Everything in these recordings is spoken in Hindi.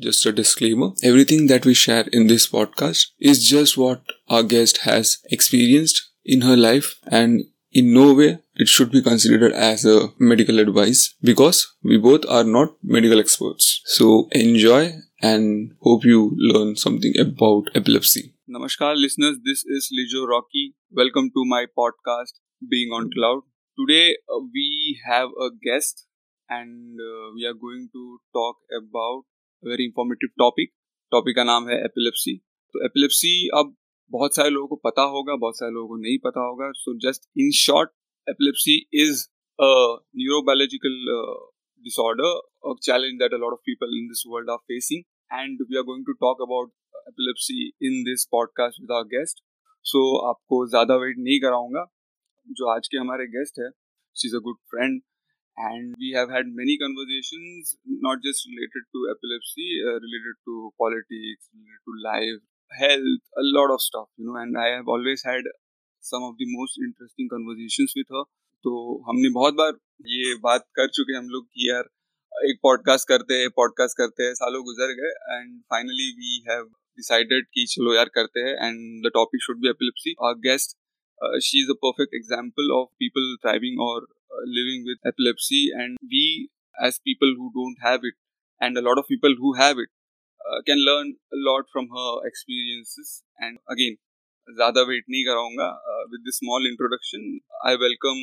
Just a disclaimer everything that we share in this podcast is just what our guest has experienced in her life, and in no way it should be considered as a medical advice because we both are not medical experts. So enjoy and hope you learn something about epilepsy. Namaskar, listeners. This is Lijo Rocky. Welcome to my podcast, Being on Cloud. Today uh, we have a guest and uh, we are going to talk about very informative topic topic का नाम है एपिलेप्सी तो एपिलेप्सी अब बहुत सारे लोगों को पता होगा, बहुत सारे लोगों को नहीं पता होगा. So just in short epilepsy is a neurobiological disorder और challenge that a lot of people in this world are facing and we are going to talk about epilepsy in this podcast with our guest so आपको ज़्यादा वेट नहीं कराऊँगा. जो आज के हमारे गेस्ट है she is a good friend and we have had many conversations not just related to epilepsy uh, related to politics related to life health a lot of stuff you know and i have always had some of the most interesting conversations with her तो हमने बहुत बार ये बात कर चुके हैं हम लोग कि यार एक पॉडकास्ट करते हैं पॉडकास्ट करते हैं सालों गुजर गए and finally we have decided कि चलो यार करते हैं and the topic should be epilepsy our guest she is a perfect example of people thriving और living with epilepsy and we as people who don't have it and a lot of people who have it uh, can learn a lot from her experiences and again ज़्यादा वेट नहीं कराऊंगा with this small introduction I welcome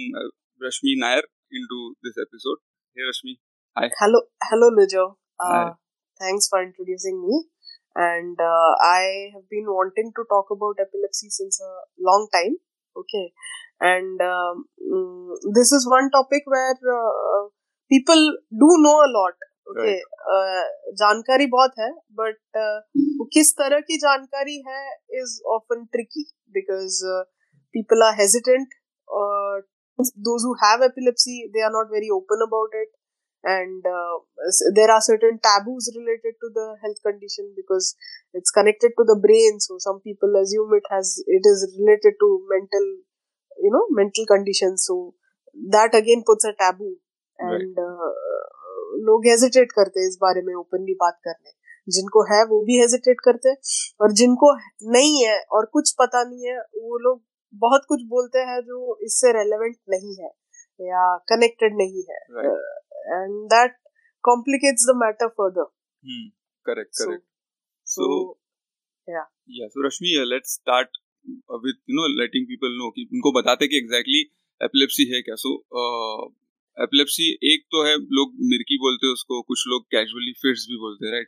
Rashmi Nair into this episode hey Rashmi hi hello hello Lijo thanks for introducing me and uh, i have been wanting to talk about epilepsy since a long time okay and um, this is one topic where uh, people do know a lot okay जानकारी बहुत है बट वो किस तरह की जानकारी है is often tricky because people are hesitant those who have epilepsy they are not very open about it and uh, there are certain taboos related to the health condition because it's connected to the brain so some people assume it has it is related to mental you know mental conditions. So that again puts a taboo. And right. uh, लोग हेजिटेट करते हैं इस बारे में ओपनली बात करने। जिनको है वो भी हेजिटेट करते हैं। और जिनको नहीं है और कुछ पता नहीं है वो लोग बहुत कुछ बोलते हैं जो इससे रेलेवेंट नहीं है या कनेक्टेड नहीं है। And that complicates the matter further correct correct so yeah yeah so Rashmi let's start with you know letting people know कि उनको बताते कि एग्जैक्टली exactly एपिलेप्सी है क्या? सो so, एपिलेप्सी एक तो है लोग मिर्की बोलते हैं उसको कुछ लोग कैजुअली फिट्स भी बोलते हैं राइट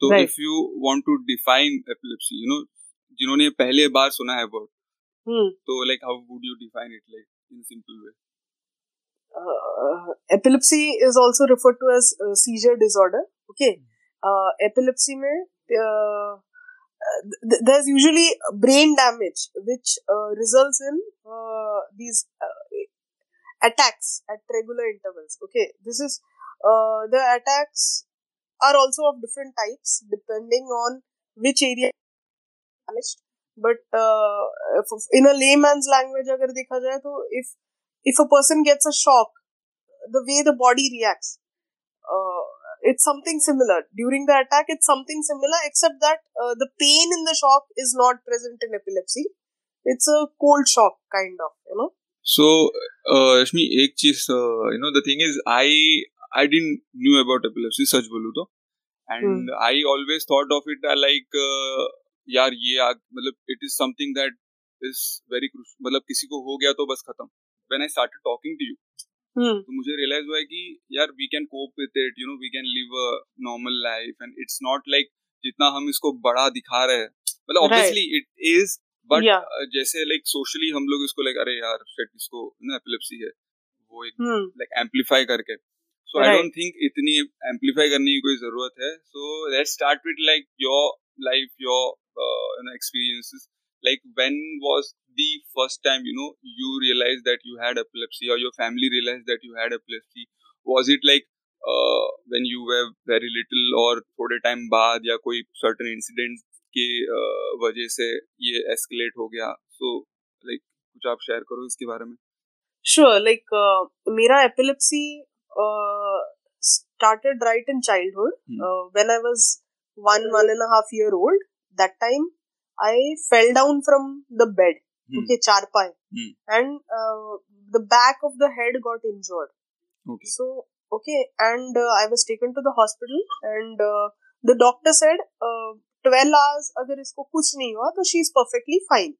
तो if you want to define epilepsy you know जिन्होंने पहले बार सुना है वर्ड hmm. तो like how would you define it like in simple way Uh, epilepsy is also referred to as uh, seizure disorder. Okay, uh, epilepsy में uh, th- there's usually brain damage which uh, results in uh, these attacks at regular intervals. Okay, this is uh, the attacks are also of different types depending on which area damaged. But uh, in a layman's language, अगर देखा जाए तो if if a person gets a shock, the way the body reacts, uh, it's something similar. During the attack, it's something similar, except that uh, the pain in the shock is not present in epilepsy. It's a cold shock, kind of, you know. So, uh, Rashmi, एक चीज you know the thing is I I didn't knew about epilepsy सच बोलूँ तो and I always thought of it like uh, यार ये मतलब it is something that is very crucial मतलब किसी को हो गया तो बस खत्म when I started talking to you hmm. तो मुझे रियलाइज़ हुआ है कि यार we can cope with it you know we can live a normal life and it's not like जितना हम इसको बड़ा दिखा रहे हैं। मतलब ऑब्वियसली इट इज़ बट जैसे लाइक सोशली हम लोग इसको लाइक अरे यार शेट इसको ना एपिलेप्सी है। वो एक लाइक hmm. एम्पलीफाई करके। सो आई डोंट थिंक इतनी एम्पलीफाई करने की कोई ज़रूरत है। So let's start with like your life your you know experiences like when was the first time you know you realized that you had epilepsy or your family realized that you had epilepsy was it like uh, when you were very little or थोड़े टाइम बाद या कोई certain incident के वजह से ये एस्केलेट हो गया सो लाइक कुछ आप शेयर करो इसके बारे में श्योर लाइक मेरा epilepsy started right in childhood hmm. uh, when i was one one and a half year old that time i fell down from the bed Hmm. okay charpai Hmm. and uh, the back of the head got injured Okay. so okay and uh, i was taken to the hospital and uh, the doctor said uh, 12 hours agar isko kuch nahi hua to she is perfectly fine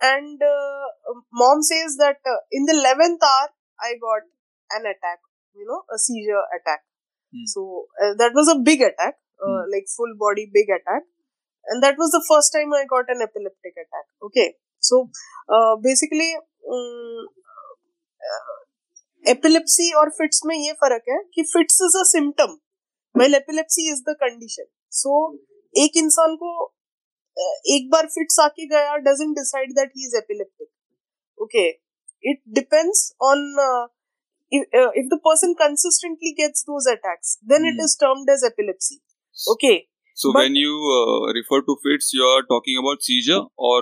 and uh, mom says that uh, in the 11th hour i got an attack you know a seizure attack Hmm. so uh, that was a big attack uh, Hmm. like full body big attack and that was the first time i got an epileptic attack okay so uh, basically um, epilepsy और fits में ये फ़र्क है कि fits is a symptom while epilepsy is the condition so एक इंसान को uh, एक बार fits आके गया doesn't decide that he is epileptic okay it depends on uh, if, uh, if the person consistently gets those attacks then mm. it Hmm. is termed as epilepsy okay So But- when you uh, refer to fits, you are talking about seizure or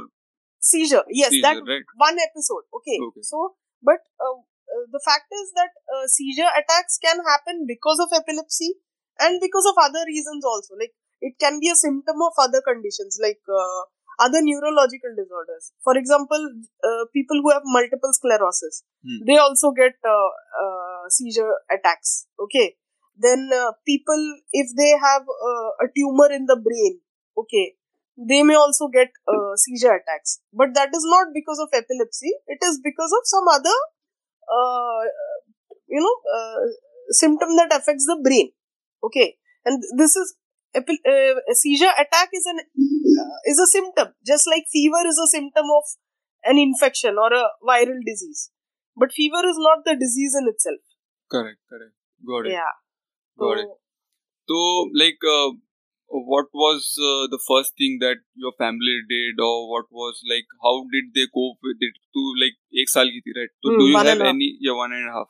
seizure. Yes seizure, that right? one episode. Okay, Okay. so but uh, uh, the fact is that uh, seizure attacks can happen because of epilepsy and because of other reasons also. Like it can be a symptom of other conditions like uh, other neurological disorders. For example uh, people who have multiple sclerosis Hmm. they also get uh, uh, seizure attacks. Okay. Then uh, people if they have uh, a tumor in the brain okay they may also get uh, seizure attacks. But that is not because of epilepsy. It is because of some other uh, you know uh, symptom that affects the brain. Okay? And this is epi- uh, a seizure attack is an uh, is a symptom. Just like fever is a symptom of an infection or a viral disease. But fever is not the disease in itself. Correct, correct. Got it. yeah. Got it. So, So, like, uh, what was uh, the first thing that your family did or what was like how did they cope with it to like ek saal ki thi right? so hmm, do you have any yeah one and a half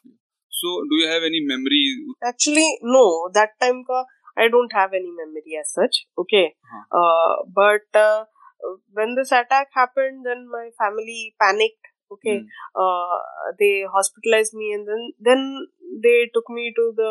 so do you have any memory? Actually no. That time ka i don't have any memory as such okay? Huh. uh, but uh, when this attack happened then my family panicked okay? Hmm. Uh, they hospitalized me and then then they took me to the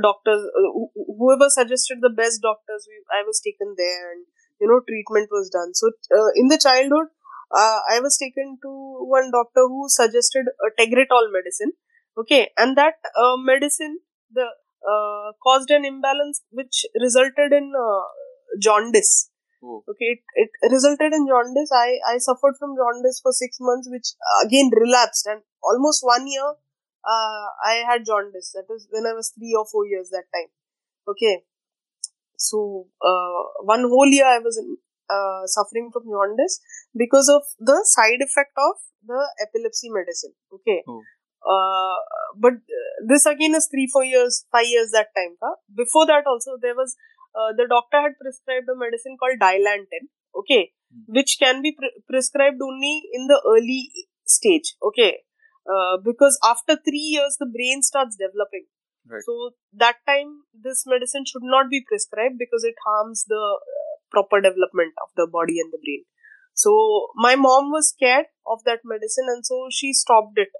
doctors uh, wh- whoever suggested the best doctors we, i was taken there and you know treatment was done. So uh, in the childhood uh, i was taken to one doctor who suggested a tegretol medicine okay? And that uh, medicine the uh, caused an imbalance which resulted in uh, jaundice Oh, okay? It, it resulted in jaundice. I i suffered from jaundice for 6 months which again relapsed. And almost one year uh, i had jaundice. That was when i was 3 or 4 years that time. Okay. So uh, one whole year i was in, uh, suffering from jaundice because of the side effect of the epilepsy medicine. Okay. Oh. uh, but this again is 3 4 years 5 years that time ka. before that also there was uh, the doctor had prescribed a medicine called dilantin. Okay. Hmm. which can be pre- prescribed only in the early stage. Okay uh, because after 3 years the brain starts developing. Right. so that time this medicine should not be prescribed because it harms the uh, proper development of the body and the brain. So my mom was scared of that medicine and so she stopped it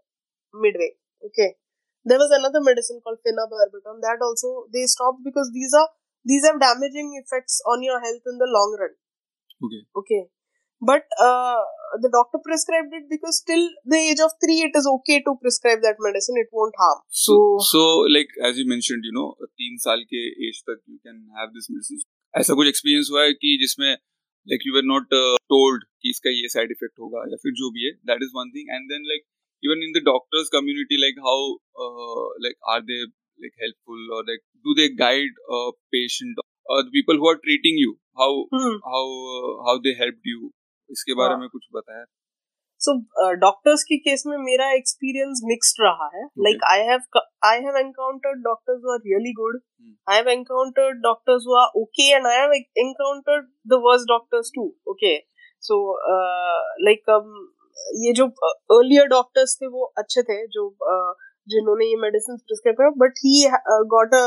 midway. Okay. There was another medicine called phenobarbital. That also they stopped because these are these have damaging effects on your health in the long run. Okay. okay but uh, the doctor prescribed it because till the age of 3 it is okay to prescribe that medicine it won't harm So, so so like as you mentioned, you know, तीन साल के एज तक you can have this medicine. ऐसा कुछ एक्सपीरियंस हुआ है कि जिसमें like you were not uh, told कि इसका ये साइड इफेक्ट होगा या फिर जो भी है that is one thing and then like even in the doctors community like how uh, like are they like helpful or like do they guide a patient or the people who are treating you how hmm. how uh, how they helped you इसके बारे में कुछ बताया सो डॉक्टर्स के केस में मेरा एक्सपीरियंस मिक्स्ड रहा है। Like I have I have encountered doctors are really good I have encountered doctors who are okay and I have encountered the worst doctors too okay so like ये जो अर्लियर डॉक्टर्स थे वो अच्छे थे जो जिन्होंने ये मेडिसिन प्रिस्क्राइब किया but he got a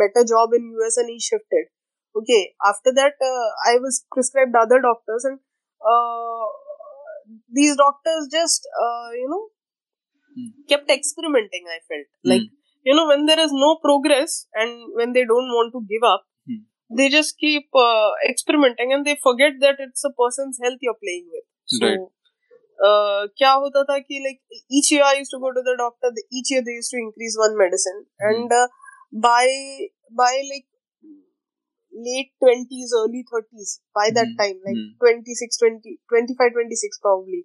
better job in US and he shifted okay after that I was prescribed other doctors and uh, these doctors just uh, you know Hmm. kept experimenting i felt like you know when there is no progress and when they don't want to give up Hmm. they just keep uh, experimenting and they forget that it's a person's health you're playing with. So, Right. uh, क्या होता था कि like each year I used to go to the doctor. the- Each year they used to increase one medicine, and uh, by by like late twenties, early thirties, by that Mhm. time, like Mhm. 26, 20, 25, 26 probably.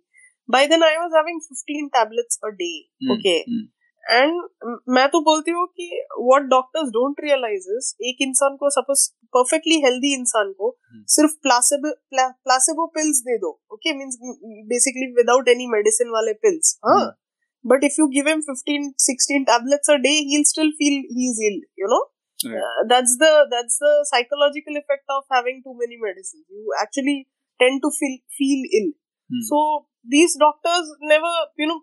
By then I was having 15 tablets a day. Hmm, Okay. hmm. And मैं तो बोलती हूँ कि what doctors don't realise is एक इंसान को सपोज परफेक्टली हेल्दी इंसान को Hmm. सिर्फ प्लासेबो प्लासेबो पिल्स दे दो okay means basically without any medicine वाले पिल्स हाँ Hmm. But if you give him 15 16 tablets a day he'll still feel he's ill you know Right. Uh, that's the that's the psychological effect of having too many medicines you actually tend to feel feel ill Hmm. So these doctors never you know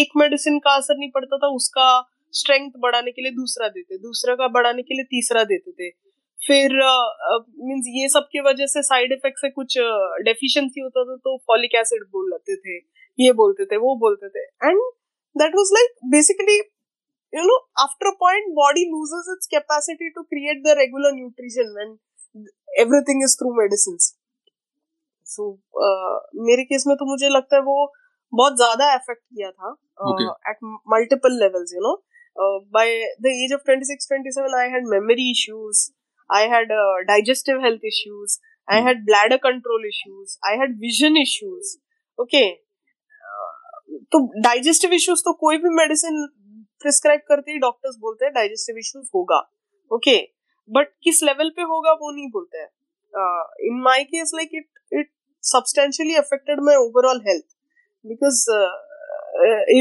एक मेडिसिन का असर नहीं पड़ता था उसका स्ट्रेंथ बढ़ाने के लिए दूसरा देते दूसरा का बढ़ाने के लिए तीसरा देते थे फिर मींस ये सब की वजह से साइड इफ़ेक्ट से कुछ डेफिशिएंसी होता था तो फॉलिक एसिड बोल लेते थे ये बोलते थे वो बोलते थे and that was like basically you know after a point body loses its capacity to create the regular nutrition when everything is through medicines सो मेरे केस में तो मुझे लगता है वो बहुत ज्यादा अफेक्ट किया था Okay. At multiple levels you know by the age of 26 27 I had memory issues I had digestive health issues i Hmm. had bladder control issues i had vision issues okay तो डाइजेस्टिव इश्यूज तो कोई भी मेडिसिन प्रिस्क्राइब करते ही डॉक्टर्स बोलते हैं डाइजेस्टिव इश्यूज़ होगा। ओके बट किस लेवल पे होगा वो नहीं बोलते हैं। In my case like it it substantially affected my overall health because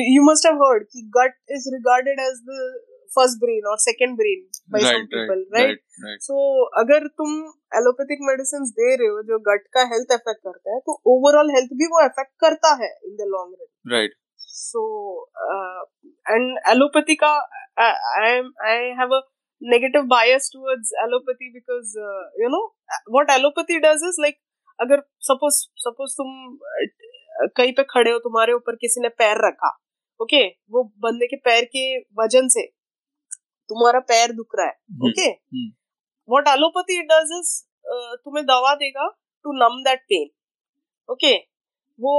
you must have heard कि gut is regarded as the first brain और second brain by some people right so अगर तुम एलोपैथिक मेडिसिन दे रहे हो जो गट का हेल्थ इफ़ेक्ट करता है तो ओवरऑल हेल्थ भी वो इफ़ेक्ट करता है in the long run right so uh, and allopathy ka I, I am I have a negative bias towards allopathy because uh, you know what allopathy does is like अगर सपोज़ सपोज़ तुम uh, कहीं पे खड़े हो तुम्हारे ऊपर किसी ने पैर रखा ओके वो बंदे के पैर के वज़न से तुम्हारा पैर दुख रहा है Hmm. Okay Hmm. What allopathy does is तुम्हें दवा देगा to numb that pain okay वो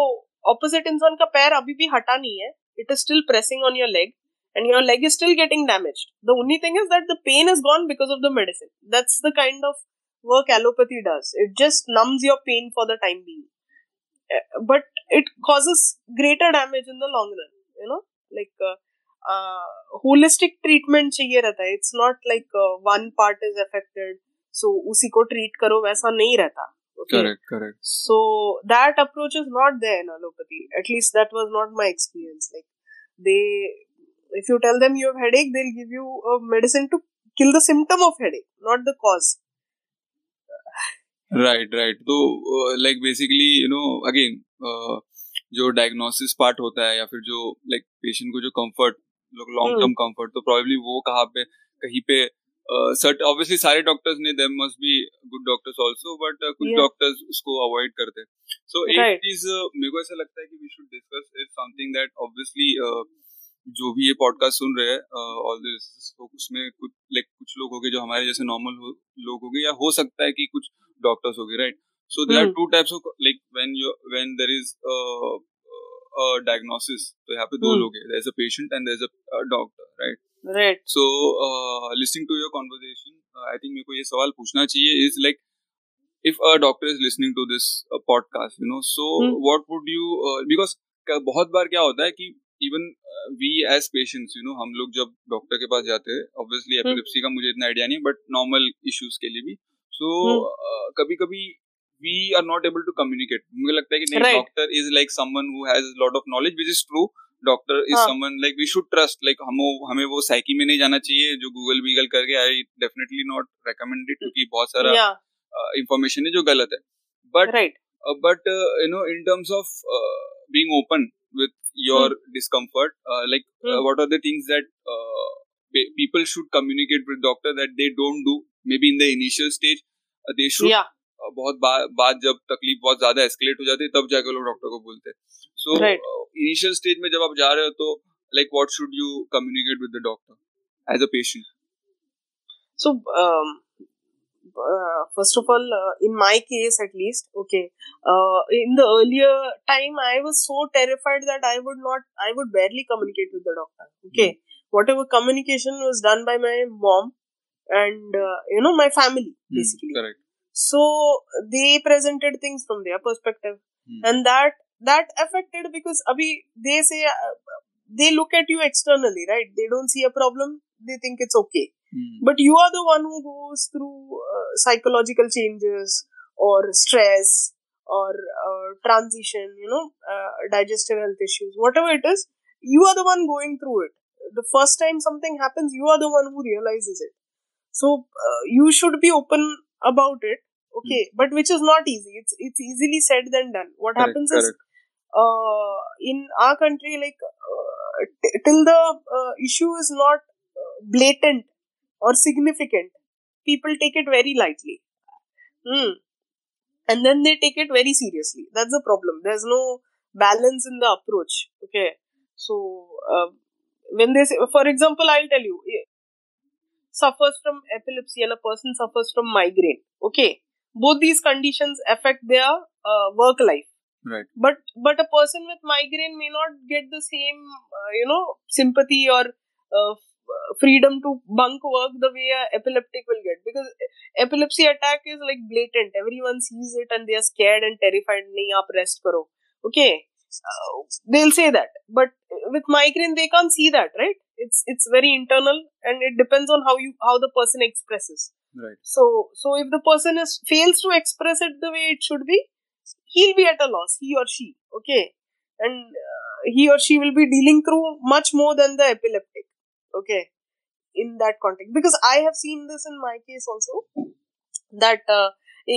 ऑपोजिट इंसान का पैर अभी भी हटा नहीं है it is still pressing on your leg and your leg is still getting damaged the only thing is that the pain is gone because of the medicine that's the kind of work allopathy does it just numbs your pain for the time being Uh, but it causes greater damage in the long run you know like uh, uh, holistic treatment चाहिए रहता है it's not like uh, one part is affected so उसी को treat करो वैसा नहीं रहता okay Correct, correct. so that approach is not there in allopathy at least that was not my experience like they if you tell them you have headache they'll give you a medicine to kill the symptom of headache not the cause right right तो like basically you know again जो डायग्नोसिस पार्ट होता है या फिर जो लाइक like, पेशेंट को जो कंफर्ट लॉन्ग टर्म कंफर्ट तो प्रॉब्लली वो कहाँ पे कहीं पे सर्ट ऑब्वियसली सारे डॉक्टर्स ने them must be good doctors also but कुछ डॉक्टर्स उसको अवॉइड करते हैं। सो एक चीज़ मेरे को ऐसा लगता है कि we should discuss is something that obviously जो भी ये पॉडकास्ट सुन रहे हैं ऑल दिस तो उसमें कुछ लाइक कुछ लोग होंगे जो हमारे जैसे नॉर्मल लोग होंगे या हो सकता है कि कुछ डॉक्टर्स होंगे right so there are. Two types of like when you when there is diagnosis तो यहाँ पे दो Hmm. लोग हैं। There is a patient and there is a doctor right right so listening to your conversation I think मेरे को ये सवाल पूछना चाहिए is like if a doctor is listening to this uh, podcast you know so Hmm. what would you uh, because क- बहुत बार क्या होता है कि even we as patients you know हम लोग जब डॉक्टर के पास जाते हैं ऑब्वियसली एपिलेप्सी का मुझे इतना आइडिया नहीं बट नॉर्मल इश्यूज़ के लिए भी सो कभी कभी we are not able to communicate मुझे लगता है कि. Doctor is like someone who has lot of knowledge which is true doctor is. Someone like we should trust like हम हमें वो साइकी में नहीं जाना चाहिए जो गूगल वीगल करके आई डेफिनेटली नॉट रिकमेंडेड क्योंकि बहुत सारा इंफॉर्मेशन है जो गलत है। But right. But you know in terms of being open with your discomfort like Hmm. What are the things that people should communicate with doctor that they don't do maybe in the initial stage uh, they should yeah. uh, बहुत बाद जब तकलीफ़ बहुत ज़्यादा एस्केलेट हो जाती है तब जाकर लोग डॉक्टर को बोलते हैं। सो इनिशियल स्टेज में जब आप जा रहे हो तो like what should you communicate with the doctor as a patient so first of all in my case at least okay in the earlier time I was so terrified that I would not I would barely communicate with the doctor okay whatever communication was done by my mom and you know my family basically correct So they presented things from their perspective, mm. and that that affected because abhi they say uh, they look at you externally, right? They don't see a problem, they think it's okay Mm. But you are the one who goes through uh, psychological changes or stress or uh, transition, you know, uh, digestive health issues, whatever it is, you are the one going through it. The first time something happens, you are the one who realizes it. So uh, you should be open about it, okay? Mm. But which is not easy. It's it's easily said than done. What correct, happens correct. is, uh, in our country, like uh, t- till the issue is not blatant or significant, people take it very lightly. Hmm. And then they take it very seriously. That's the problem. There's no balance in the approach. Okay. So, uh, when they say, for example, I'll tell you, suffers from epilepsy and a person suffers from migraine. Okay. Both these conditions affect their uh, work life. Right. But but a person with migraine may not get the same, uh, you know, sympathy or uh, freedom to bunk work the way a epileptic will get. Because epilepsy attack is like blatant. Everyone sees it and they are scared and terrified. nahi aap rest karo okay? Uh, they'll say that. But with migraine they can't see that right? It's it's very internal and it depends on how you how the person expresses right. So so if the person is fails to express it the way it should be he'll be at a loss he or she okay? And uh, he or she will be dealing through much more than the epileptic okay? In that context. Because i have seen this in my case also that uh,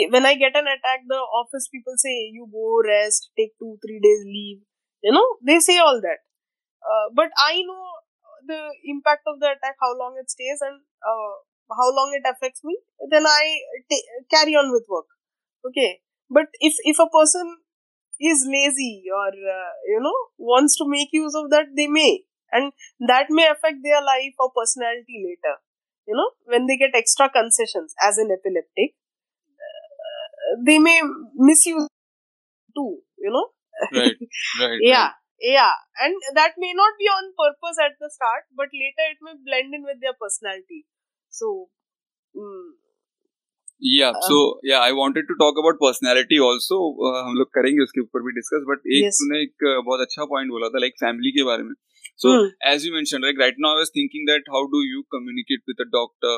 when i get an attack the office people say you go rest take 2 3 days leave you know? They say all that. Uh, but i know the impact of the attack how long it stays and uh, how long it affects me then i t- carry on with work. Okay? But if if a person is lazy or uh, you know wants to make use of that they may. And that may affect their life or personality later. You know when they get extra concessions as an epileptic uh, they may misuse too you know? Right right yeah right. yeah. And that may not be on purpose at the start but later it may blend in with their personality so mm, yeah so yeah I wanted to talk about personality also हम लोग करेंगे उसके ऊपर भी डिस्कस बट एक yes. तूने एक uh, बहुत अच्छा पॉइंट बोला था लाइक फैमिली के बारे में So as you mentioned, like right now I was thinking that how do you communicate with a doctor?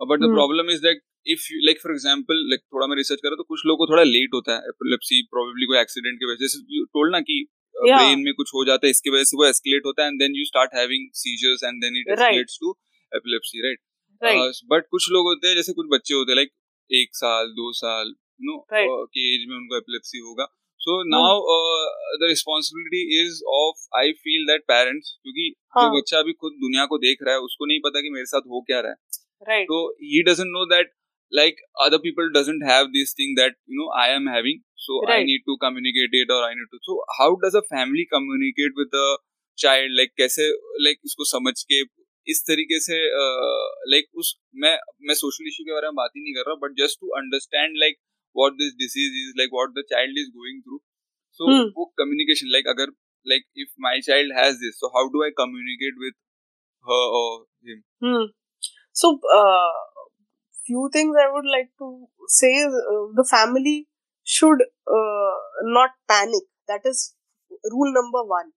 Uh, but the mm. problem is that if you like for example like थोड़ा मैं रिसर्च करा तो कुछ लोगों को थोड़ा लेट होता है एपिलेप्सी प्रोबेबली कोई एक्सीडेंट की वजह से यू टोल्ड ना कि ब्रेन uh, में कुछ हो जाता है इसकी वजह से वो एस्केलेट होता है and then you start having seizures and then it escalates to epilepsy right but uh, कुछ लोग होते हैं जैसे कुछ बच्चे होते हैं लाइक एक साल दो साल नो uh, के एज में उनको एपिलेप्सी होगा। So now the responsibility is of I feel that parents क्योंकि जो हाँ. बच्चा अभी खुद दुनिया को देख रहा है उसको नहीं पता कि मेरे साथ हो क्या रहा है। राइट तो he doesn't know that like other people doesn't have this thing that you know I am having so I need to communicate it और I need to so how does a family communicate with a child like कैसे लाइक like, इसको समझ के इस तरीके से लाइक उस मैं मैं सोशल इशू के बारे में बात ही नहीं कर रहा but just to understand like what this disease is like what the child is going through so वो कम्युनिकेशन लाइक अगर like if my child has this so how do I communicate with so few things I would like to say the family should not panic that is rule number one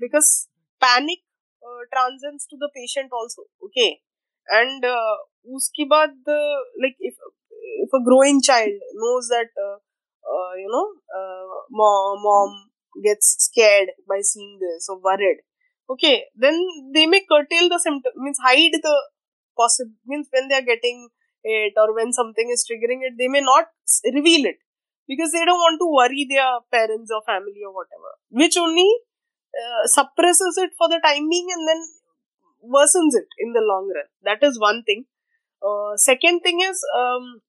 because panic uh, transcends to the patient also okay? And uh, uski baad uh, like if if a growing child knows that uh, uh, you know mom, mom gets scared by seeing this or worried okay? Then they may curtail the symptom means hide the possible means when they are getting it or when something is triggering it they may not reveal it because they don't want to worry their parents or family or whatever which only uh, suppresses it for the time being and then worsens it in the long run that is one thing uh, second thing is um,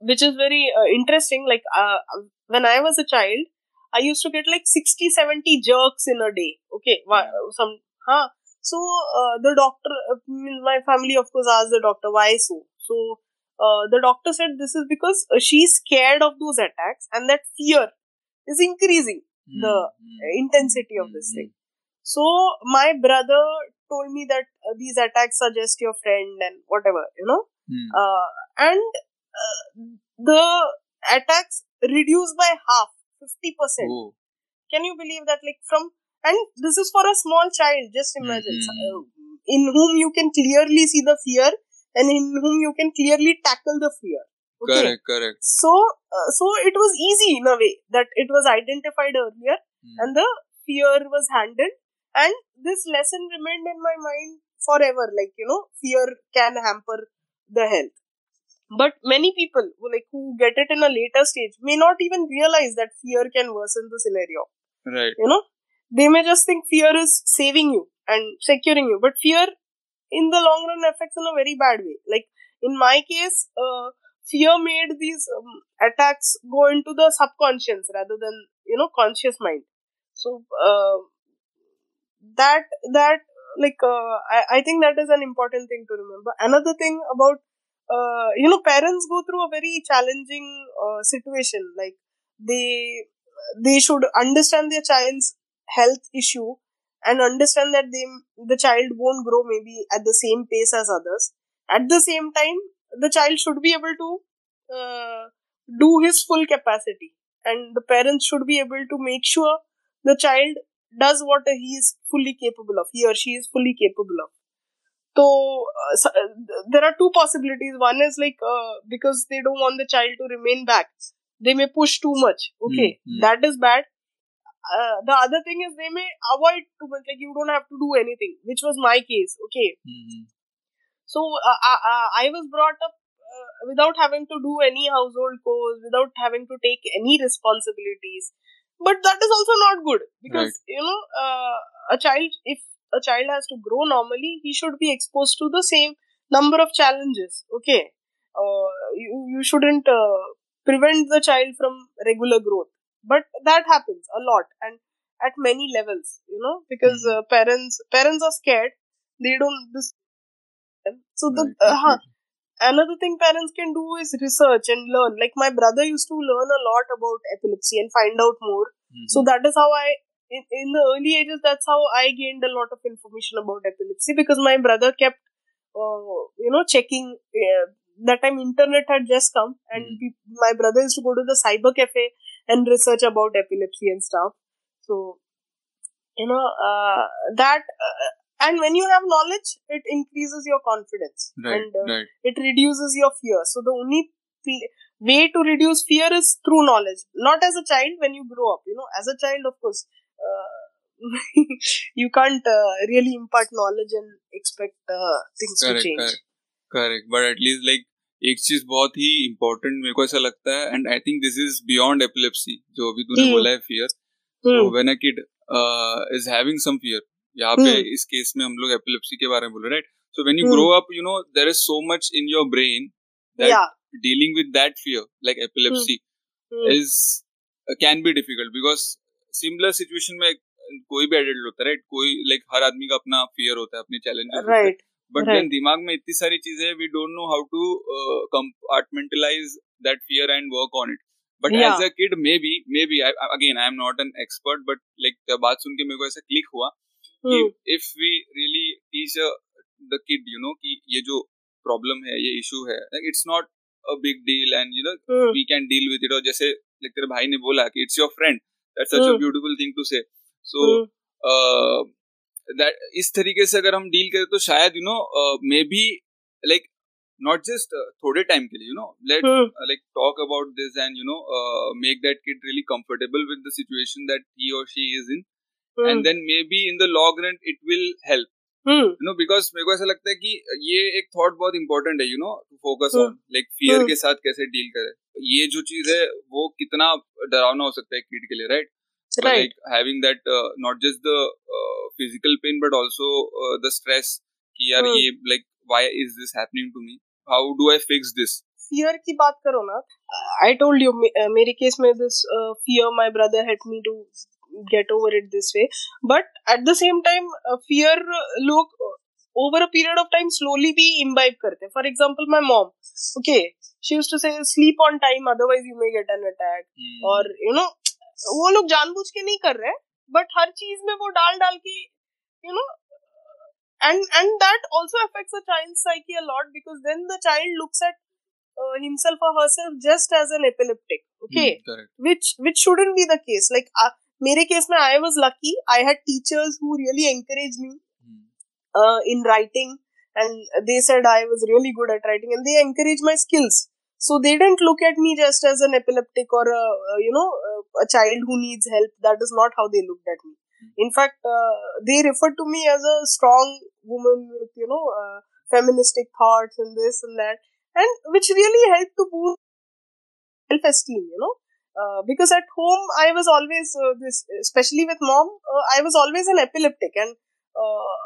which is very uh, interesting. Like uh, when I was a child, I used to get like 60, 70 jerks in a day. Okay, some huh. So uh, the doctor, uh, my family of course asked the doctor why so. So uh, the doctor said this is because she's scared of those attacks and that fear is increasing the Mm-hmm. intensity of this thing. So my brother told me that uh, these attacks are just your friend and whatever, you know, Hmm. uh, and uh, the attacks reduced by half, fifty percent. Oh. Can you believe that? Like from and this is for a small child. Just imagine uh, in whom you can clearly see the fear and in whom you can clearly tackle the fear. Okay. Correct, correct. So, uh, so it was easy in a way that it was identified earlier Hmm. and the fear was handled, and this lesson remained in my mind forever. Like you know, fear can hamper the health. But many people who like who get it in a later stage may not even realize that fear can worsen the scenario. Right. You know, they may just think fear is saving you and securing you, but fear in the long run affects in a very bad way. Like in my case, uh, fear made these um, attacks go into the subconscious rather than you know conscious mind. So uh, that that like uh, I, I think that is an important thing to remember. Another thing about uh, you know parents go through a very challenging uh, situation. Like they they should understand their child's health issue and understand that they the child won't grow maybe at the same pace as others. At the same time, the child should be able to uh, do his full capacity, and the parents should be able to make sure the child does what he is fully capable of. He or she is fully capable of. So, uh, so, uh, there are two possibilities. One is like uh, because they don't want the child to remain back, they may push too much. Okay, Hmm, hmm. that is bad. Uh, the other thing is they may avoid too much. Like you don't have to do anything, which was my case. Okay, Hmm. So uh, I, I I was brought up uh, without having to do any household chores, without having to take any responsibilities. But that is also not good because Right. you know uh, a child if a child has to grow normally, he should be exposed to the same number of challenges. Okay, uh, you you shouldn't uh, prevent the child from regular growth, but that happens a lot and at many levels. You know because Mhm. uh, parents parents are scared. They don't this so the uh, huh, another thing parents can do is research and learn. Like my brother used to learn a lot about epilepsy and find out more. Hmm. so that is how i in, in the early ages that's how i gained a lot of information about epilepsy because my brother kept uh, you know checking uh, that time internet had just come and Mhm. pe- my brother used to go to the cyber cafe and research about epilepsy and stuff. So you know uh, that uh, and when you have knowledge it increases your confidence right, and uh, right. it reduces your fear so the only pl- way to reduce fear is through knowledge not as a child when you grow up you know as a child of course uh, you can't uh, really impart knowledge and expect uh, things to Correct, change correct. Correct but at least like एक चीज बहुत ही इम्पोर्टेंट मेरे को ऐसा लगता है and I think this is beyond epilepsy जो अभी तूने Hmm. बोला है fear Hmm. so when a kid uh, is having some fear यहाँ पे हम्म। इस केस में हम लोग एपिलेप्सी के बारे में बोल रहे right so when you grow up you know there is so much in your brain dealing with that fear like epilepsy is can be difficult because similar situation में कोई भी एडल्ट होता है राइट कोई लाइक हर आदमी का अपना फियर होता है अपने चैलेंज राइट बट देन दिमाग में इतनी सारी चीज़ें we don't know how to compartmentalize that fear and work on it but as a kid maybe maybe again I am not an expert but like बात सुन के मेरे को ऐसा क्लिक हुआ if we really teach the kid you know कि ये जो प्रॉब्लम है ये इशू है it's not a big deal and you know. We can deal with it और जैसे like तेरे भाई ने बोला कि it's your friend that's such a. Beautiful thing to say so. That इस तरीके से अगर हम डील करें तो शायद you know maybe like not just थोड़े टाइम के लिए you know let like talk about this and you know uh, make that kid really comfortable with the situation that he or she is in and then maybe in the long run it will help you know because मेरे को ऐसा लगता है कि ये एक थॉट बहुत इंपॉर्टेंट है you know to focus on like fear के साथ कैसे डील करे। ये जो चीज़ है वो कितना डरावना हो सकता है किड के लिए right like having that not just the physical pain but also the stress कि यार hmm. ये like why is this happening to me how do I fix this fear की बात करो ना आई टोल्ड यू मेरे केस में this fear my brother help me to Get over it this way but at the same time fear लोग over a period of time slowly we imbibe karte for example my mom okay she used to say sleep on time otherwise you may get an attack hmm. or you know वो लोग जानबूझ के नहीं कर रहे बट हर चीज में वो डाल डाल के you know and and that also affects a child's psyche a lot because then the child looks at uh, himself or herself just as an epileptic okay mm, which which shouldn't be the case like uh, मेरे केस में I was lucky I had teachers who really encourage me in writing and they said I was really good at writing and they encouraged my skills. So they didn't look at me just as an epileptic or a, you know a child who needs help. That is not how they looked at me. In fact, uh, they referred to me as a strong woman with you know uh, feministic thoughts and this and that, and which really helped to boost self-esteem. You know, uh, because at home I was always uh, this, especially with mom, uh, I was always an epileptic, and uh,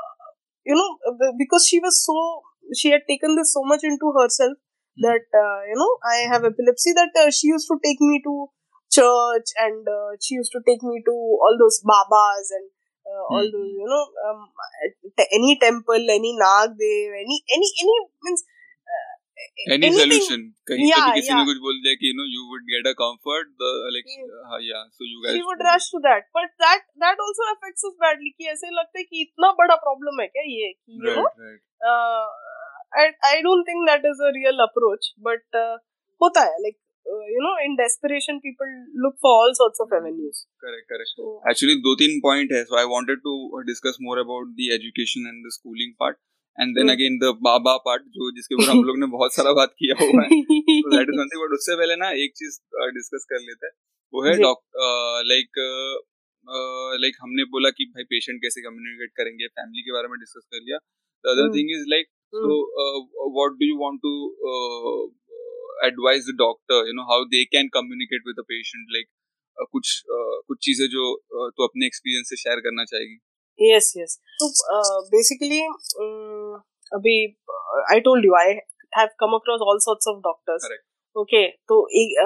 you know, because she was so, she had taken this so much into herself hmm. that uh, you know I have epilepsy. That she used to take me to church, and she used to take me to all those babas and uh, all those you know um, any temple any nag dev any any any means any solution कहीं yeah, कभी किसी yeah. ने कुछ बोल दिया कि you know you would get a comfort the like yeah, uh, yeah so you guys she would rush to that but that that also affects us badly कि ऐसे लगता है कि इतना बड़ा problem है क्या ये कि you right, know right. uh, I I don't think that is a real approach but uh, होता है like uh, you know in desperation people look for all sorts of avenues correct correct so, actually दो तीन point है so I wanted to discuss more about the education and the schooling part and then again the Baba part जो जिसके ऊपर हम लोग ने बहुत सारा बात किया हुआ है। तो दैट इज़ बट उससे पहले ना एक चीज़ डिस्कस कर लेते हैं। वो है डॉक्टर लाइक लाइक हमने बोला कि भाई पेशेंट कैसे कम्युनिकेट करेंगे फैमिली के बारे में डिस्कस कर लिया। The other thing is like so what do you want to uh, advise the doctor you know how they can communicate with the patient like uh, कुछ uh, कुछ चीज़ें जो uh, तो अपने एक्सपीरियंस से शेयर करना चाहेगी? Yes yes. So uh, अभी I told you I have come across all sorts of doctors okay तो एक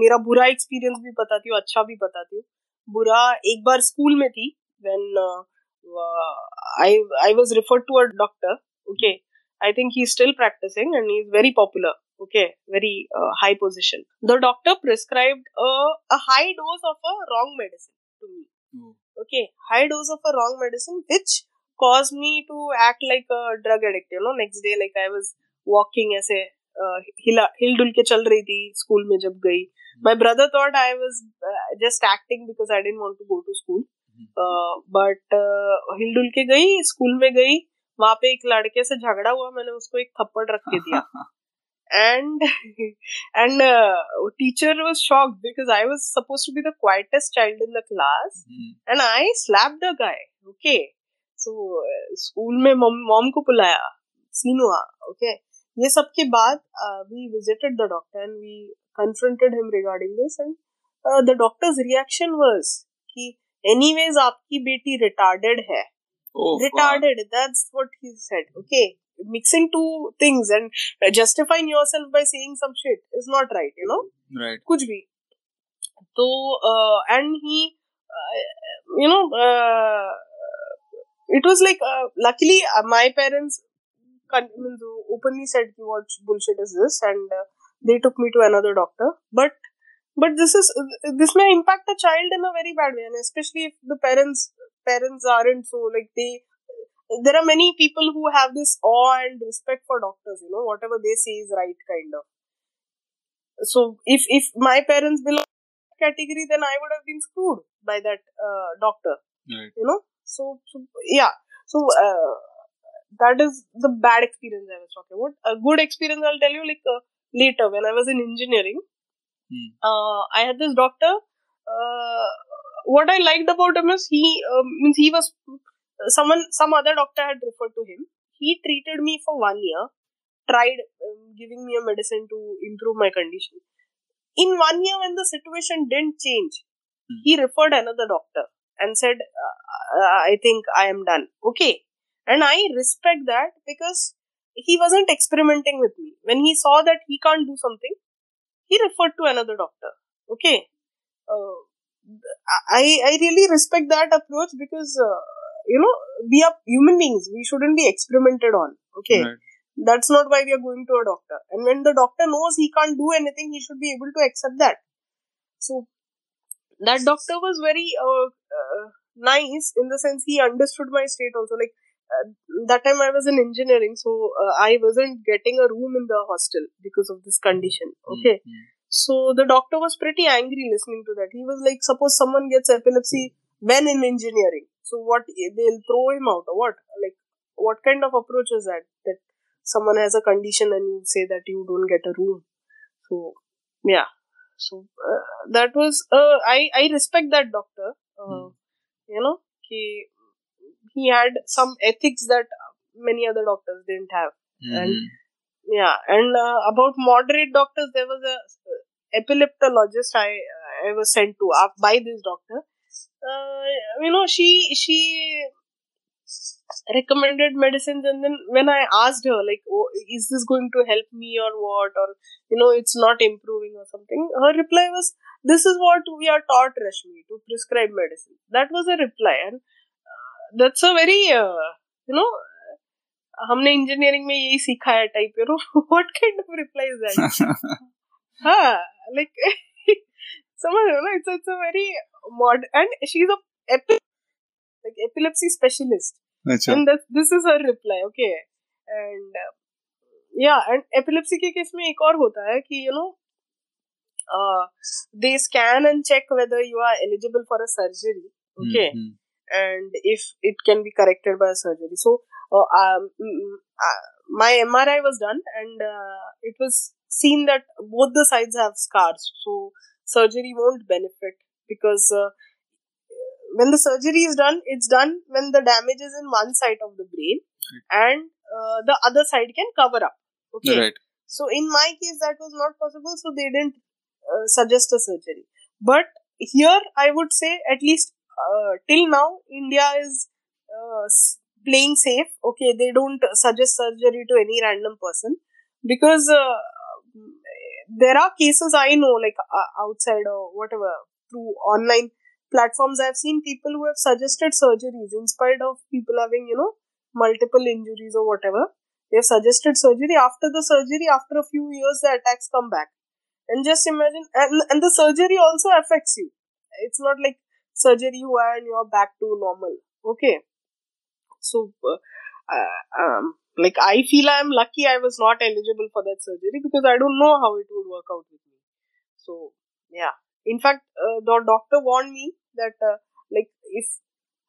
मेरा बुरा एक्सपीरियंस भी बताती हूँ अच्छा भी बताती हूँ। बुरा एक बार स्कूल में थी when I I was to a doctor okay I think he still practicing and he is very popular okay very high position the doctor prescribed high dose of a wrong medicine to me okay high dose of a wrong medicine which caused me to act like a drug addict you know next day like i was walking ऐसे हिल हिल डुल के चल रही थी स्कूल में जब गई my brother thought I was just acting because I didn't want to go to school but हिल डुल के गई स्कूल में गई वहाँ पे एक लड़के से झगड़ा हुआ मैंने उसको एक थप्पड़ रख के दिया and and uh, teacher was shocked because I was supposed to be the quietest child in the class, mm. and I slapped the guy. Okay, तो स्कूल में मॉम को बुलाया सीन हुआ ओके ये सब के बाद we visited the doctor and we confronted him regarding this and the doctor's reaction was कि एनीवेज आपकी बेटी रिटार्डेड है। Retarded that's what he said okay mixing two things and justifying yourself by saying some shit is not right you know right कुछ भी। तो and he you know it was like uh, luckily uh, my parents openly said what bullshit is this and uh, they took me to another doctor. But but this is this may impact a child in a very bad way and especially if the parents parents aren't so like they there are many people who have this awe and respect for doctors you know whatever they say is right kind of. So if if my parents belong category then i would have been screwed by that uh, doctor right. you know so, so yeah. So uh, that is the bad experience i was talking about. A good experience i'll tell you like uh, later when i was in engineering hmm. Uh, i had this doctor uh, what i liked about him is he um, means he was someone some other doctor had referred to him. He treated me for one year tried um, giving me a medicine to improve my condition. In one year when the situation didn't change hmm. he referred another doctor and said uh, i think i am done. Okay. And i respect that because he wasn't experimenting with me. When he saw that he can't do something he referred to another doctor. Okay. Uh, I, I really respect that approach because uh, you know we are human beings. We shouldn't be experimented on. Okay. Right. that's not why we are going to a doctor. And when the doctor knows he can't do anything he should be able to accept that. So that doctor was very uh, uh, nice in the sense he understood my state also like uh, that time i was in engineering so uh, i wasn't getting a room in the hostel because of this condition okay Mm, mm. so the doctor was pretty angry listening to that. He was like, suppose someone gets epilepsy when in engineering, so what? They'll throw him out or what? Like, what kind of approach is that? That someone has a condition and you say that you don't get a room. So yeah, so uh, that was uh, I I respect that doctor. Uh, Hmm. You know, he he had some ethics that many other doctors didn't have. And- Mhm. Yeah, and uh, about moderate doctors, there was a uh, epileptologist I I was sent to uh, by this doctor. Uh, you know, she she recommended medicines, and then when I asked her like, oh, "Is this going to help me or what?" or you know, it's not improving or something, her reply was, "This is what we are taught, Rashmi, to prescribe medicine." That was a reply, and uh, that's a very uh, you know हमने इंजीनियरिंग में यही सीखा है type you know what kind of reply is that हाँ लाइक समझ रहे हो ना it's it's a very mod and she is a like epilepsy specialist अच्छा this is her reply okay and uh, yeah and epilepsy के केस में एक और होता है कि you know uh, they scan and check whether you are eligible for a surgery okay Mhm. and if it can be corrected by a surgery. So, uh, um, mm, uh, my MRI was done, and uh, it was seen that both the sides have scars. So, surgery won't benefit because uh, when the surgery is done, it's done when the damage is in one side of the brain, and uh, the other side can cover up. Okay. Right. So in my case, that was not possible, so they didn't uh, suggest a surgery. But here, I would say at least uh, till now, India is uh, playing safe. Okay, they don't suggest surgery to any random person because uh, there are cases I know, like uh, outside or whatever, through online platforms. I've seen people who have suggested surgeries in spite of people having, you know, multiple injuries or whatever. They have suggested surgery. After the surgery after a few years the attacks come back. And just imagine and, and the surgery also affects you. It's not like surgery you are and you're back to normal. Okay. So uh, uh, um, like i feel i'm lucky i was not eligible for that surgery because i don't know how it would work out with me. So yeah. In fact uh, the doctor warned me that uh, like if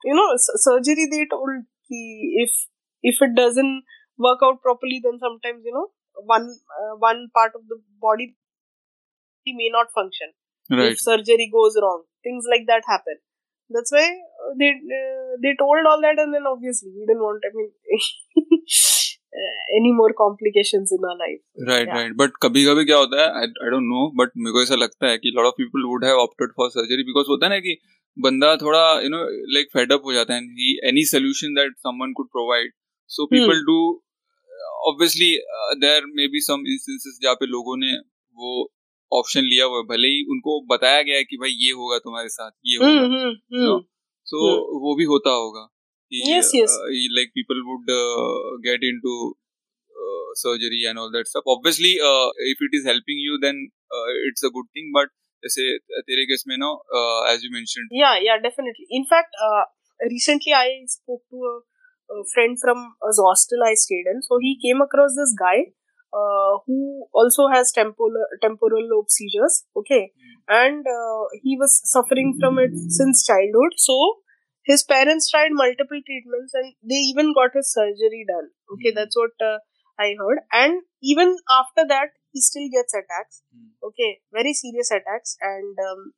you know s- surgery they told ki if if it doesn't work out properly then sometimes you know one uh, one part of the body may not function Right. if surgery goes wrong things like that happen that's why uh, they uh, they told all that and then obviously we didn't want i mean any more complications in our life right. Right but कभी कभी क्या होता है आई डोंट नो बट मेरे को ऐसा लगता है कि lot of people would have opted for surgery because होता है ना कि बंदा थोड़ा you know like fed up हो जाता है any solution that someone could provide so people do obviously there may be some instances जहाँ पे लोगों ने वो ऑप्शन लिया हुआ भले ही उनको बताया गया है कि भाई ये होगा तुम्हारे साथ ये hmm, होगा hmm, hmm. No. सो वो भी होता होगा Yes, yes. Uh, he, like people would uh, get into uh, surgery and all that stuff. Obviously, uh, if it is helping you, then uh, it's a good thing. But say, uh, as you mentioned. Yeah, yeah, definitely. In fact, recently I spoke to a, a friend from a hostel I stayed in. So he came across this guy. who also has temporal temporal lobe seizures okay mm. and he was suffering from it since childhood so his parents tried multiple treatments and they even got his surgery done. Okay Mhm. that's what uh, i heard. And even after that he still gets attacks. Hmm. okay very serious attacks. And um,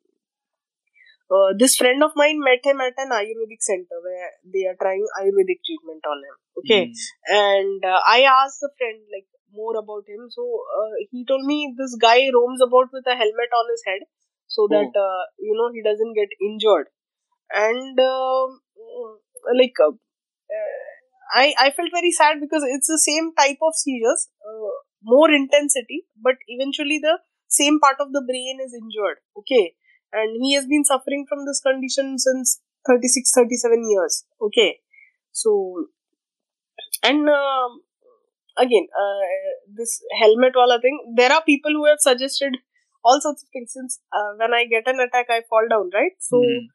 uh, this friend of mine met him at an ayurvedic center where they are trying ayurvedic treatment on him. Okay Hmm. and uh, i asked the friend like more about him. So uh, he told me this guy roams about with a helmet on his head so that uh, you know he doesn't get injured and um, like uh, I, I felt very sad because it's the same type of seizures, uh, more intensity, but eventually the same part of the brain is injured. Okay. And he has been suffering from this condition since 36, 37 years. Okay. so and uh, again uh, this helmet wala thing there are people who have suggested all sorts of things since uh, when i get an attack i fall down right so Hmm.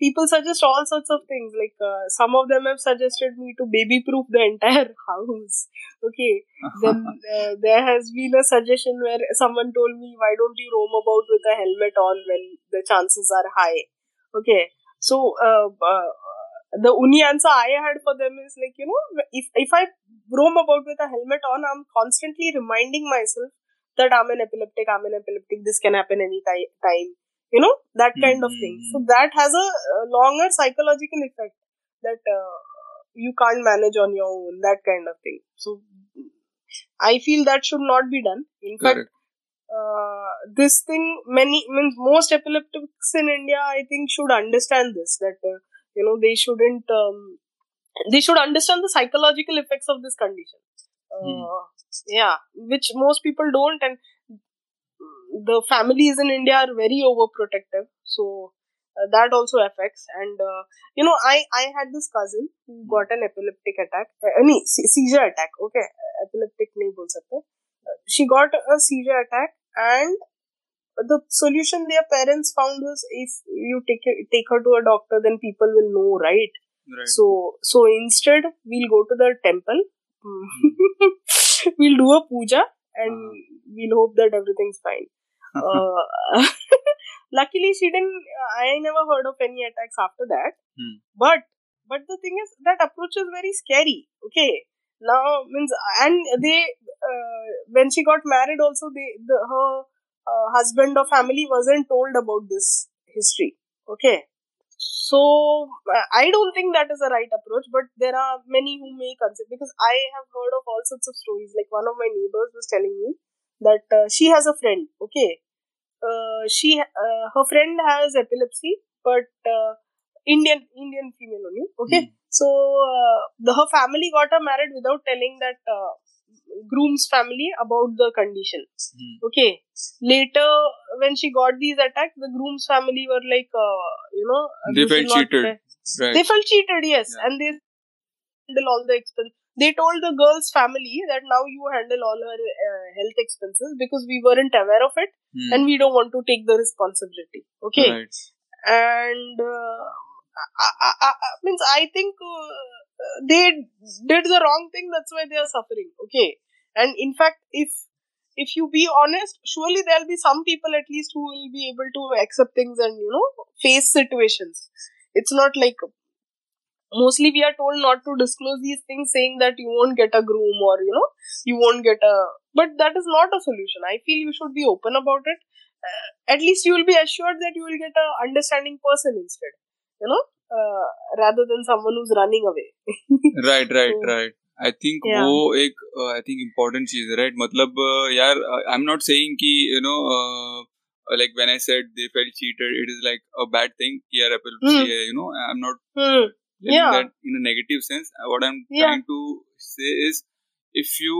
People suggest all sorts of things. Like uh, some of them have suggested me to baby proof the entire house. Okay? Then uh, there has been a suggestion where someone told me why don't you roam about with a helmet on when the chances are high? Okay? So uh, uh, the only answer i had for them is like you know if if i roam about with a helmet on i'm constantly reminding myself that i'm an epileptic i'm an epileptic this can happen any time you know that kind of thing. So that has a, longer psychological effect that uh, you can't manage on your own that kind of thing. So i feel that should not be done. In fact uh, this thing many means most epileptics in india i think should understand this that uh, you know they shouldn't um, they should understand the psychological effects of this condition. Uh, yeah which most people don't and the families in india are very overprotective. So uh, that also affects. And uh, you know i i had this cousin who got an epileptic attack uh, seizure attack okay epileptic nahi bol sakte she got a seizure attack and the solution their parents found was if you take her- take her to a doctor then people will know right? Right. so so instead we'll go to the temple. We'll do a puja and we'll hope that everything's fine luckily she didn't i never heard of any attacks after that. Hmm. but but the thing is that approach is very scary okay? Now means and they uh, when she got married also they the her uh, husband or family wasn't told about this history okay? So uh, i don't think that is the right approach but there are many who may consider because i have heard of all sorts of stories like one of my neighbors was telling me that uh, she has a friend okay uh, she uh, her friend has epilepsy but uh, indian indian female only okay Hmm. so uh, the, her family got her married without telling that uh, groom's family about the condition Hmm. okay later when she got these attacks the groom's family were like uh, you know They felt cheated. Right. they felt cheated yes Yeah. and they all the expense they told the girl's family that now you handle all her uh, health expenses because we weren't aware of it Hmm. and we don't want to take the responsibility. Okay? Right. and uh, I, I, I, means i think uh, they did the wrong thing that's why they are suffering. Okay? And in fact if if you be honest surely there'll be some people at least who will be able to accept things and you know face situations. It's not like mostly we are told not to disclose these things saying that you won't get a groom or you know you won't get a but that is not a solution i feel you should be open about it uh, at least you will be assured that you will get a understanding person instead you know uh, rather than someone who's running away right right So, right I think yeah. वो एक आई थिंक इम्पोर्टेंट चीज है राइट मतलब uh, यार आई एम नॉट सेइंग कि you know like when I said they felt cheated, it is like a bad thing. कि यार epilepsy Hmm. है, you know. I'm not hmm. telling Yeah. that in a negative sense. Uh, What I'm Yeah. trying to say is, if you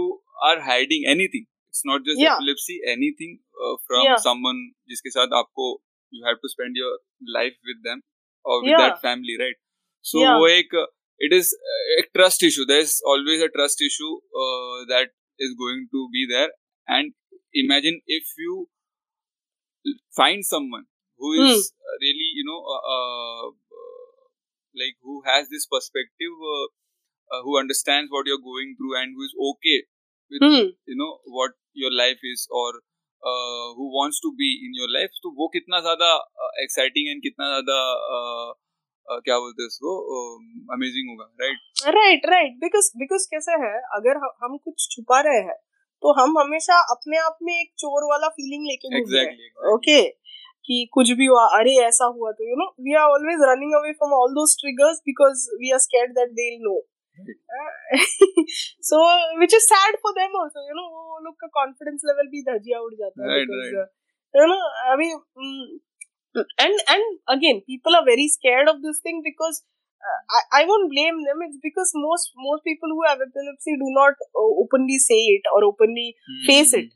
are hiding anything, it's not just Yeah. epilepsy, anything uh, from Yeah. someone जिसके साथ आपको you have to spend your life with them or with Yeah. that family, right? So Yeah. वो एक it is uh, a trust issue. There is always a trust issue uh, that is going to be there. And imagine if you find someone who Hmm. is uh, really, you know, uh, uh, uh, like who has this perspective, uh, uh, who understands what you're going through, and who is okay with, Hmm. you know, what your life is, or uh, who wants to be in your life. तो वो कितना ज़्यादा एक्साइटिंग एंड कितना ज़्यादा uh, uh, क्या बोलते हैं इसको अमेजिंग होगा right right right because because कैसे है अगर ह- हम कुछ छुपा रहे हैं तो हम हमेशा अपने आप में एक चोर वाला फीलिंग लेके रहे हैं ओके कि कुछ भी हुआ अरे ऐसा हुआ तो you know we are always running away from all those triggers because we are scared that they know so which is sad for them also you know वो लोग का कॉन्फिडेंस लेवल भी धजिया उड़ जाता है Right, because right. uh, you know I mean mm, and and again people are very scared of this thing because uh, I, I won't blame them it's because most most people who have epilepsy do not uh, openly say it or openly face it.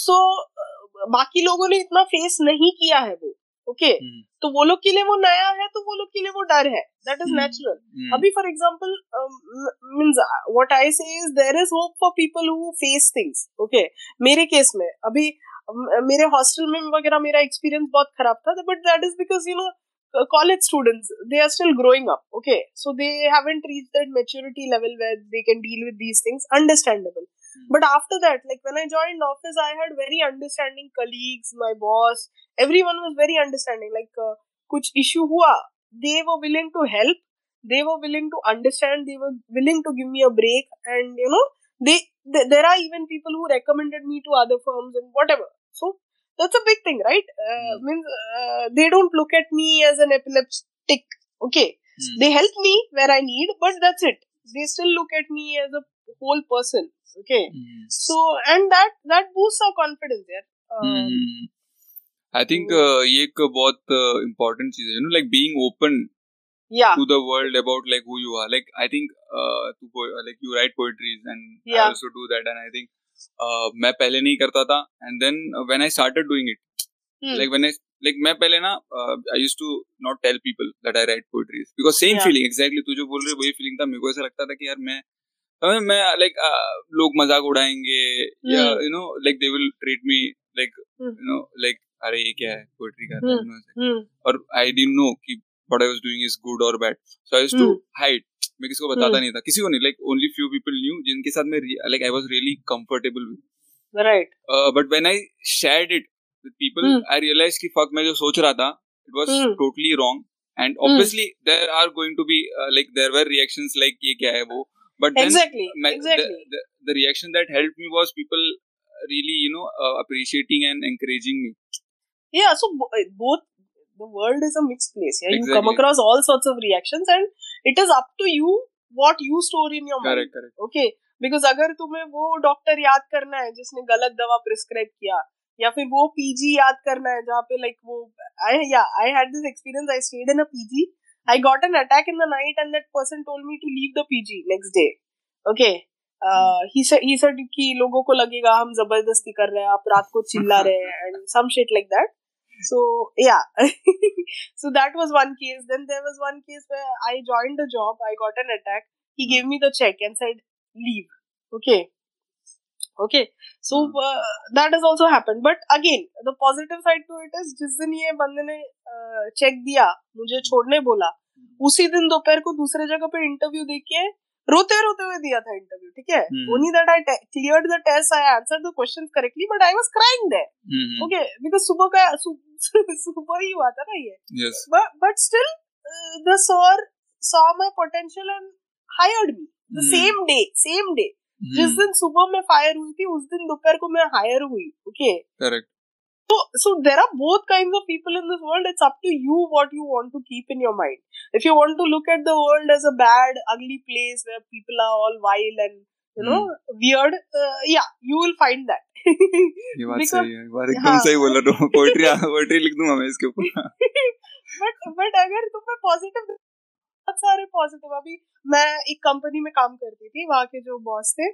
so uh, बाकी लोगों ने इतना फेस नहीं किया है वो ओके okay? तो वो लोग के लिए वो नया है तो वो लोग के लिए वो डर है। दैट इज़ नेचुरल अभी for example means what I say is there is hope for people who face things okay मेरे केस में अभी मेरे हॉस्टल में वगैरह मेरा एक्सपीरियंस बहुत खराब था but that is because you know college students they are still growing up okay? So they haven't reached that maturity level where they can deal with these things understandable. mm. But after that like when i joined office i had very understanding colleagues my boss everyone was very understanding. Like uh, kuch issue hua they were willing to help they were willing to understand they were willing to give me a break and you know they, they there are even people who recommended me to other firms and whatever. So that's a big thing right? Uh, mm. means uh, they don't look at me as an epileptic okay? Mm. they help me where i need but that's it. They still look at me as a whole person okay mm. so and that that boosts our confidence there um, I think ये एक बहुत इम्पोर्टेंट चीज़ है you know like being open yeah to the world about like who you are like i think uh to like you write poetries and yeah. i also do that and i think uh, मैं पहले नहीं करता था and then when I started doing it like when I like मैं पहले ना I used to not tell people that I write poetries because same feeling exactly तू जो बोल रही है वही फीलिंग था मेरे को ऐसा लगता था कि यार मैं मैं लाइक लोग मज़ाक उड़ाएँगे या you know like they will treat me like you know like अरे ये क्या है? पोएट्री कर रहा है। और आई डिडंट नो कि what I was doing is good और bad so I used to hide मैं किसी को बताता नहीं था। किसी को नहीं like only few people knew जिनके साथ मैं like I was really comfortable with right but when I shared it with people I realize कि फक मैं जो सोच रहा था it was totally wrong and obviously there are going to be like there were reactions like ये क्या है वो? but then exactly, my, exactly. The, the, the reaction that helped me was people really you know uh, appreciating and encouraging me yeah so both the world is a mixed place yeah exactly. you come across all sorts of reactions and it is up to you what you store in your correct, mind correct. okay because अगर तुम्हें वो डॉक्टर याद करना है जिसने गलत दवा प्रिस्क्राइब किया या फिर वो पीजी याद करना है जहाँ पे लाइक वो आई या I had this experience I stayed in a PG I got an attack in the night and that person told me to leave the PG next day okay he said कि लोगों को लगेगा हम ज़बरदस्ती कर रहे हैं आप रात को चिल्ला रहे हैं and some shit like that so yeah so that was one case then there was one case where i joined the job i got an attack he gave me the check and said leave okay okay hmm. uh, that has also happened. But again the positive side to it is जिस दिन ये बंदे ने चेक दिया मुझे छोड़ने बोला उसी दिन दोपहर को दूसरे जगह पे इंटरव्यू देके रोते रोते हुए दिया था इंटरव्यू ठीक है? Only that I cleared the test I answer the questions correctly but I was crying there okay because सुबह का सुबह ही हुआ था ना ये। But but still the sir saw my potential and hired me the same day same day जिस दिन सुबह में फायर हुई थी उस दिन दोपहर को मैं हायर हुई okay correct So, so there are both kinds of people in this world. It's up to you what you want to keep in your mind. If you want to look at the world as a bad, ugly place where people are all vile and you know mm. weird, uh, yeah, you will find that. ये बात सही है बात एकदम सही बोला तो पोएट्री पोएट्री लिख दूँगा मैं इसके ऊपर बट बट अगर तुम्हें पॉजिटिव बहुत सारे पॉजिटिव अभी मैं एक कंपनी में काम करती थी वहाँ के जो बॉस थे।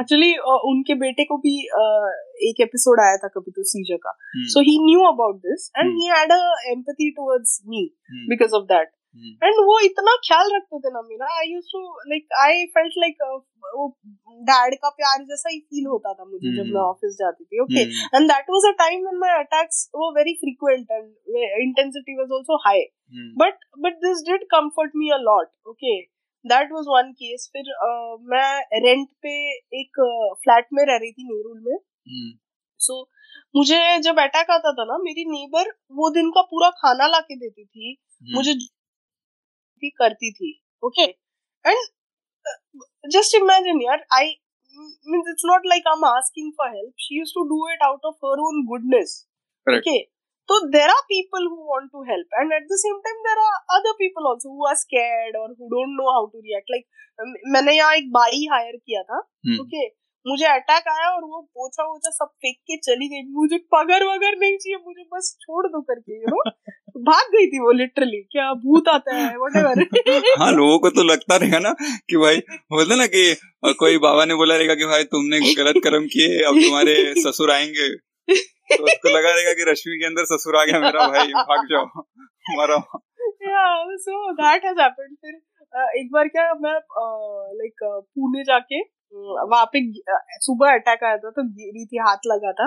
Actually hmm. uh, उनके बेटे को भी uh, एक एपिसोड आया था कभी तो सीजर का। So he knew about this and he had a empathy towards me because of that and वो इतना ख्याल रखते थे ना मेरा। I use to like I felt like वो डैड का प्यार जैसा ही फील होता था मुझे जब मैं ऑफ़िस hmm. जाती थी okay and that was a time when my attacks were very frequent and intensity was also high but but this did comfort me a lot okay that was one case फिर uh, मैं रेंट पे एक फ्लैट uh, में रह रही थी नेरुल में। सो so, मुझे जब अटैक आता था ना मेरी नेबर वो दिन का पूरा खाना लाके देती थी। मुझे भी करती थी ओके एंड जस्ट इमेजिन यार I means it's not like I am asking for help she used to do it out of her own goodness okay तो there are people who want to help and at the same time there are other people also who are scared और who don't know how to react like मैंने यहाँ एक बाई हायर किया था hmm. ओके मुझे अटैक आया और वो पोछा वोचा सब फेंक के चली गई। मुझे पगर वगर नहीं चाहिए मुझे बस छोड़ दो करके यू नो भाग गई थी वो लिटरली क्या भूत आता है व्हाटएवर हाँ लोगों को तो लगता रहेगा ना कि भाई बोलते ना कि कोई बाबा ने बोला रहेगा कि भाई तुमने गलत कर्म किए अब तुम्हारे ससुर आएँगे। तो उसको लगा रहेगा कि रश्मि के अंदर ससुर आ गया मेरा भाई भाग जाओ मरा। Yeah so that has happened. फिर uh, एक बार क्या मैं लाइक uh, पुणे जाके वहाँ पे सुबह अटैक आया था तो गिरी थी हाथ लगा था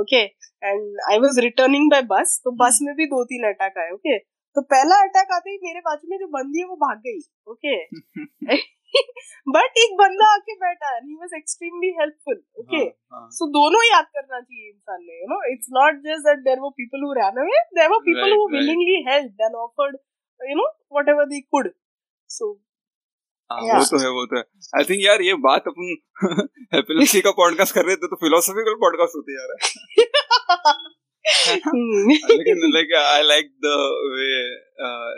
okay and I was returning by bus तो बस में भी दो तीन अटैक आए ओके तो पहला अटैक आते ही मेरे बाजू में जो बंदी है वो भाग गई ओके बट एक बंदा आके बैठा है was extremely helpful okay so दोनों याद करना चाहिए इंसान ने you know it's not just that there were people who ran away there were people who willingly helped and offered you know whatever they could so वो तो है वो तो है। आई थिंक यार ये बात अपन एपिलेप्सी का पॉडकास्ट कर रहे थे तो फिलोसॉफिकल पॉडकास्ट होते यार। लेकिन like I like the way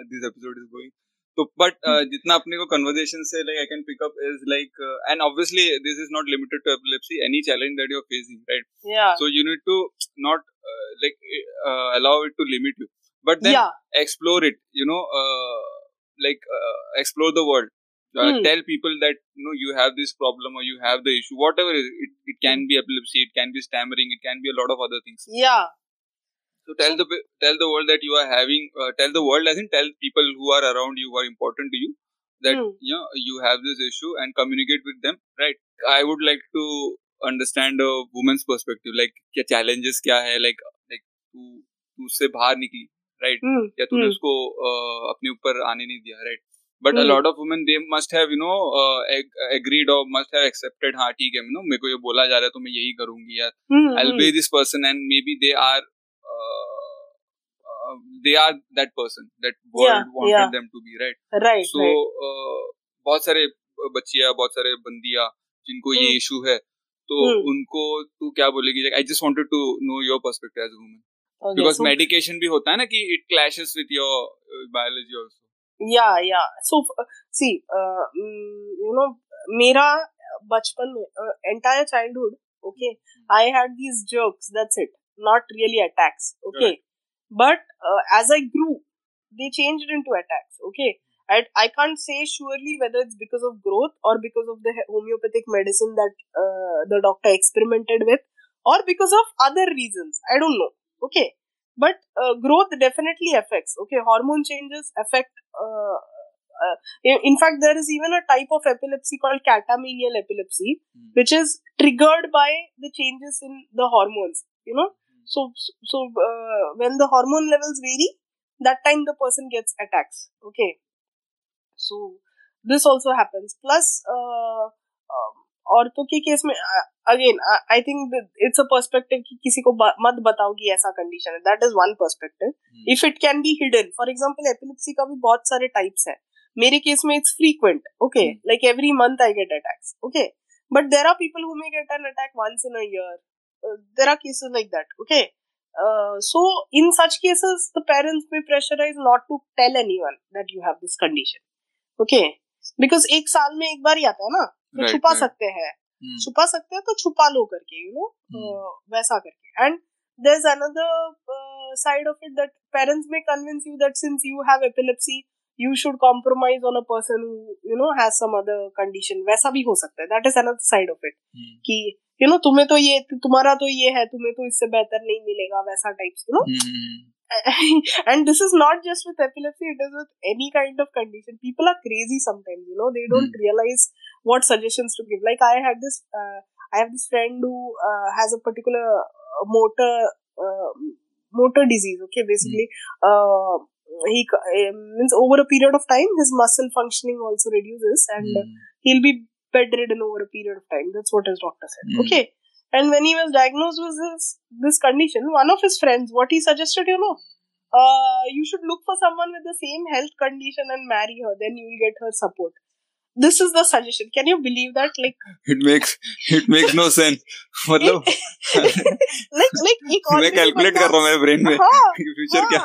this episode is going तो बट uh, जितना अपने को कन्वर्सेशन से like I can pick up is like and obviously this is not limited to epilepsy any challenge that you are facing right so you need to not like allow it to limit you but then explore it you know like uh, explore the world. Uh, mm. tell people that you know you have this problem or you have the issue whatever it is it, it can be epilepsy it can be stammering it can be a lot of other things yeah so tell the tell the world that you are having uh, tell the world as in tell people who are around you who are important to you that mm. you know you have this issue and communicate with them right i would like to understand a woman's perspective like क्या challenges क्या है like like तू तू उससे बाहर निकली राइट या तूने उसको अपने ऊपर आने नहीं दिया right but a lot of women they must have you know agreed और मस्ट हैव एक्सेप्टेड हाँ ठीक है यू नो मेरे को ये बोला जा रहा है तो मैं यही करूँगी यार I be this person and maybe they are they are that person that world yeah, wanted yeah. them to be right right so right. Uh, बहुत सारे बच्चियाँ बहुत सारे बंदियाँ जिनको hmm. ये इशू है तो hmm. उनको तू क्या बोलेगी I just wanted to know your perspective as a woman because medication भी होता है ना कि it clashes with your biology also या या सो सी यू नो मेरा बचपन में entire childhood okay I had these jokes that's it not really attacks okay but as I grew they changed into attacks okay I, I can't say surely whether it's because of growth or because of the homeopathic medicine that uh, the doctor experimented with or because of other reasons i don't know okay but uh, growth definitely affects okay hormone changes affect uh, uh, in fact there is even a type of epilepsy called catamenial epilepsy mm. which is triggered by the changes in the hormones you know mm. so so uh, when the hormone levels vary that time the person gets attacks okay so this also happens plus uh, um, औरतों के केस में again I think it's a perspective कि किसी को मत बताओ कि ऐसा कंडीशन है। That is one perspective if it can be hidden for example epilepsy का भी बहुत सारे टाइप्स है। मेरे केस में it's frequent okay like every month I get attacks okay but there are people who may get an attack once in a year there are cases like that okay so in such cases the parents may pressurize not to tell anyone that you have this condition okay? Because एक साल में एक बार ही आता है ना। Right, छुपा right. सकते हैं। Hmm. छुपा सकते हैं तो छुपा लो करके यू नो hmm. वैसा करके। And there is another side of it that parents में convince you that since you have epilepsy you should compromise on a person you know has some other condition वैसा भी हो सकता है। That is another side of it कि यू नो तुम्हें तो ये तुम्हारा तो ये है तुम्हें तो इससे बेहतर नहीं मिलेगा वैसा types you know and this is not just with epilepsy it is with any kind of condition. People are crazy sometimes you know they don't mm. realize what suggestions to give like i had this uh, i have this friend who uh, has a particular uh, motor uh, motor disease okay basically mm. he means over a period of time his muscle functioning also reduces and mm. he'll be bedridden over a period of time that's what his doctor said hmm. okay and when he was diagnosed with this, this condition, one of his friends, what he suggested, you know, uh, you should look for someone with the same health condition and marry her. Then you will get her support. This is the suggestion. Can you believe that? Like it makes it makes no sense. मतलब like like एक मैं calculate कर रहा हूँ मेरे brain में future क्या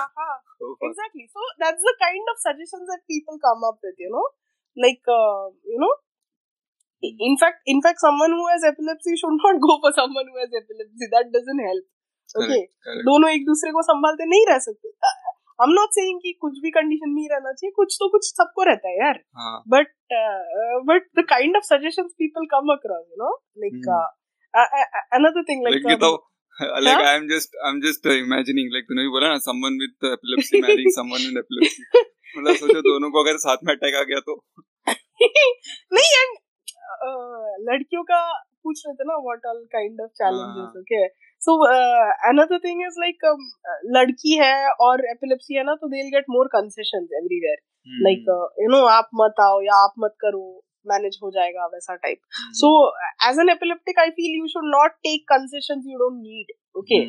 exactly. So that's the kind of suggestions that people come up with. You know, like uh, you know, in fact in fact someone who has epilepsy should not go for someone who has epilepsy that doesn't help okay दोनों एक दूसरे को संभालते नहीं रह सकते आई एम नॉट सेइंग कि कुछ भी कंडीशन नहीं रहना चाहिए कुछ तो कुछ सबको रहता है यार। But but the kind of suggestions people come across you know like another thing like like huh? I'm just I'm just uh, imagining like तूने भी बोला ना someone with epilepsy marrying someone with epilepsy. मतलब सोचो दोनों को अगर साथ में अटैक आ गया तो। नहीं एंड लड़कियों का पूछ रहे थे ना what all kind of challenges okay so another thing is like लड़की है और एपिलेप्सी है ना तो they get more concessions everywhere like you know आप मत आओ या आप मत करो मैनेज हो जाएगा वैसा type so as an epileptic I feel you should not take concession you don't need okay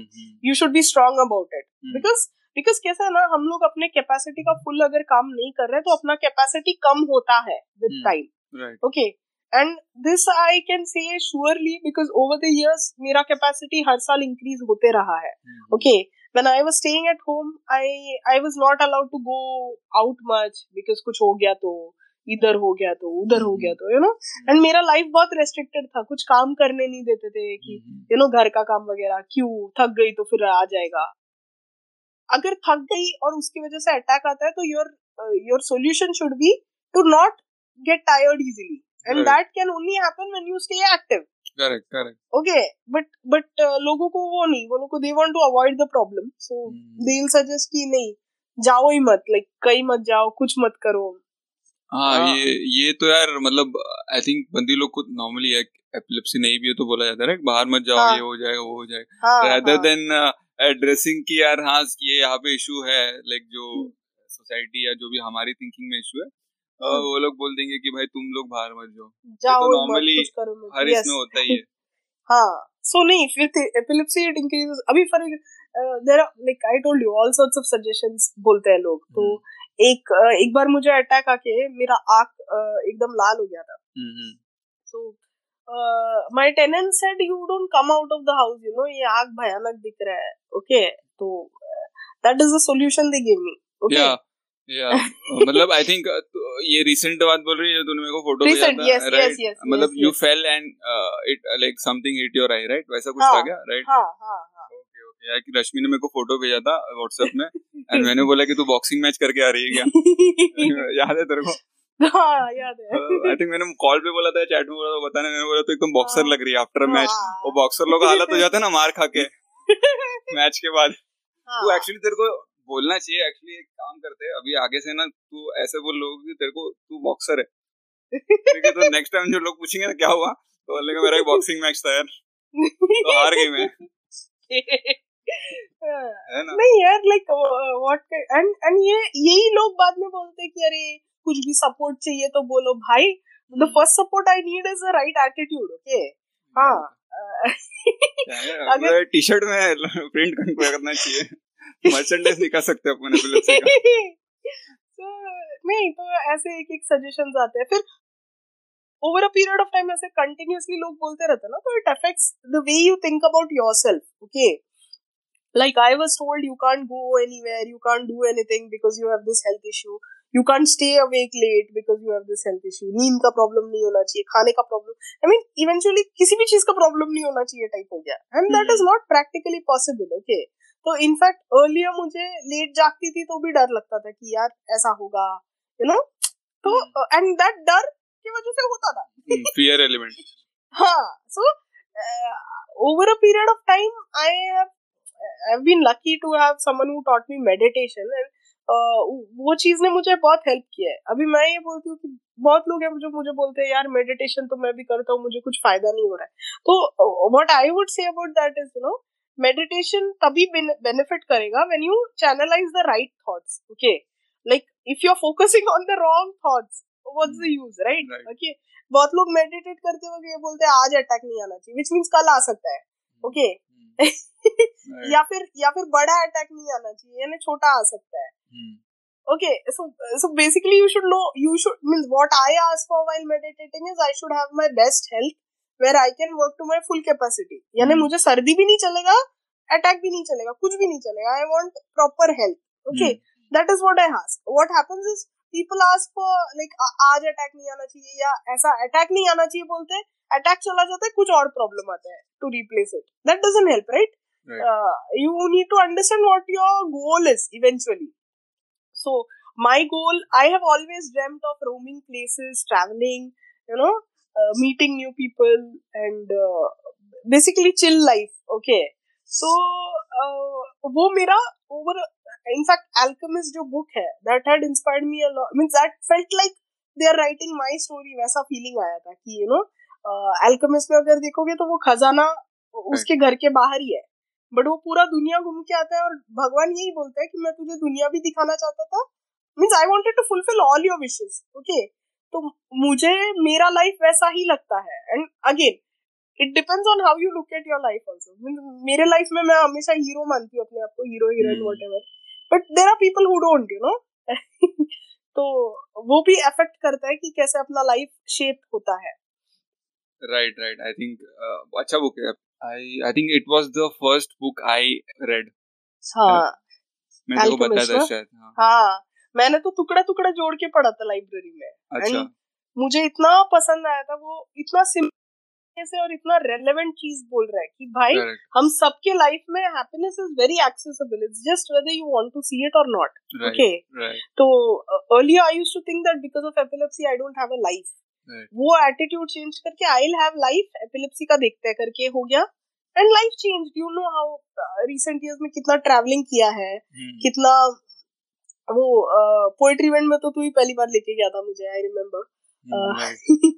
you should be strong about it because because कैसा है ना हम लोग अपने कैपेसिटी का फुल अगर काम नहीं कर रहे तो अपना कैपेसिटी कम होता है with time okay and this I can say surely because over the years मेरा कैपेसिटी हर साल इंक्रीज होते रहा है। Okay when I was staying at home, I I was not allowed to go out much because कुछ हो गया तो इधर हो गया तो उधर हो गया तो यू नो एंड मेरा लाइफ बहुत रेस्ट्रिक्टेड था कुछ काम करने नहीं देते थे कि यू नो घर का काम वगैरह क्यों? थक गई तो फिर आ जाएगा। अगर थक गई और उसकी वजह से अटैक आता है तो your your solution should be to not get tired easily and that can only happen when you stay active correct correct okay but but लोगों को वो नहीं वो लोगों को they want to avoid the problem so they will suggest कि नहीं जाओ ही मत लाइक कहीं मत जाओ कुछ मत करो। हाँ, हाँ। ये ये तो यार मतलब आई थिंक बंदी लोग को नॉर्मली एपिलेप्सी नहीं भी हो तो बोला जाता है बाहर मत जाओ हाँ, ये हो जाएगा वो हो जाएगा। रादर देन एड्रेसिंग की यार हाँ ये यहाँ पे इशू है लाइक जो सोसाइटी हम्म। या जो भी हमारी थिंकिंग में इशू है हम्म। वो लोग बोल देंगे कि भाई तुम लोग बाहर मत जाओ। जाओ तो नॉर्मली हर yes. इसमें होता ही है। हाँ सो नहीं फिर एपिलेप्सी इट इंक्रीजेस अभी for there are like I told you all sorts of suggestions बोलते हैं लोग। तो हम्म। एक एक बार मुझे अटैक आके मेरा आँख एकदम लाल हो गया था। So my tenant said you don't come out of the house you know ये आँख भयानक दिख रहा है। ओके तो that is the solution they give me okay मतलब आई थिंक ये रिसेंट बात बोल रही है तूने मेरे को फ़ोटो भेजा था मतलब you fell and it like something hit your eye right वैसा कुछ था क्या राइट हाँ हाँ यार कि रश्मि ने मेरे को फ़ोटो भेजा था व्हाट्सएप में एंड मैंने बोला कि तू बॉक्सिंग मैच करके आ रही है क्या? याद है तेरे को? हाँ, याद है। आई थिंक मैंने कॉल पे बोला था चैट में बोला था बताने मैंने बोला तो एकदम बॉक्सर लग रही है आफ्टर मैच वो बॉक्सर लोग हालत हो जाता है ना मार खा के मैच के बाद। तू एक्चुअली तेरे को बोलना चाहिए एक्चुअली एक काम करते हैं अभी आगे से ना तू ऐसे बोल लोग कि तेरे को तू बॉक्सर है। ठीक है तो नेक्स्ट टाइम जो लोग पूछेंगे ना क्या हुआ? तो बोलेगा मेरा एक बॉक्सिंग मैच था यार। तो हार गई मैं। नहीं यार लाइक व्हाट एंड एंड ये यही लोग बाद में बोलते हैं कि अरे कुछ भी सपोर्ट चाहिए तो बोलो भाई the first support I need is a right attitude okay हाँ अगर टी शर्ट में प्रिंट करना चाहिए। मर्चेंडाइज निकाल सकते हैं अपने तो नहीं तो ऐसे एक एक सजेशंस आते हैं। फिर over a period of time ऐसे कंटिन्यूअसली लोग बोलते रहते ना तो it affects the way you think about yourself okay like i was told you can't go anywhere you can't do anything because you have this health issue. You can't stay awake late because you have this health issue. नींद का प्रॉब्लम नहीं होना चाहिए खाने का प्रॉब्लम आई मीन इवेंचुअली किसी भी चीज़ का प्रॉब्लम नहीं होना चाहिए टाइप हो गया। And that is not practically possible okay तो इनफैक्ट अर्लियर मुझे लेट जागती थी तो भी डर लगता था कि यार ऐसा होगा यू नो तो एंड दैट डर की वजह से होता था। फियर एलिमेंट हाँ so over a period of time I have I've been lucky to have someone who taught me meditation and uh, वो चीज़ ने मुझे बहुत हेल्प किया है। अभी मैं ये बोलती हूँ कि बहुत लोग हैं जो मुझे बोलते हैं यार मेडिटेशन तो मैं भी करता हूँ मुझे कुछ फ़ायदा नहीं हो रहा है। तो what I would say about that is you know meditation तभी बेनिफिट करेगा when you channelize the right thoughts okay like if you are focusing on the wrong thoughts what's the use right okay बहुत लोग मेडिटेट करते हुए ये बोलते हैं आज अटैक नहीं आना चाहिए विच मीन्स कल आ सकता है ओके okay? या फिर या फिर बड़ा अटैक नहीं आना चाहिए यानी छोटा आ सकता है okay so so basically you should know you should means what I ask for while meditating is I should have my best health where I can work to my full capacity यानी hmm. मुझे सर्दी भी नहीं चलेगा अटैक भी नहीं चलेगा कुछ भी नहीं चलेगा. I want proper health okay that is what I ask what happens is people ask for like आज अटैक नहीं आना चाहिए या ऐसा अटैक नहीं आना चाहिए बोलते हैं. अटैक चला जाता है कुछ और प्रॉब्लम आता है to replace it that doesn't help right you need to understand what your goal is eventually so my goal i have always dreamt of roaming places traveling you know uh, meeting new people and uh, basically chill life okay so uh, वो मेरा over in fact alchemist जो book है that had inspired me a lot means that felt like they are writing my story वैसा feeling आया था कि you know uh, alchemist में अगर देखोगे तो वो खजाना उसके घर के बाहर ही है बट वो पूरा दुनिया घूम के आता है और भगवान यही बोलता है कि मैं तुझे दुनिया भी दिखाना चाहता था means I wanted to fulfil all your wishes okay तो मुझे मेरा लाइफ वैसा ही लगता है। And again it depends on how you look at your life also मेरे लाइफ में मैं हमेशा हीरो मानती हूँ अपने आप को hero heroine whatever but there are people who don't you know तो वो भी अफेक्ट करता है कि कैसे अपना लाइफ शेप होता है। राइट राइट आई थिंक अच्छा बुक है। I I think it was the first book I read हाँ। मैंने को बताया था शायद हाँ, हाँ। मैंने तो टुकड़ा टुकड़ा जोड़ के पढ़ा था लाइब्रेरी में। अच्छा। मुझे इतना पसंद आया था वो इतना से और इतना रेलेवेंट चीज़ बोल रहा है कि भाई Correct. हम सबके लाइफ में happiness is very accessible it's just whether you want to see it और नॉट ओके तो earlier I used to think that because of epilepsy I don't have a life वो एटीट्यूड चेंज करके I will have life epilepsy का देखते हैं करके हो गया। And life change you know how recent years में कितना ट्रैवलिंग किया है hmm. कितना वो पोएट्री इवेंट में तो तू ही पहली बार लेके गया था मुझे I remember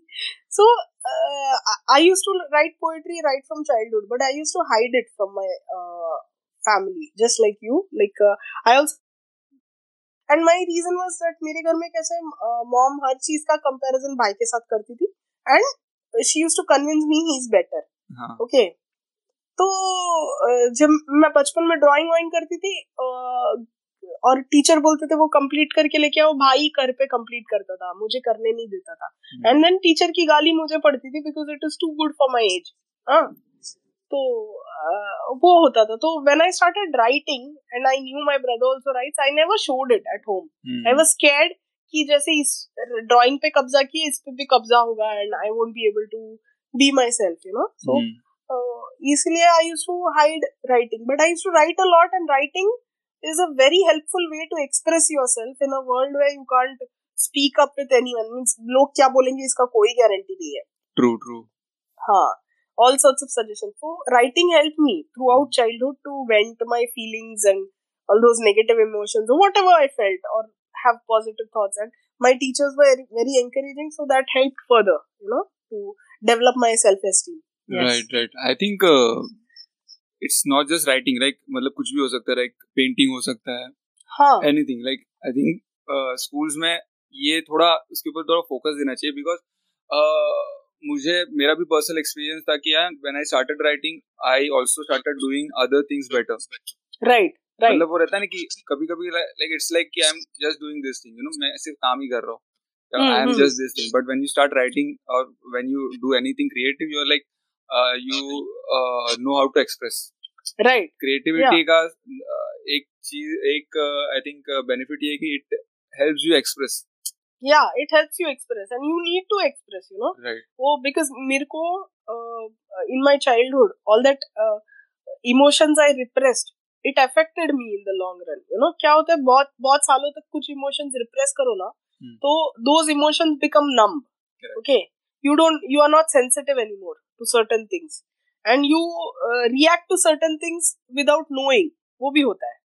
used to write poetry right from childhood, but I used to hide it from my uh, family, just like you. Like uh, I also and my reason was that मेरे घर में कैसे मॉम हर चीज़ का कंपेरिजन भाई के साथ करती थी and she use to convince me he is better okay तो जब मैं बचपन में ड्राइंग वाइंग करती थी और टीचर बोलते थे वो कंप्लीट करके लेके आओ भाई कर पे कंप्लीट करता था मुझे करने नहीं देता था. एंड देन टीचर की गाली मुझे पड़ती थी because it is too good for my age हाँ तो वो होता था। तो when I started writing and I knew my brother also writes I never showed it at home I was scared कि जैसे इस ड्राइंग पे कब्जा किए इस पे भी कब्जा होगा and I won't be able to be myself you know so इसलिए I use to hide writing but I use to write a lot and writing Is a very helpful way to express yourself in a world way you can't speak up with anyone means लोग क्या बोलेंगे इसका कोई गारंटी नहीं है ट्रू ट्रू हाँ all sorts of suggestions. So writing helped me throughout childhood to vent my feelings and all those negative emotions or whatever I felt or have positive thoughts. And my teachers were very encouraging, so that helped further, you know, to develop my self-esteem. Yes. Right, right. I think uh, it's not just writing like मतलब कुछ भी हो सकता है, like painting हो सकता है, anything. Like I think uh, में ये थोड़ा उसके ऊपर थोड़ा फोकस देना चाहिए बिकॉज़ uh, मुझे मेरा भी पर्सनल एक्सपीरियंस था कि यार when I started writing I also started doing other things better right मतलब वो रहता है ना कि कभी कभी लाइक इट्स लाइक कि I am just doing this thing you know मैं सिर्फ़ काम ही कर रहा हूँ। I am just this thing but when you start writing और when you do anything creative you are like you know how to express right creativity का uh, एक चीज़ एक आई थिंक बेनिफिट ये कि इट हेल्प्स यू एक्सप्रेस या it helps you express and you need to express you know वो बिकॉज़ मेरे को in my childhood all that emotions I repressed it affected me in the long run you know क्या होता है बहुत बहुत सालों तक कुछ इमोशंस रिप्रेस करो ना hmm. तो those emotions become numb okay you don't you are not sensitive any more to certain things you uh, react to certain things without knowing वो भी होता है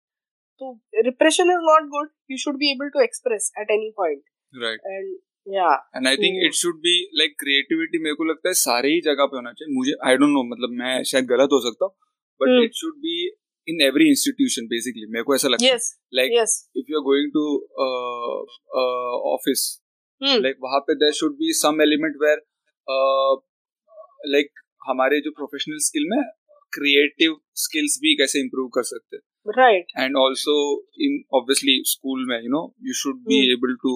तो repression is not good you should be able to express at any point right and yeah and i think it should be like creativity मेरे को लगता है सारे ही जगह पे होना चाहिए मुझे आई डोंट नो मतलब मैं शायद गलत हो सकता हूँ but it should be in every institution basically मेरे को ऐसा लगता है like yes. if you are going to uh, uh, office hmm. like वहाँ पे there should be some element where uh, like हमारे जो प्रोफेशनल स्किल में क्रिएटिव स्किल्स भी कैसे इम्प्रूव कर सकते हैं। Right and also in obviously school में you know you should be able to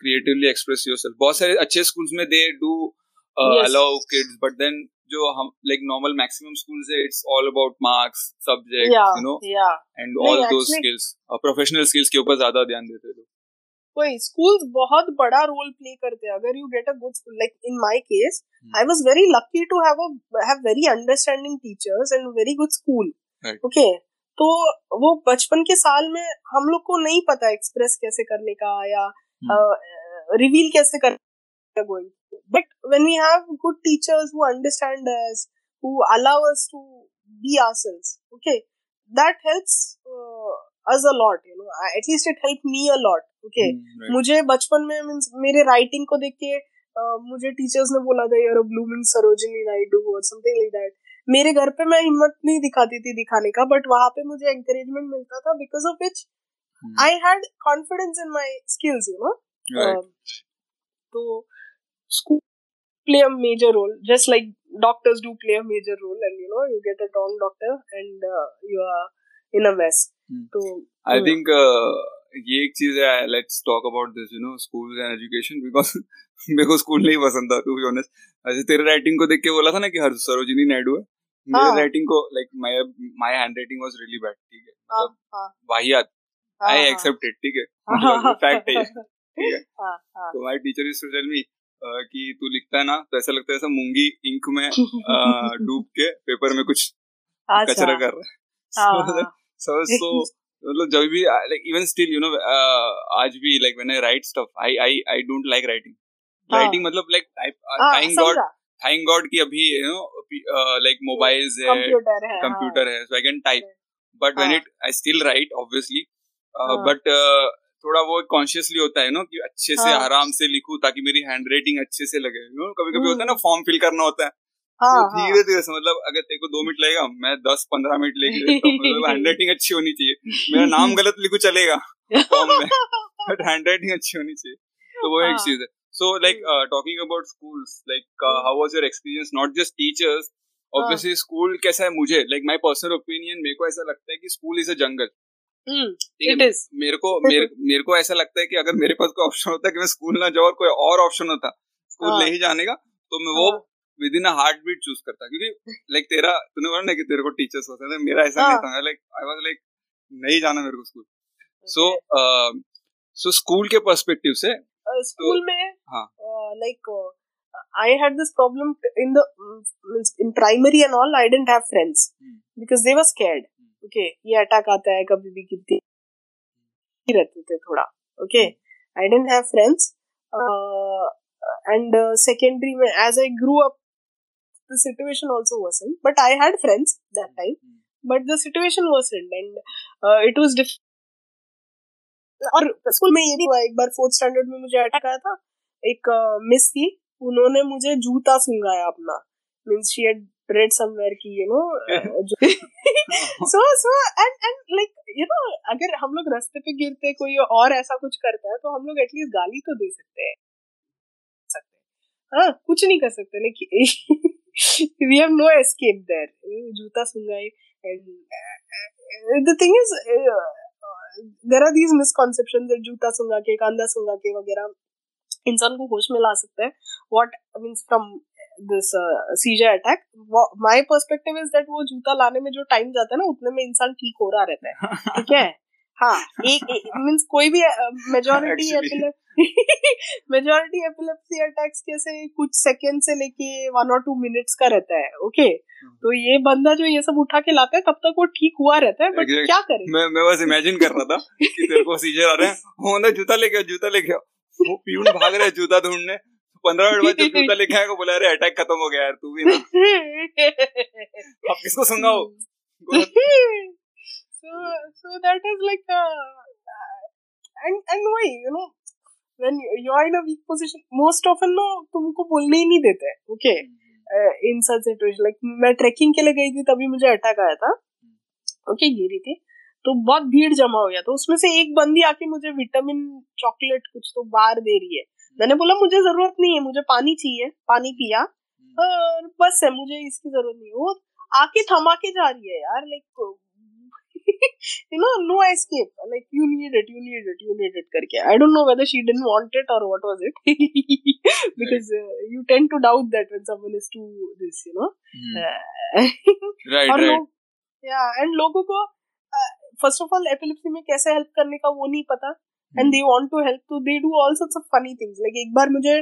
creatively express yourself बहुत सारे अच्छे स्कूल्स में they do allow kids but then जो हम लाइक नॉर्मल मैक्सिमम स्कूल्स है it's all about marks subject you know and all those skills professional skills के ऊपर ज़्यादा ध्यान देते हैं वही स्कूल्स बहुत बड़ा रोल प्ले करते हैं। अगर you get a good school like in my case I was very lucky to have a have very understanding teachers and very good school okay तो वो बचपन के साल में हम लोग को नहीं पता एक्सप्रेस कैसे करने का या रिवील hmm. कैसे कर going but when we have good teachers who understand us who allow us to be ourselves okay? That helps us a lot you know at least it help me a lot okay मुझे बचपन में मीन्स मेरे राइटिंग को देख के uh, मुझे टीचर्स ने बोला था यार ब्लूमिंग सरोजिनी नायडू और समथिंग लाइक दैट मेरे घर पे मैं हिम्मत नहीं दिखाती थी दिखाने का बट वहाँ पे मुझे एंकरेजमेंट मिलता था because of which I had confidence in my skills you know तो school play a major role just like doctors do play a major role and you know you get a wrong doctor and you are in a waste hmm. so i yeah. think uh, ये एक चीज़ है let's talk about this you know school and education because मेरे को स्कूल नहीं पसंद था टू बी ऑनेस्ट ऐसे तेरे राइटिंग को देख के बोला था ना कि हर सरोजिनी नायडू है मेरे राइटिंग को like my my handwriting was really bad ठीक है? मतलब वाहियात। आई एक्सेप्ट इट ठीक है? फैक्ट है ठीक है? तो my teacher to tell me कि तू लिखता है ना तो ऐसा लगता है ऐसा मूँगी इंक में डूब के पेपर में कुछ कचरा कर रहा है। सो सो मतलब जब भी like even still you know आज भी like when I write stuff I I I don't like writing writing मतलब like thank God thank God कि अभी यू नो लाइक मोबाइल्स है कंप्यूटर है so I can type but when it I still write obviously but थोड़ा वो कॉन्शियसली होता है ना कि अच्छे से हाँ. आराम से लिखूं ताकि मेरी हैंड राइटिंग अच्छे से लगे यू नो कभी कभी होता है ना फॉर्म। फिल करना होता है। धीरे धीरे से मतलब अगर तेरे को दो मिनट लगेगा मैं दस पंद्रह मिनट लेके मतलब हैंड राइटिंग अच्छी होनी चाहिए। मेरा नाम गलत लिखू चलेगा बट हैंड राइटिंग अच्छी होनी चाहिए। तो वो एक हाँ। चीज़ है। So like talking about schools like how was your experience not just teachers obviously school कैसा है मुझे लाइक माय पर्सनल ओपिनियन मेरे को ऐसा लगता है कि स्कूल इज़ अ जंगल हम्म, मेरे को मेरे मेरे को ऐसा लगता है कि अगर मेरे पास कोई ऑप्शन होता है कि मैं स्कूल ना जाऊँ और कोई और ऑप्शन होता स्कूल हाँ, नहीं जाने का तो मैं वो within heart beat choose करता क्योंकि लाइक तेरा तूने बोला ना कि तेरे को टीचर्स होते थे मेरा ऐसा नहीं हाँ। था लाइक आई वाज लाइक नहीं जाना मेरे को स्कूल सो सो स्कूल के पर्सपेक्टिव से स्कूल तो, में हाँ like I had this problem in the in primary and all. I didn't have friends hmm. because they were scared. Okay ये अटैक आता है कभी भी गिरती रहते थे थोड़ा okay I didn't have friends and secondary में as I grew up the situation also worsened but i had friends that time but the situation worsened and uh, it was different और स्कूल में ये भी हुआ एक बार फोर्थ स्टैंडर्ड में मुझे अटैक आया था एक मिस uh, थी उन्होंने मुझे जूता सुंगाया अपना means she had read somewhere कि you know so so and and like you know अगर हम लोग रास्ते पे गिरते कोई और ऐसा कुछ करता है तो हम लोग एटलीस्ट गाली तो दे सकते हैं सकते हाँ कुछ नहीं कर सकते लेकिन we have no escape there जूता सुंगाई and the thing is there are these misconception जूता सुंगा के कांदा सुंगा के वगैरह इंसान को होश में ला सकता है। What means from this seizure attack my perspective is that वो जूता लाने में जो टाइम जाता है ना उतने में इंसान ठीक हो रहा रहता है। ठीक है? हाँ एक मींस कोई भी मेजोरिटी मेजोरिटी एपिलेप्सी अटैक्स कैसे कुछ सेकंड से लेके वन और टू मिनट्स का रहता है ओके hmm. तो ये बंदा जो ये सब उठा के लाता है तब तक वो ठीक हुआ रहता है बट क्या करे? मैं मैं बस इमेजिन कर रहा था कि तेरे को सीजर आ रहे हैं। हो जूता लेके जूता लेके वो पीयून भाग रहे जूता ढूँढने। पंद्रह मिनट बाद जूता लेके आएगा बोला अरे अटैक खत्म हो गया यार तू भी ना। अब किसको सुनाओ? so so that is like uh, and and why you know when you are in a weak position most often no तुमको बोलने ही नहीं देते okay in such situation like मैं ट्रैकिंग के लिए गई थी तभी मुझे अटैक आया था ओके okay, गिरी थी। तो बहुत भीड़ जमा हो गया तो उसमें से एक बंदी आके मुझे विटामिन चॉकलेट कुछ तो बाहर दे रही है। मैंने बोला मुझे ज़रूरत नहीं है मुझे पानी चाहिए पानी पिया हम्म। और बस है मुझे इसकी ज़रूरत नहीं वो आके थमा के जा रही है यार like you know no escape like you need it you need it you need it karke i don't know whether she didn't want it or what was it because right. uh, you tend to doubt that when someone is too this you know mm. uh, right right लोग, yeah and लोगों को फ़र्स्ट ऑफ़ ऑल एपिलिप्सी में कैसे हेल्प करने का वो नहीं पता and they want to help तो they do all sorts of funny things like एक बार मुझे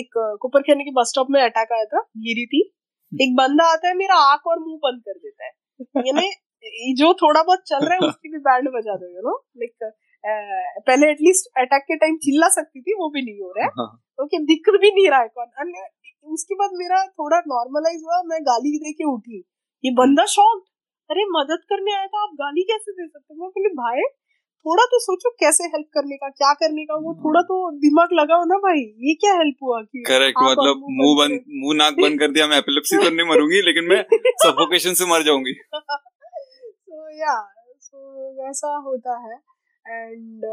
एक कुपर खेलने के बस स्टॉप में अटैक आया था गिरी थी hmm. एक बंदा आता है मेरा आँख और मुँह बंद कर देता है यानी जो थोड़ा बहुत चल रहा है उसकी भी बैंड बजा दो यू नो लाइक पहले एटलीस्ट अटैक के टाइम चिल्ला सकती थी वो भी नहीं हो रहा है। ओके हाँ। दिख भी नहीं रहा है कौन। उसके बाद मेरा थोड़ा नॉर्मलाइज हुआ मैं गाली दे के उठी। ये बंदा शॉक्ड अरे मदद करने आया था आप गाली कैसे दे सकते मैं बोली भाई थोड़ा तो सोचो कैसे हेल्प करने का क्या करने का? वो थोड़ा तो दिमाग लगाओ ना भाई ये क्या हेल्प हुआ कि करेक्ट मतलब मुँह बंद मुँह नाक बंद कर दिया मैं एपिलेप्सी तो नहीं मरूँगी लेकिन मैं सफोकेशन से मर जाऊँगी। या सो वैसा होता है। एंड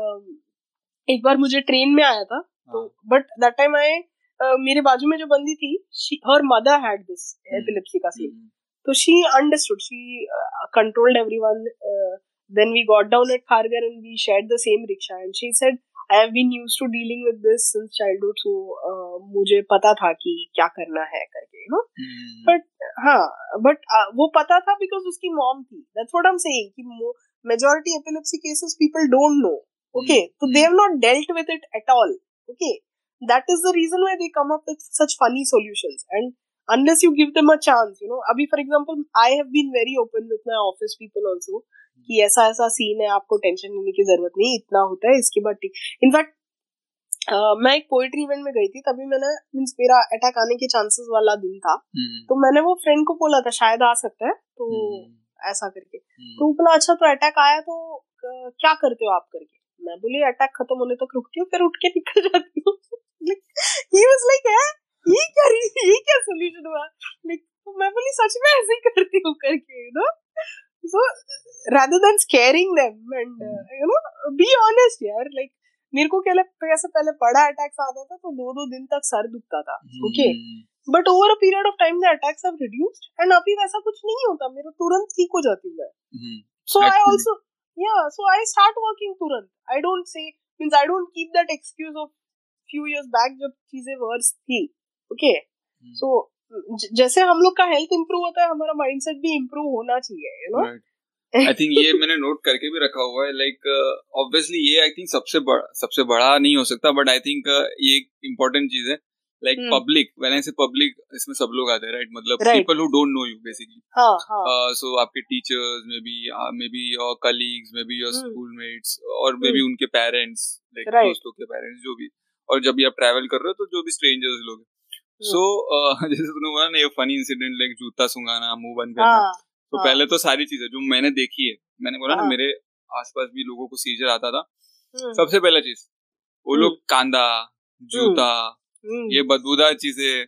एक बार मुझे ट्रेन में आया था तो बट दैट टाइम आई मेरे बाजू में जो बंदी थी she her mother had this epilepsy का सीन तो she understood she controlled everyone then we got down at फारगर and we shared the same rickshaw and she said have been use to dealing with this since childhood so मुझे पता था कि क्या करना है करके यू नो बट हाँ बट uh, वो पता था बिकॉज़ उसकी मॉम थी। That's what I am saying कि majority epilepsy cases people don't know okay तो they have not dealt with it at all okay that is the reason why they come up with such funny solutions and unless you give them a chance you know? Abhi for example i have been very open with my office people also कि ऐसा ऐसा सीन है आपको टेंशन लेने की ज़रूरत नहीं इतना होता है इसके बाद ठीक। इनफैक्ट Uh, मैं एक पोएट्री इवेंट में गई थी तभी मैंने मीन्स मेरा अटैक आने के चांसेस वाला दिन था। hmm. तो मैंने वो फ्रेंड को बोला था शायद आ सकता है। तो hmm. ऐसा करके। hmm. तो बोला अच्छा तो अटैक आया तो क्या करते हो आप करके? मैं बोली अटैक खत्म होने तक रुकती हूँ फिर उठ के निकल जाती हूँ। लाइक ये क्या ये क्या सोल्यूशन हुआ? लाइक मैं बोली सच में ऐसे ही करती हूँ करके you know so rather than scaring them and uh, you know be honest यार like मेरे को कैसे पहले बड़ा अटैक्स आता था तो दो दो दिन तक सर दुखता था okay but over a period of time the attacks have reduced and अभी वैसा कुछ नहीं होता मेरा तुरंत ठीक हो जाती हूँ मैं। सो आई आल्सो या सो आई स्टार्ट वर्किंग तुरंत। I don't say means I don't keep that excuse of few years back जब चीज़ें वर्स थी ओके सो जैसे हम लोग का हेल्थ इम्प्रूव होता है हमारा माइंडसेट भी इंप्रूव होना चाहिए यू नो आई थिंक ये मैंने नोट करके भी रखा हुआ है लाइक ऑब्वियसली uh, ये आई थिंक सबसे बड़ा सबसे बड़ा नहीं हो सकता बट आई थिंक ये एक इम्पोर्टेंट चीज़ है। Like public when I say public इसमें सब लोग आते हैं राइट मतलब people who don't know you basically so आपके teachers maybe maybe your colleagues maybe your school mates और मे बी. उनके पेरेंट्स लाइक दोस्तों के पेरेंट्स जो भी। और जब भी आप ट्रैवल कर रहे हो तो जो भी स्ट्रेंजर्स लोग सो uh, जैसे तुमने बोला ना ये फनी इंसिडेंट लाइक जूता सुंगाना मुँह बंद करना हाँ, तो हाँ. पहले तो सारी चीज़ें जो मैंने देखी है मैंने बोला हाँ. ना मेरे आसपास भी लोगों को सीजर आता था हम्म। सबसे पहला चीज़ वो लोग हम्म। कांदा जूता। ये बदबूदार चीज़ें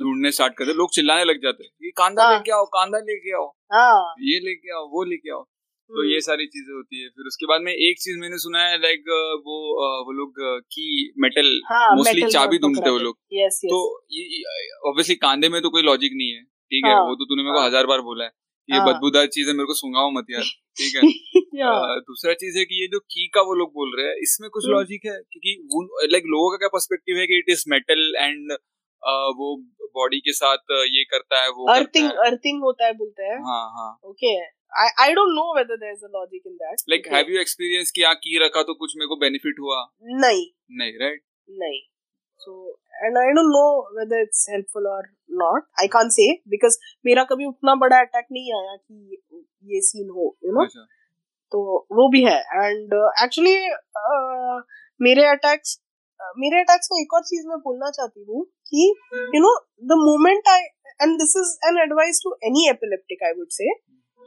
ढूँढने स्टार्ट करते लोग चिल्लाने लग जाते ये कांदा हाँ। लेके आओ कांदा लेके आओ हाँ। ये लेके आओ वो लेके आओ तो ये सारी चीज़ें होती है। फिर उसके बाद में एक चीज़ मैंने सुना है लाइक वो वो लोग की मेटल मोस्टली चाबी ढूंढते वो लोग। तो ऑब्वियसली कांधे में तो कोई लॉजिक नहीं है ठीक है? हाँ, वो तो तूने मेरे को हाँ। हज़ार बार बोला है ये हाँ, बदबूदार चीज़ है मेरे को सुंगाओ मत यार ठीक है? दूसरा चीज़ है कि ये जो की का वो लोग बोल रहे हैं इसमें कुछ लॉजिक हम्म। है? क्योंकि लाइक लोगों का क्या पर्सपेक्टिव है कि इट इज़ मेटल एंड वो बॉडी के साथ ये करता है वो अर्थिंग अर्थिंग होता है बोलते हैं। हाँ हाँ। Okay I I don't know whether there's a logic in that. Like okay. have you experienced कि की रखा तो कुछ मेरे को benefit हुआ? नहीं. नहीं right? नहीं. So and I don't know whether it's helpful or not. I can't say because मेरा कभी उतना बड़ा अटैक नहीं आया कि ये सीन हो you know. अच्छा. तो वो भी है एक्चुअली uh, uh, मेरे uh, मेरे अटैक्स में एक और चीज़ मैं बोलना चाहती हूँ कि you know the moment I and this is an advice to any epileptic I would say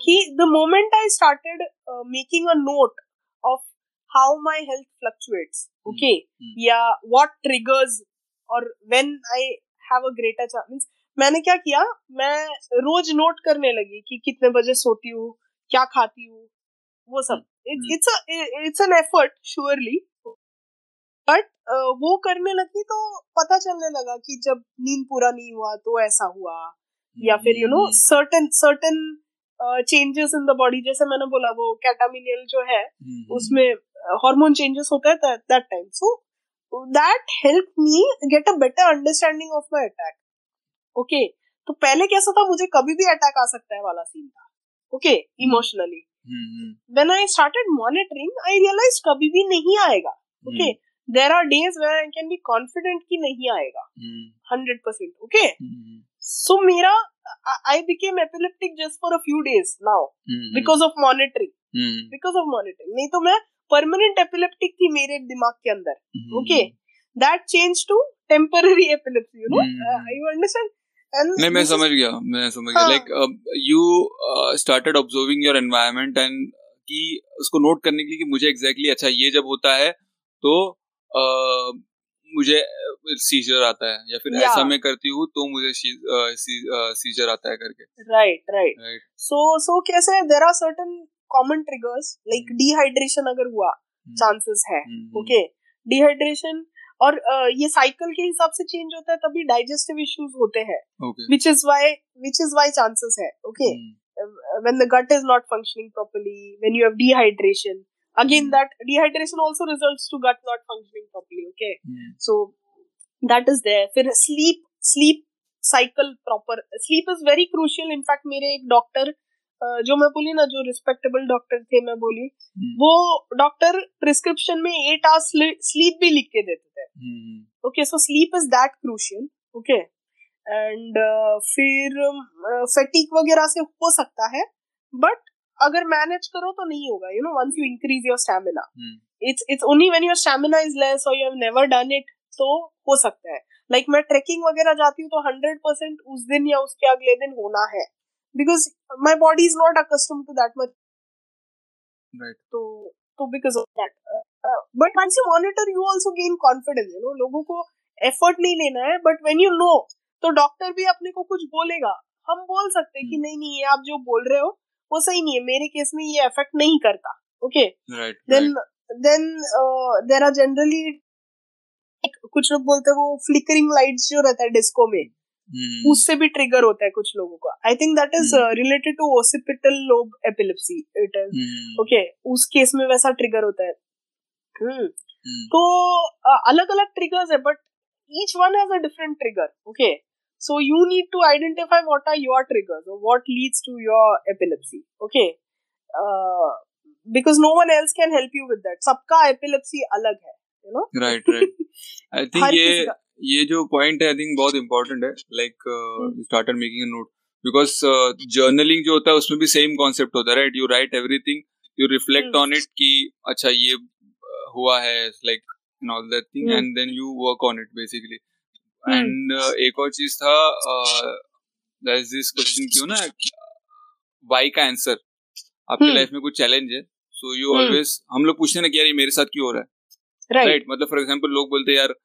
कि the moment I started making a note of how my health fluctuates okay या व्हाट ट्रिगर्स और when I have a greater chance मैंने क्या किया? मैं रोज नोट करने लगी कि कितने बजे सोती हूँ क्या खाती हूँ वो सब। It's it's an effort surely but वो करने लगी तो पता चलने लगा कि जब नींद पूरा नहीं हुआ तो ऐसा हुआ। या फिर you know certain certain changes in the body जैसे मैंने बोला वो कैटामिनियल जो है हम्म। उसमें हार्मोन चेंजेस होता है that time so that help me get a better understanding of my attack okay तो पहले कैसा था मुझे कभी भी अटैक आ सकता है वाला सीन था. Okay emotionally when I started monitoring I realise कभी भी नहीं आएगा. Okay there are days where I can be confident कि नहीं आएगा. हंड्रेड परसेंट ओके सो मेरा I became epileptic just for a few days now mm-hmm. because of monitoring. Mm-hmm. Because of monitoring. नहीं तो मैं permanent epileptic थी मेरे दिमाग के अंदर. Mm-hmm. Okay, that changed to temporary epilepsy. You know, mm-hmm. uh, you understand? नहीं मैं समझ गया मैं समझ गया like you started observing your environment and कि उसको नोट करने के लिए कि मुझे एग्जैक्टली exactly, अच्छा ये जब होता है तो uh, मुझे सीजर आता है या फिर yeah. ऐसा मैं करती हूँ तो मुझे सीजर आता है करके। राइट राइट सो सो कैसे there are certain common triggers like dehydration अगर हुआ चांसेस hmm. है ओके डिहाइड्रेशन और ये साइकिल के हिसाब से चेंज होता है तभी डाइजेस्टिव इश्यूज़ होते हैं which is why which is why chances है okay when the gut is not functioning properly when you have dehydration again that dehydration also results to gut not functioning properly okay mm. so that is there फिर sleep sleep cycle proper sleep is very crucial in fact मेरे एक डॉक्टर जो मैं बोली ना जो रिस्पेक्टेबल डॉक्टर थे मैं बोली hmm. वो डॉक्टर प्रिस्क्रिप्शन में एट आवर्स स्लीप भी लिख के देते थे okay so sleep is that crucial okay and फिर फेटिक uh, वगैरह से हो सकता है बट अगर मैनेज करो तो नहीं होगा you know once you increase your stamina it's it's only when your stamina is less और you have never done it तो हो सकता है। लाइक like, मैं ट्रेकिंग वगैरह जाती हूँ तो हंड्रेड परसेंट उस दिन या उसके अगले दिन होना है। Because my body is not accustomed to that much तो तो because of that but once you monitor you also gain confidence you know लोगों को एफर्ट नहीं लेना है बट वेन यू नो तो डॉक्टर भी अपने को कुछ बोलेगा। हम बोल सकते हैं कि hmm. नहीं नहीं ये आप जो बोल रहे हो वो सही नहीं है मेरे केस में ये अफेक्ट नहीं करता okay then then there are generally कुछ लोग बोलते हैं वो फ्लिकरिंग लाइट्स जो रहता है डिस्को में hmm. उससे भी ट्रिगर होता है कुछ लोगों का। I think that is related to occipital lobe epilepsy it is okay उस केस में वैसा ट्रिगर होता है। hmm. Hmm. तो अलग अलग ट्रिगर्स है but each one has a different trigger okay So you need to identify what are your triggers or what leads to your epilepsy. Okay. Uh, because no one else can help you with that. सबका epilepsy अलग है, you know. Right, right. I think ये ये जो point है, I think बहुत important है. Like uh, hmm. you started making a note because uh, journaling जो होता है उसमें भी same concept होता है, right? You write everything, you reflect hmm. on it कि अच्छा ये हुआ है, like and all that thing, hmm. and then you work on it basically. And uh, एक और चीज़ था दिस क्वेश्चन क्यों ना वाई का आंसर आपके लाइफ में कुछ चैलेंज है सो यू ऑलवेज हम लोग पूछते ना कि यार ये मेरे साथ क्यों हो रहा है? Right right. मतलब फॉर एग्जांपल लोग बोलते हैं यार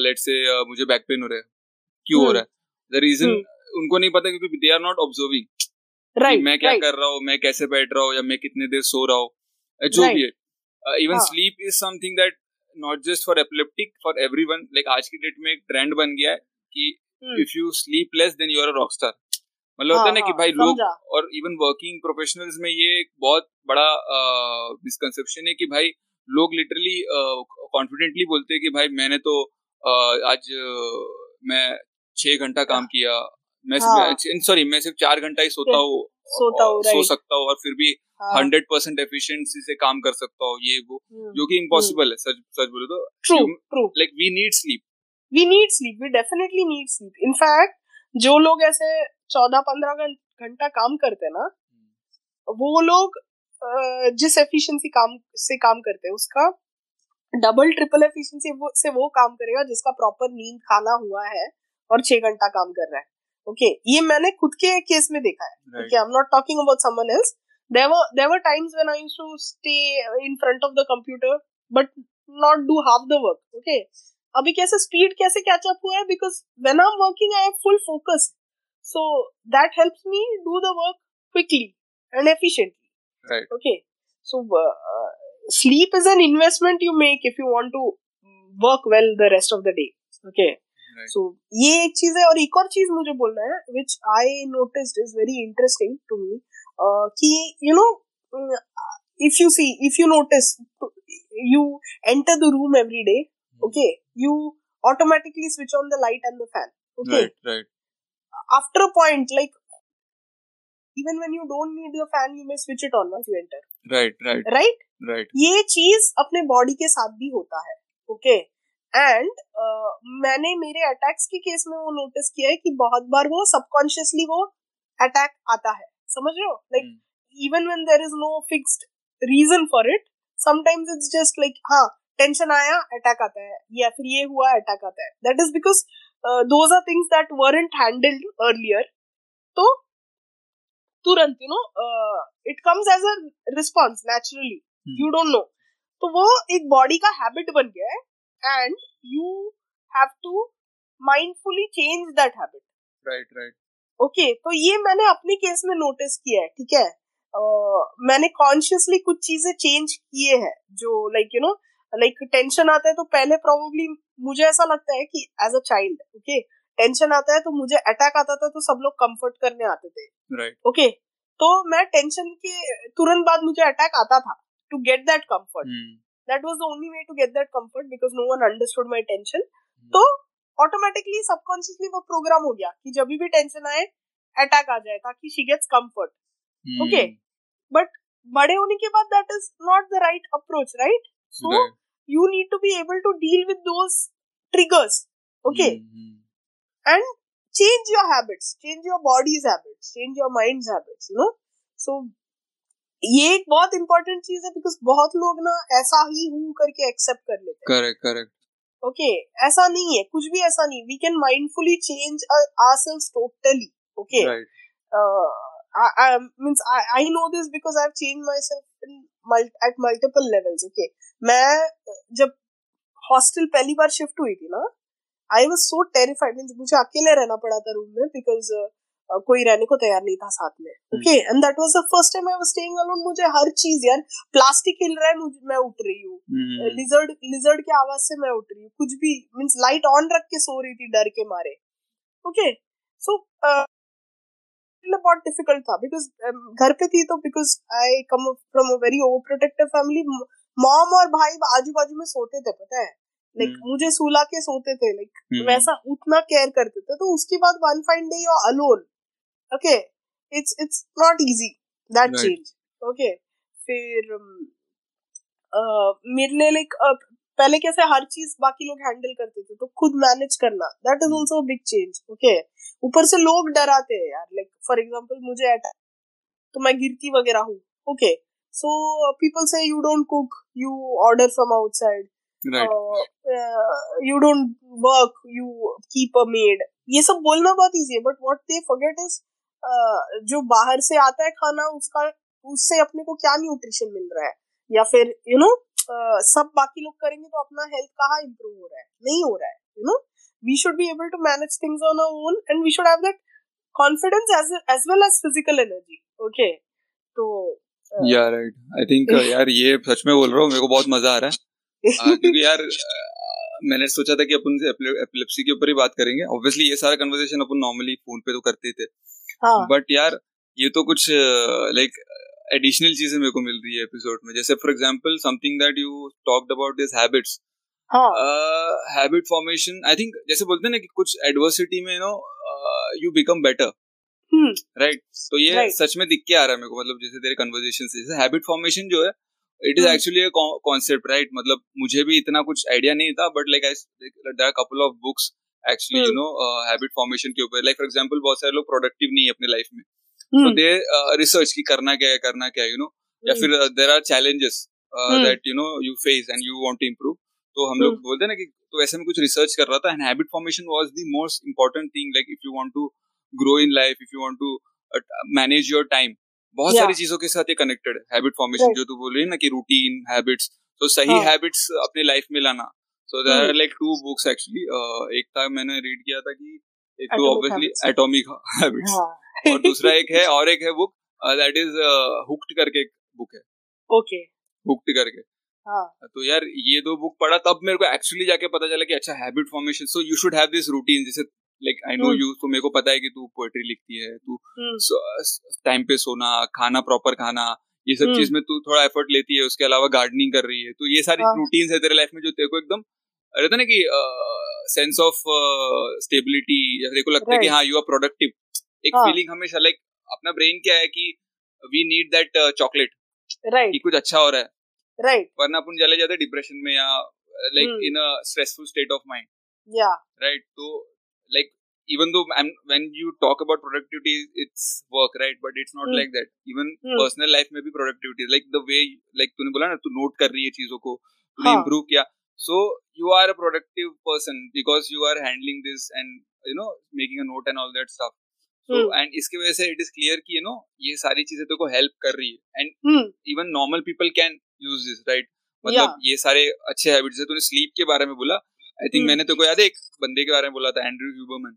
लेट से मुझे बैक पेन हो रहा है क्यों हो रहा है? द रीजन उनको नहीं पता क्योंकि they are not observing right मैं क्या कर रहा हूँ मैं कैसे बैठ रहा हूँ या मैं कितने देर सो रहा हूँ जो भी है। Even sleep is something that not just for epileptic for everyone like आज की डेट में एक ट्रेंड बन गया है कि if you sleep less then you are a rockstar मतलब होता है ना कि हाँ, भाई लोग और इवन वर्किंग प्रोफेशनल्स में ये एक बहुत बड़ा मिसकंसेप्शन है कि भाई लोग लिटरली कॉन्फिडेंटली बोलते हैं कि भाई मैंने तो आज मैं छह घंटा काम हाँ। किया मैं हाँ. सॉरी। मैं सिर्फ़ चार घंटा ही सोता हूँ सोता हूँ सो सकता हूँ और फिर भी हंड्रेड परसेंट एफिशिएंसी से काम कर सकता हूँ ये वो हम्म, जो कि इम्पॉसिबल है सच सच बोले तो true true like we need sleep we need sleep we definitely need sleep in fact जो लोग ऐसे चौदह पंद्रह घंटा काम करते हैं ना हम्म। वो लोग जिस एफिशिएंसी काम से काम करते हैं उसका डबल ट्रिपल एफिशिएंसी से वो काम करेगा जिसका प्रॉपर नींद खाना हुआ है और छह घंटा काम कर रहा है ओके ये मैंने खुद के केस में देखा है। Okay I am not talking about someone else there were there were times when I used to stay in front of the computer but not do half the work okay अभी कैसे स्पीड कैसे कैच अप हुआ है? Because when I am working I have full focus so that helps me do the work quickly and efficiently right okay so sleep is an investment you make if you want to work well the rest of the day okay so ये एक चीज़ है और एक और चीज़ मुझे बोलना है which I noticed is very interesting to me कि you know if you see if you notice you enter the room every day okay you automatically switch on the light and the fan okay right right after a point like even when you don't need the fan you may switch it on once you enter right right right right ये चीज़ अपने बॉडी के साथ भी होता है ओके एंड uh, मैंने मेरे अटैक्स के केस में वो नोटिस किया है कि बहुत बार वो सबकॉन्शियसली वो अटैक आता है। समझ रहे हो? Like even when there is no fixed reason for it sometimes it's just like हाँ टेंशन आया अटैक आता है या फिर ये हुआ अटैक आता है। That is because those are things that weren't handled earlier तो तुरंत you know it comes as a response naturally you don't know तो वो एक बॉडी का हैबिट बन गया है and you have to mindfully change that habit right right okay तो ये मैंने अपने केस में नोटिस किया है ठीक है? uh, मैंने कॉन्शियसली कुछ चीज़ें चेंज किए हैं जो like you know like tension आता है तो पहले प्रोबेबली मुझे ऐसा लगता है कि as a child okay tension आता है तो मुझे अटैक आता था तो सब लोग कंफर्ट करने आते थे। ओके तो मैं टेंशन के तुरंत बाद मुझे अटैक आता था to get that comfort that was the only way to get that comfort because no one understood my tension तो ऑटोमेटिकली सबकॉन्शियसली वो प्रोग्राम हो गया कि जब भी टेंशन आए अटैक आ जाए ताकि she gets comfort okay but बड़े होने के बाद that is not the right approach right so you need to be able to deal with those triggers okay and change your habits change your body's habits change your mind habits you know so ये एक बहुत इंपॉर्टेंट चीज़ है बिकॉज़ बहुत लोग ना ऐसा ही हूँ करके एक्सेप्ट कर लेते हैं। करेक्ट करेक्ट ओके ऐसा नहीं है कुछ भी ऐसा नहीं। We can mindfully change I, I means I, I know this because I've changed myself in mul- at multiple levels okay? मैं जब हॉस्टल पहली बार शिफ्ट हुई थी ना I was so terrified mean मुझे अकेले रहना पड़ा था रूम में बिकॉज़ uh, कोई रहने को तैयार नहीं था साथ में। Okay and that was the first time I was staying alone मुझे हर चीज़ यार प्लास्टिक हिल रहा है मुझे मैं उठ रही हूँ। लिजर्ड लिजर्ड की आवाज़ से मैं उठ रही हूँ। कुछ भी मींस लाइट ऑन रख के सो रही थी डर के मारे। ओके सो बहुत डिफ़िकल्ट था बिकॉज़ घर पे थी तो because I come from a very over protective family mom और भाई आजू बाजू में सोते थे पता है? लाइक like, मुझे सुला के सोते थे लाइक like, वैसा उतना केयर करते थे। तो उसके बाद one fine day you alone okay it's it's not easy that change okay फिर मेरे लिए लाइक पहले कैसे हर चीज़ बाकी लोग हैंडल करते थे तो खुद मैनेज करना। That is also big change okay ऊपर से लोग डराते हैं यार लाइक फॉर एग्ज़ाम्पल मुझे अटैक तो मैं गिरती वगैरह हूँ। Okay so people say you don't cook you order from outside you don't work you keep a maid ये सब बोलना बहुत इजी है but what they forget is जो बाहर से आता है खाना उसका उससे अपने को क्या न्यूट्रिशन मिल रहा है? या फिर यू you नो know, सब बाकी लोग करेंगे तो अपना हेल्थ कहाँ इम्प्रूव हो रहा है? नहीं हो रहा है you know we should be able to manage things on our own and we should have that confidence as as well as physical energy okay तो या राइट आई थिंक यार ये सच में बोल रहा हूँ मेरे को बहुत मज़ा आ रहा है। क्योंकि यार मैंने सोचा था कि अपन एपिलेप्सी के ऊपर ही बात करेंगे। ऑब्वियसली ये सारा कन्वर्सेशन अपन नॉर्मली फ़ोन पे तो करते थे। बट हाँ. यार ये तो कुछ लाइक एडिशनल चीज़ें मेरे को मिल रही है एपिसोड में। जैसे for example something that you talked about this habits habit formation I think जैसे बोलते हैं ना कि कुछ एडवर्सिटी में no you become better right तो ये right. सच में दिख के आ रहा है मेरे को मतलब जैसे तेरे कन्वर्सेशन से। जैसे हैबिट फॉर्मेशन जो है it is actually concept right मतलब मुझे भी इतना कुछ आइडिया नहीं था but like there couple of books actually you know habit formation के ऊपर. लाइक फॉर एग्जांपल बहुत सारे लोग प्रोडक्टिव नहीं है अपने लाइफ में. तो दे रिसर्च की करना क्या है करना क्या है यू नो या फिर there are challenges that you know you face and you want to improve तो हम लोग बोलते हैं ना कि तो ऐसे में कुछ रिसर्च कर रहा था and habit formation was the most important thing like if you want to grow in life if you want to manage your time बहुत सारी चीज़ों के साथ ये कनेक्टेड है। हैबिट फॉर्मेशन जो तू बोल रही है ना कि रूटीन हैबिट्स तो सही हैबिट्स अपने लाइफ में लाना। So there are like two books actually एक था मैंने रीड किया था कि एक तो ऑब्वियसली एटॉमिक हैबिट्स और दूसरा एक है और एक है बुक दैट इज़ हुक्ड करके एक बुक है। ओके हुक्ड करके। हाँ. तो यार ये दो बुक पढ़ा तब मेरे को एक्चुअली जाके पता चला कि अच्छा habit formation so you should have this routine जैसे लाइक आई नो यू तो मेरे को पता है कि तू पोएट्री लिखती है तू टाइम hmm. पे सोना खाना प्रॉपर खाना ये सब hmm. चीज़ में तू थोड़ा एफर्ट लेती है उसके अलावा गार्डनिंग कर रही है तो ये सारी रूटीन्स हाँ. है तेरे लाइफ में जो तेरे को एकदम रहता ना कि सेंस ऑफ़ स्टेबिलिटी या तेरे को लगता है कि हाँ यू आर प्रोडक्टिव एक फीलिंग हाँ। हमेशा लाइक अपना ब्रेन क्या है कि we need that chocolate right कुछ अच्छा हो रहा है। राइट वरना अपन चले जाते डिप्रेशन में या like in a stressful state of mind या राइट तो like even though I'm, when you talk about productivity it's work right but it's not mm. like that even mm. personal life में भी productivity like the way like तूने बोला ना तू नोट कर रही है चीज़ों को तूने improve किया so you are a productive person because you are handling this and you know making a note and all that stuff so Hmm. and इसके वजह से it is clear कि you know ये सारी चीज़ें तेरे को help कर रही है and Hmm. even normal people can use this right Yeah. मतलब ये सारे अच्छे हैबिट्स है तूने स्लीप के बारे में बोला आई थिंक Hmm. मैंने तेरे को याद है एक बंदे के बारे में बोला था एंड्रयू ह्यूबरमैन.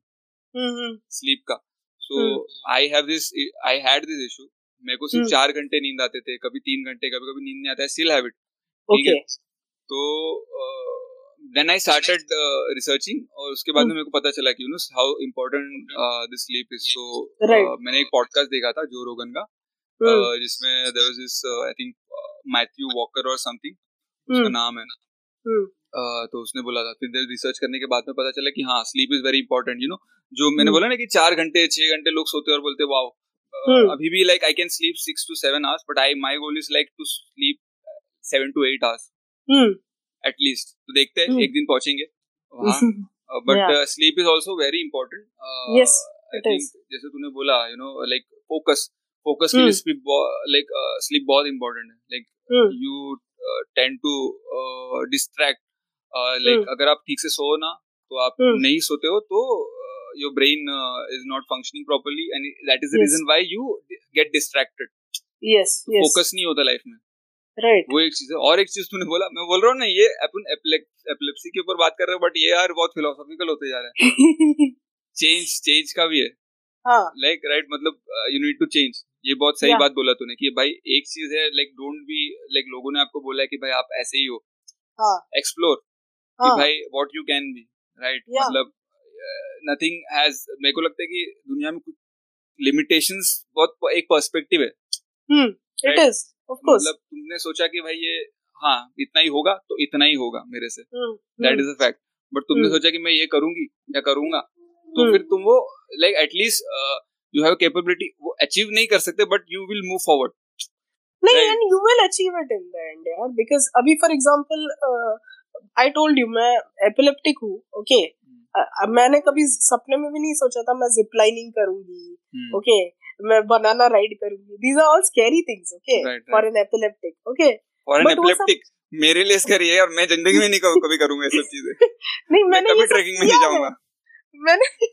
स्लीप का so. I have this I had this issue मेरे को सिर्फ़ Hmm. चार घंटे नींद आते थे कभी तीन घंटे कभी कभी नींद नहीं आता है स्टिल हैव इट ठीक है तो देन आई स्टार्टेड रिसर्चिंग और उसके बाद में Hmm. मेरे को पता चला कि you know how important this sleep is so मैंने एक पॉडकास्ट देखा था जो रोगन का uh, जिसमें there was this I think Matthew Walker और समथिंग उसका. नाम है Hmm. तो उसने बोला था फिर रिसर्च करने के बाद में पता चला कि हाँ sleep is very important you know जो मैंने Hmm. बोला ना कि चार घंटे छह घंटे लोग सोते और बोलते वाओ Hmm. अभी भी like I can sleep six to seven hours but I my goal is like to sleep seven to eight hours. At least तो देखते हैं Hmm. एक दिन पहुँचेंगे but sleep is also very important I think जैसे तूने बोला you know like focus focus के. लिए स्लीप लाइक स्लीप बहुत इंपॉर्टेंट है like. You tend to distract like Hmm. अगर आप ठीक से सो ना तो आप Hmm. नहीं सोते हो तो your brain is not functioning properly and that is the reason why you get distracted. Yes. Focus नहीं होता लाइफ में Right. वो एक चीज़ है और एक चीज़ तूने बोला मैं बोल रहा हूँ ना ये अपन एपिलेप्सी के ऊपर बात कर रहे हैं बट ये यार बहुत फिलोसॉफिकल होते जा रहा है चेंज चेंज का भी है हाँ. लाइक राइट मतलब यू नीड टू चेंज ये बहुत सही. बात बोला तूने कि भाई एक चीज़ है लाइक डोंट बी लाइक लोगों ने आपको बोला है कि भाई आप ऐसे ही हो हाँ. एक्सप्लोर कि हाँ. भाई what you can be right मतलब नथिंग हैज़ मेरे को लगता है कि दुनिया में कुछ लिमिटेशंस बहुत एक पर्सपेक्टिव है. It Right. is. Of course. मतलब तुमने सोचा कि भाई ये हाँ इतना ही होगा तो इतना ही होगा मेरे से. That is a fact but तुमने Hmm. सोचा कि मैं ये करूँगी या करूँगा तो Hmm. फिर तुम वो like at least you have capability वो अचीव नहीं कर सकते but you will move forward नहीं and you will achieve it in the end यार because अभी for example I told you मैं epileptic हूँ okay? Uh, मैंने कभी सपने में भी नहीं सोचा था मैं जिप लाइनिंग करूँगी Hmm. okay? मैं बनाना राइड करूँगी। These are all scary things okay? Right, for right. an epileptic okay? और एन एपिलेप्टिक मेरे लिए स्कैरी है और मैं ज़िंदगी में नहीं कभी करूँगा ये सब चीज़ें। नहीं मैंने कभी ये ट्रैकिंग में नहीं जाऊँगा। मैंने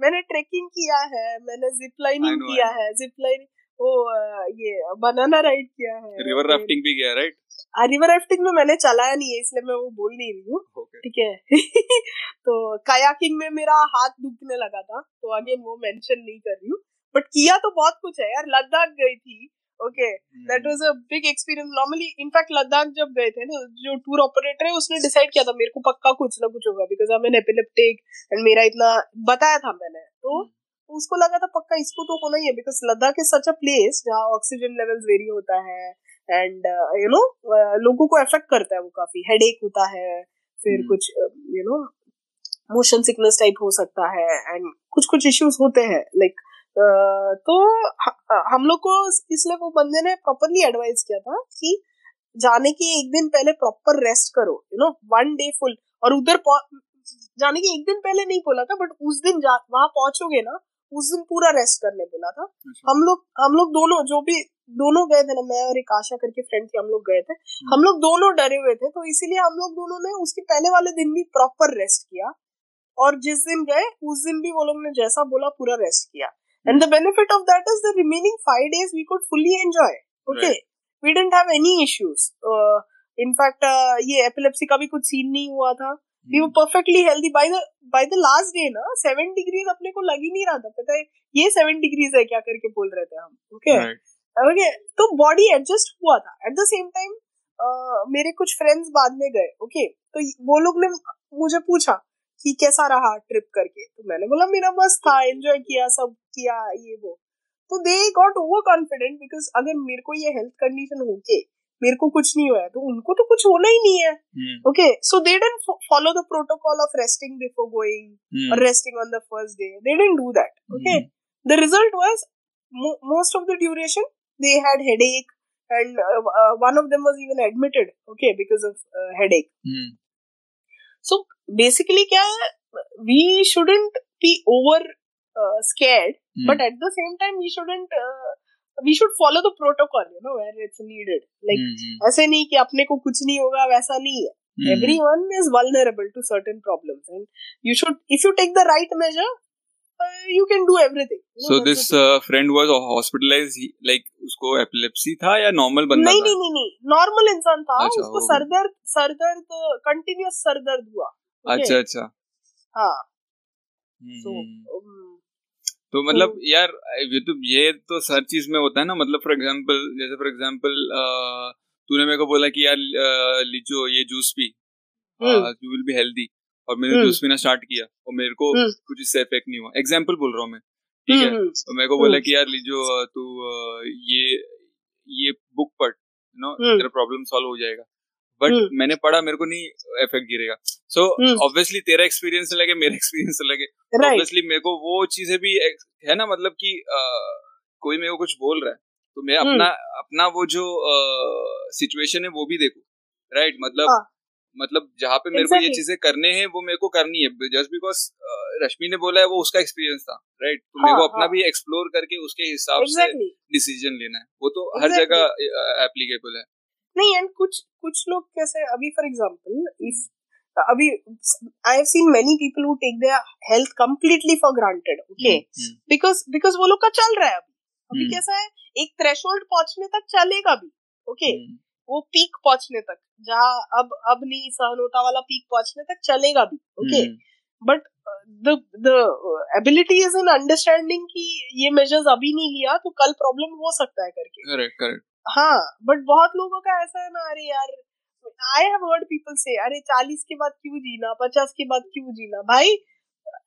मैंने ट्रेकिंग किया है मैंने जिप लाइनिंग किया है जिप लाइनिंग uh, ये बनाना राइड किया है रिवर राफ्टिंग भी गया राइट रिवर राफ्टिंग में मैंने चलाया नहीं है इसलिए मैं वो बोल नहीं रही हूँ। ठीक है? तो कायाकिंग में मेरा हाथ दुखने लगा था तो अगेन वो मेंशन नहीं कर रही हूँ। बट किया तो बहुत कुछ है यार लद्दाख गई थी okay Hmm. That was a big experience normally in fact Ladakh जब गए थे ना जो टूर ऑपरेटर है उसने डिसाइड किया था मेरे को पक्का कुछ ना कुछ होगा because I am epileptic and मेरा इतना बताया था मैंने। तो उसको लगा था पक्का इसको तो होना ही है because Ladakh is such a place जहाँ ऑक्सीजन लेवल्स वेरी होता है एंड यू नो लोगों को अफेक्ट करता है वो काफ़ी हेडेक होता है फिर Hmm. कुछ you know motion sickness type हो सकता है एंड कुछ कुछ इश्यूज़ होते हैं लाइक like, Uh, तो ह- हम लोग को इसलिए वो बंदे ने प्रॉपरली एडवाइस किया था कि जाने के एक दिन पहले प्रॉपर रेस्ट करो you know one day full और उधर जाने के एक दिन पहले नहीं बोला था बट उस दिन जा वहाँ पहुंचोगे ना उस दिन पूरा रेस्ट करने बोला था अच्छा। हम लोग हम लोग दोनों जो भी दोनों गए थे ना मैं और एक आशा करके फ्रेंड थी हम लोग गए थे। हम लोग दोनों डरे हुए थे तो इसीलिए हम लोग दोनों ने उसके पहले वाले दिन भी प्रॉपर रेस्ट किया और जिस दिन गए उस दिन भी वो लोग ने जैसा बोला पूरा रेस्ट किया। And the benefit of that is the remaining five days we could fully enjoy okay we didn't have any issues in fact ये एपिलेप्सी का भी कुछ सीन नहीं हुआ था। We were perfectly healthy by the by the last day ना सेवन डिग्रीज अपने को लग ही नहीं रहा था। पता है ये सेवन डिग्रीज है क्या करके बोल रहे थे हम ओके okay? Right. ओके तो बॉडी एडजस्ट हुआ था। एट द सेम टाइम मेरे कुछ फ्रेंड्स बाद में गए ओके तो वो लोग ने मुझे पूछा कि कैसा रहा ट्रिप करके? तो मैंने बोला मेरा मस्त था एंजॉय किया सब किया ये वो। तो they got over confident because अगर मेरे को ये हेल्थ कंडीशन होके मेरे को कुछ नहीं हुआ है तो उनको तो कुछ होना ही नहीं है। okay so they didn't fo- follow the protocol of resting before going Hmm. or resting on the first day. They didn't do that okay? Hmm. the result was mo- most of the duration they had headache and uh, uh, one of them was even admitted okay because of uh, headache Hmm. so basically kya hai, we shouldn't be over uh, scared Hmm. but at the same time we shouldn't uh, we should follow the protocol you know where it's needed like Hmm. Hmm. ऐसे नहीं कि अपने को कुछ नहीं होगा वैसा नहीं है Mm. Everyone is vulnerable to certain problems, and you should, if you take the right measure, uh, you can do everything. You know, so this uh, friend was hospitalized, he, like उसको epilepsy था या normal बंदा नहीं नहीं नहीं normal इंसान था अच्छा, उसको सर दर्द सर दर्द continuous सर दर्द हुआ okay? अच्छा अच्छा। हाँ। So um, तो मतलब तो, यार ये तो ये तो हर चीज़ में होता है ना मतलब फॉर एग्जांपल जैसे फॉर एग्जांपल तूने मेरे को बोला कि यार लीजो ये जूस पी। यू विल बी हेल्दी और मैंने जूस पीना स्टार्ट किया और मेरे को कुछ इससे इफ़ेक्ट नहीं हुआ। एग्ज़ाम्पल बोल रहा हूँ मैं ठीक है? तो मेरे को बोला कि यार लीजो तू ये ये बुक पढ़ यू नो तेरा प्रॉब्लम सॉल्व हो जाएगा। बट मैंने पढ़ा मेरे को नहीं इफ़ेक्ट गिरेगा। सो ऑब्वियसली तेरा एक्सपीरियंस लगे मेरा एक्सपीरियंस लगे। ऑब्वियसली मेरे को वो चीज़ें भी है ना मतलब कि कोई मेरे को कुछ बोल रहा है तो मैं अपना अपना वो जो सिचुएशन है वो भी देखू। राइट मतलब हाँ. मतलब जहाँ पे मेरे exactly. को ये चीज़ें करने हैं वो मेरे को करनी है जस्ट बिकॉज़ रश्मि ने बोला है वो उसका एक्सपीरियंस था राइट तो हाँ, मेरे को अपना हाँ. भी एक्सप्लोर करके उसके हिसाब exactly. से डिसीज़न लेना है वो तो exactly. हर जगह एप्लीकेबल है नहीं एंड कुछ कुछ लोग कैसे अभी फॉर एग्जांपल इफ़ अभी I have seen many people who take their health completely for granted okay because because वो लोग का चल रहा है अभी अभी hmm. कैसा है एक थ्रेशोल्ड पहुँचने तक चलेगा भी ओके okay? hmm. वो पीक पहुँचने तक जहाँ अब अब नहीं सहन होता वाला पीक पहुँचने तक चलेगा भी okay but the the ability is in understanding कि ये मेजर्स अभी नहीं लिया तो कल प्रॉब्लम हो सकता है करके। करेक्ट करेक्ट हाँ बट बहुत लोगों का ऐसा है ना अरे यार आई हैव हर्ड पीपल से अरे चालीस के बाद क्यों जीना पचास के बाद क्यों जीना? भाई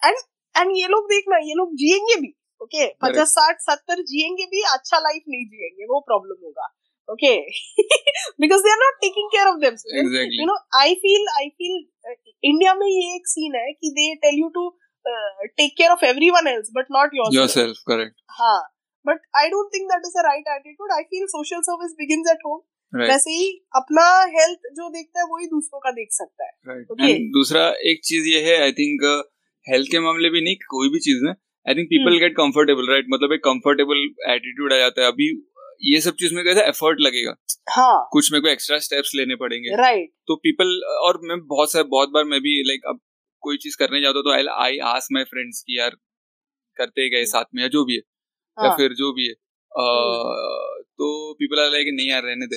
एंड एंड ये लोग देखना ये लोग जिएँगे भी ओके पचास साठ सत्तर जिएँगे भी अच्छा लाइफ नहीं जिएँगे वो प्रॉब्लम होगा। Okay because they are not taking care of them you know I feel I feel India में ये एक सीन है कि they tell you to take care of everyone else but not yourself correct हाँ but I don't think that is a right attitude I feel social service begins at home वैसे ही अपना हेल्थ जो देखता है वही दूसरों का देख सकता है। Right. okay? दूसरा एक चीज़ ये है आई थिंक हेल्थ के मामले भी नहीं कोई भी चीज़ में I think people get comfortable right मतलब एक कंफर्टेबल एटीट्यूड आ जाता है। अभी ये सब चीज़ में कैसे एफर्ट लगेगा। हाँ। कुछ मेरे को एक्स्ट्रा स्टेप्स लेने पड़ेंगे। राइट तो पीपल और मैं बहुत सारे बहुत बार मैं भी लाइक अब कोई चीज़ करने जाता तो I I ask my friends कि यार करते गए साथ में या जो भी है? हाँ. या फिर जो भी है। uh, तो पीपल आर लाइक नहीं यार रहने दे।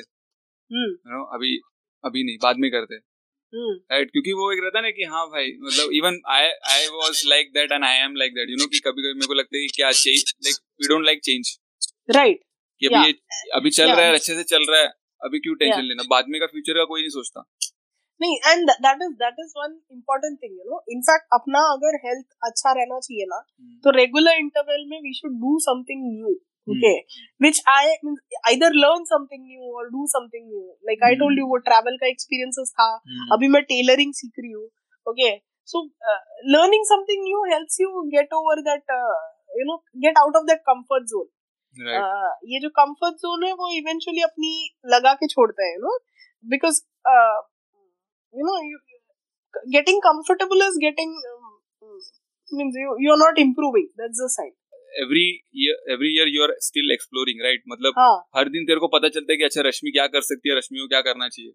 हम्म। नो अभी अभी नहीं बाद में करते राइट क्योंकि वो एक रहता ना कि हाँ भाई मतलब even I I was like that and I am like that you know कि कभी कभी मेरे को लगता है कि क्या change like we don't like change right कि अभी ये अभी चल रहा है अच्छे से चल रहा है अभी क्यों टेंशन लेना? बाद में का फ्यूचर का कोई नहीं सोचता। नहीं and that is that is one important thing you know in fact अपना अगर हेल्थ अच्छा रहना चाहिए ना हम्म। तो रेगुलर इंटरवल में we should do something new okay which I mean either learn something new और do something new like I told you वो ट्रैवल का एक्सपीरियंसेस था। हम्म। अभी मैं टेलरिंग सीख रही हूँ okay so learning something new helps you get over that you know get out of that comfort zone right. uh, ये जो comfort जोन है वो eventually अपनी लगा के छोड़ता है uh, you know you, getting comfortable is getting um, means you you're not improving that's the sign every year every year you are still exploring right मतलब हाँ. हर दिन तेरे को पता चलता है कि अच्छा रश्मि क्या कर सकती है रश्मि को क्या करना चाहिए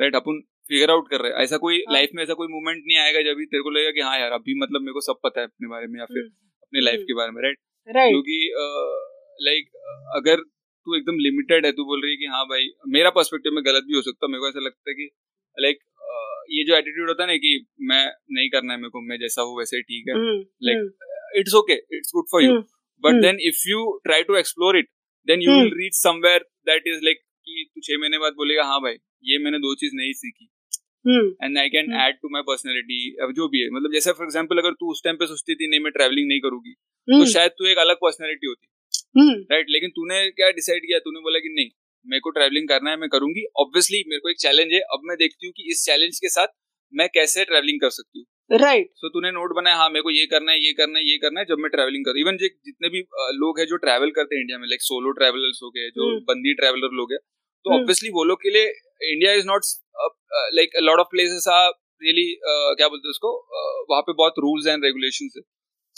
राइट हाँ. अपन फिगर आउट कर रहे हैं ऐसा कोई हाँ. लाइफ में ऐसा कोई मोमेंट नहीं आएगा जब तेरे को लगेगा कि हाँ यार अभी मतलब मेरे को सब पता है अपने बारे में या फिर हम्म। अपने लाइफ के बारे में राइट क्योंकि लाइक अगर तू एकदम लिमिटेड है तू बोल रही है कि हाँ भाई मेरा पर्सपेक्टिव में गलत भी हो सकता है। मेरे को ऐसा लगता है कि लाइक ये जो एटीट्यूड होता है ना कि मैं नहीं करना है मेरे को मैं जैसा हूँ वैसे ही ठीक है। Like hmm, it's okay it's good for you. mm. but mm. then if you try to explore it then you mm. will reach somewhere that is like कि तू छह महीने बाद बोलेगा हाँ भाई ये मैंने दो चीज़ नहीं सीखी। And I can add to my personality जो भी है। मतलब जैसे फॉर एग्ज़ाम्पल अगर तू उस टाइम पे सोचती थी नहीं मैं ट्रैवलिंग नहीं करूँगी। तो शायद तू एक अलग पर्सनैलिटी होती। राइट लेकिन तूने क्या डिसाइड किया? तूने बोला कि नहीं मेरे को ट्रैवलिंग करना है मैं करूँगी। ऑब्वियसली मेरे को एक चैलेंज है। अब मैं देखती हूँ कि इस चैलेंज के साथ मैं कैसे ट्रैवलिंग कर सकती हूँ। राइट सो तूने नोट बनाया हाँ मेरे को ये करना है ये करना है ये करना है जब मैं ट्रैवलिंग कर इवन जितने भी लोग हैं जो ट्रैवल करते हैं इंडिया में लाइक सोलो ट्रैवलर्स हो गए जो हम्म। बंदी ट्रैवलर लोग हैं तो ऑब्वियसली हम्म। वो लोग के लिए India is not like lot of places are really क्या बोलते हैं उसको वहाँ पे बहुत रूल्स एंड रेगुलेशन है।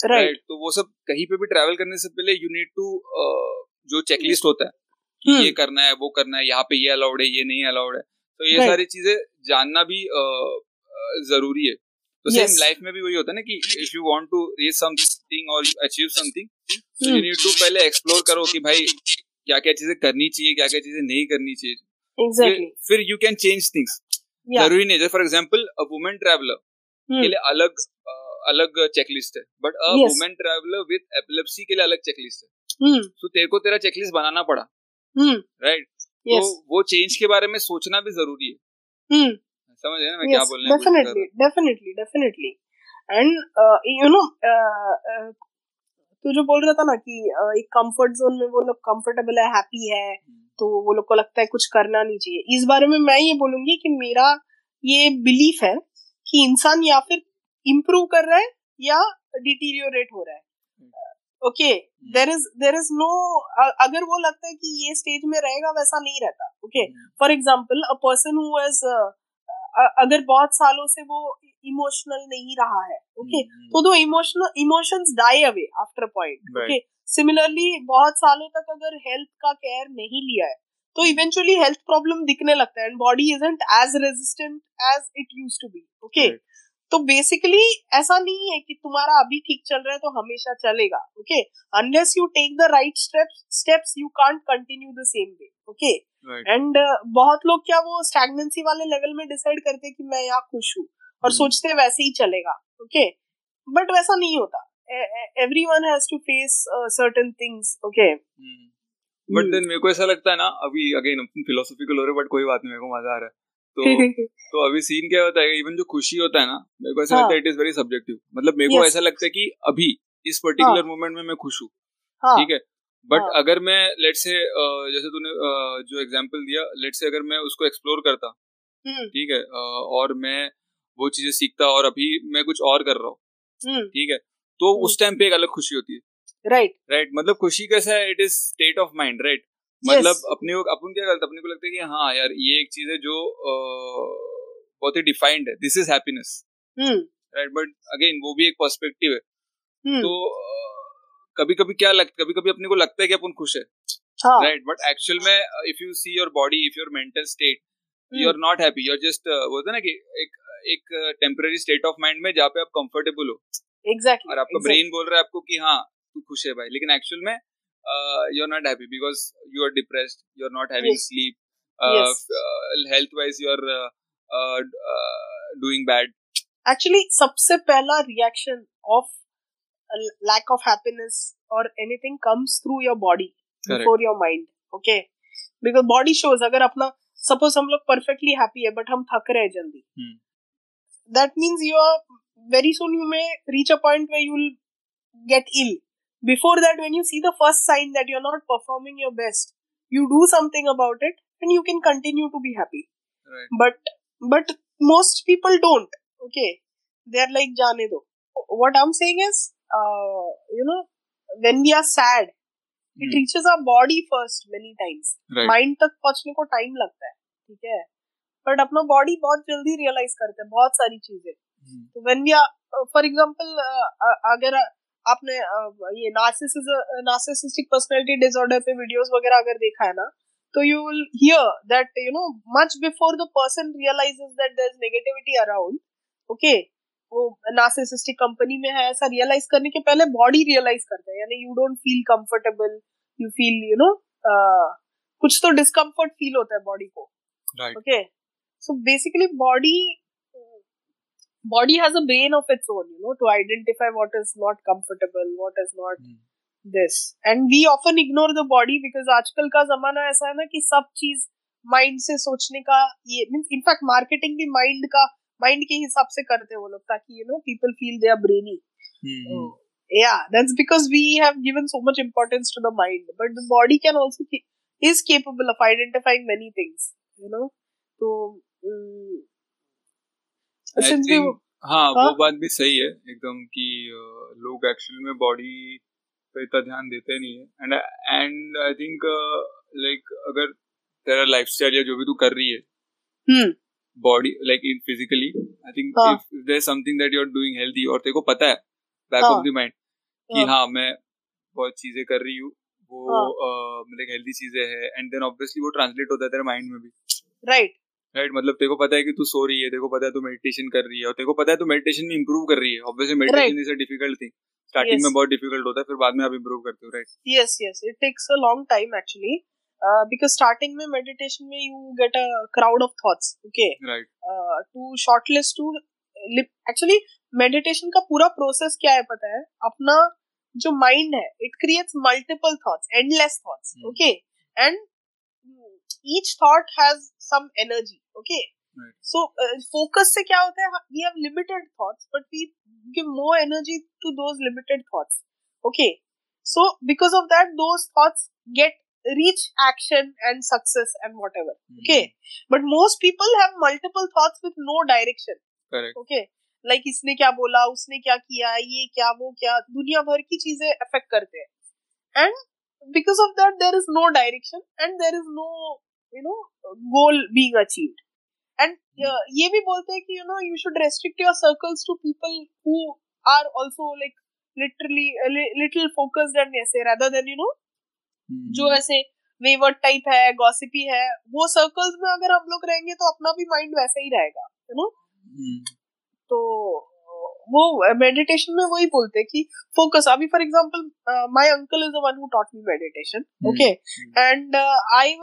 राइट तो वो सब कहीं पे भी ट्रैवल करने से पहले यू नीड टू जो चेकलिस्ट होता है कि ये हम्म। करना है वो करना है यहाँ पे ये अलाउड है ये नहीं अलाउड है। तो ये सारी चीज़ें जानना भी ज़रूरी है। तो सेम लाइफ में भी वही होता है ना कि if you want to reach something और achieve something you need to पहले एक्सप्लोर करो कि भाई क्या क्या चीज़ें करनी चाहिए क्या क्या चीज़ें नहीं करनी चाहिए। exactly. फिर यू कैन चेंज थिंग्स ज़रूरी नहीं for example a women traveller के लिए अलग अलग चेकलिस्ट है but a women traveller with epilepsy के लिए अलग चेकलिस्ट है। तो तेरे को तेरा चेकलिस्ट बनाना पड़ा। राइट तो वो चेंज के बारे में सोचना भी ज़रूरी है। समझ रहे मैं क्या बोलने definitely definitely definitely and you know तू जो बोल रहा था ना कि एक कंफर्ट जोन में वो लोग कंफर्टेबल है हैप्पी है तो वो लोग को लगता है कुछ करना नहीं चाहिए। इस बारे में मैं ये बोलूँगी कि मेरा ये बिलीफ है कि इंसान या फिर इम्प्रूव कर रहा है या डिटीरियोरेट हो रहा है? Okay there is there is no अगर वो लगता है कि ये स्टेज में रहेगा वैसा नहीं रहता okay for example a person who has अगर बहुत सालों से वो इमोशनल नहीं रहा है ओके mm-hmm. तो दो emotional emotions die away after point okay similarly बहुत सालों तक अगर हेल्थ का केयर नहीं लिया है तो इवेंचुअली हेल्थ प्रॉब्लम दिखने लगता है and body isn't as resistant as it used to be okay तो बेसिकली ऐसा नहीं है कि तुम्हारा अभी ठीक चल रहा है तो हमेशा चलेगा okay unless you take the right steps steps you can't continue the same way okay and बहुत लोग क्या वो स्टैगनेंसी वाले लेवल में डिसाइड करते हैं कि मैं यहाँ खुश हूँ और hmm. सोचते वैसे ही चलेगा ओके okay? बट वैसा नहीं होता। Everyone has to face certain things okay but then मेरे को ऐसा लगता है ना अभी अगेन फिलोसॉफिकल हो रहे बट कोई बात नहीं मेरे को मज़ा आ रहा है। तो तो अभी सीन क्या होता है? इवन जो खुशी होता है ना मेरे को ऐसा लगता है इट इज़ वेरी सब्जेक्टिव मतलब मेरे को ऐसा लगता है कि अभी इस पर्टिकुलर हाँ। मोमेंट में मैं खुश हूँ। हाँ। ठीक है? बट हाँ. अगर मैं लेट से जैसे तूने जो एग्जांपल दिया लेट से अगर मैं उसको एक्सप्लोर करता हम्म। ठीक है? और मैं वो चीज़ें सीखता और अभी मैं कुछ और कर रहा हूँ हम्म। ठीक है? तो उस टाइम पे एक अलग खुशी होती है। राइट राइट मतलब खुशी कैसा है? It is state of mind right मतलब अपने अपन क्या करते अपने को लगता है कि हाँ यार ये एक चीज़ है जो बहुत ही डिफाइंड है। This is happiness right but again वो भी एक पर्सपेक्टिव है। हम्म। तो कभी कभी क्या लगता कभी कभी अपने को लगता है कि अपन खुश है। राइट बट एक्चुअल में if you see your body if your mental state you are not happy you are just बोलते ना कि एक एक टेम्पररी स्टेट ऑफ़ माइंड में जहाँ पे आप कंफर्टेबल हो। एग्जैक्टली exactly, और आपका ब्रेन बोल रहा है आपको कि हाँ तू खुश है भाई। लेकिन एक्चुअल में uh, you're not happy because you are depressed you're not having yes. sleep uh, yes. uh, health wise you're uh, uh, uh, doing bad actually सबसे पहला reaction of lack of happiness or anything comes through your body Correct. before your mind okay because body shows अगर अपना सपोज हम लोग परफेक्टली हैप्पी है बट हम थक रहे हैं जल्दी that means you are very soon you may reach a point way you will get ill before that when you see the first sign that you're not performing your best you do something about it and you can continue to be happy right. but but most people don't okay they're like jane do what i'm saying is uh, you know when we are sad it hmm. reaches our body first many times right. mind tak पहुंचने को time लगता है ठीक है बट अपना बॉडी बहुत जल्दी रियलाइज करता है बहुत सारी चीजें hmm. तो when we are for example अगर आपने ये नार्सिसिस्टिक पर्सनालिटी डिसऑर्डर पे वीडियोस वगैरह अगर देखा है ना तो you will hear that you know much before the person realizes that there is negativity around okay वो नार्सिसिस्टिक कंपनी में है ऐसा रियलाइज़ करने के पहले बॉडी रियलाइज़ करता है यानी you don't feel comfortable you feel you know कुछ तो डिस्कम्फर्ट फील होता है बॉडी को okay so basically body body has a brain of its own, you know, to identify what is not comfortable, what is not mm. this. And we often ignore the body because आजकल का जमाना ऐसा है ना कि सब चीज माइंड से सोचने का ये मीन्स इनफैक्ट मार्केटिंग भी माइंड का माइंड के हिसाब से करते हैं वो लोग ताकि you know people feel they are brainy yeah that's because we have given so much importance to the mind but the body can also is capable of identifying many things you know so um, think, हाँ वो हाँ? बात भी सही है एकदम कि लोग एक्चुअली में बॉडी पे इतना ध्यान देते नहीं है। And and I think like अगर तेरा लाइफस्टाइल या जो भी तू कर रही है body like in physically I think if there something that you are doing healthy और तेरे को पता है बैक ऑफ़ द माइंड कि हाँ।, हाँ मैं बहुत चीज़ें कर रही हूँ वो मतलब हेल्दी चीज़ें है। एंड देन ऑब्वियसली वो ट्रांसलेट होता है तेरे माइंड में भी। राइट राइट मतलब तेरे को पता है कि तू सो रही है तेरे को पता है तू मेडिटेशन कर रही है और तेरे को पता है तू मेडिटेशन में इंप्रूव कर रही है। Obviously meditation is a difficult thing starting में बहुत डिफ़िकल्ट होता है फिर बाद में आप इंप्रूव करते हो right yes yes it takes a long time actually because starting में मेडिटेशन में you get a crowd of thoughts okay right to shortlist to actually meditation का पूरा प्रोसेस क्या है पता है? अपना जो माइंड है it creates multiple thoughts endless thoughts okay and Each thought has some energy okay so focus से क्या होता है we have limited thoughts but we give more energy to those limited thoughts okay so because of that those thoughts get reach action and success and whatever mm-hmm. okay but most people have multiple thoughts with no direction correct okay like like, इसने क्या बोला उसने क्या किया ये क्या वो क्या दुनिया भर की चीजें अफेक्ट करते हैं and because of that there is no direction and there is you know goal being achieved and ये भी बोलते हैं कि you know you should restrict your circles to people who are also like literally little focused and ऐसे रादर देन यू नो जो ऐसे वेवर्ड टाइप है गॉसिपी है वो सर्कल्स में अगर हम लोग रहेंगे तो अपना भी माइंड वैसा ही रहेगा यू नो तो वो मेडिटेशन में वही बोलते हैं कि फोकस अभी for example my uncle is the one who taught me meditation okay and I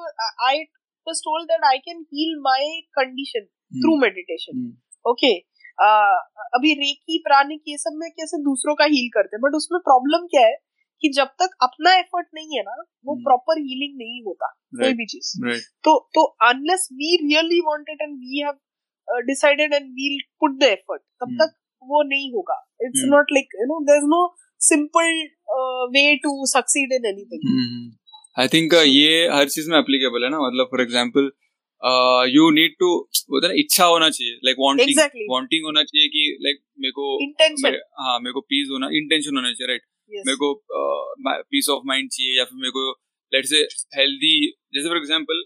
I was told that I can heal my condition hmm. through meditation. Hmm. Okay. Uh, अभी रेकी प्राणिक ये सब में कैसे दूसरों का हील करते हैं बट उसमें प्रॉब्लम क्या है कि जब तक अपना एफर्ट नहीं है ना वो प्रॉपर hmm. हीलिंग नहीं होता right. कोई भी चीज़ right. तो तो unless we really wanted and we have decided and we'll put the effort तब तक वो नहीं होगा it's not like you know there is no simple way to succeed in anything I think ये हर चीज़ में एप्लीकेबल है ना? मतलब for example you need to होता है इच्छा होना चाहिए लाइक वांटिंग वांटिंग होना चाहिए कि लाइक मेरे को इंटेंशन हाँ मेरे को पीस होना इंटेंशन होना चाहिए राइट मेरे को पीस ऑफ़ माइंड चाहिए या फिर मेरे को लेट से हेल्दी जैसे फॉर एग्जांपल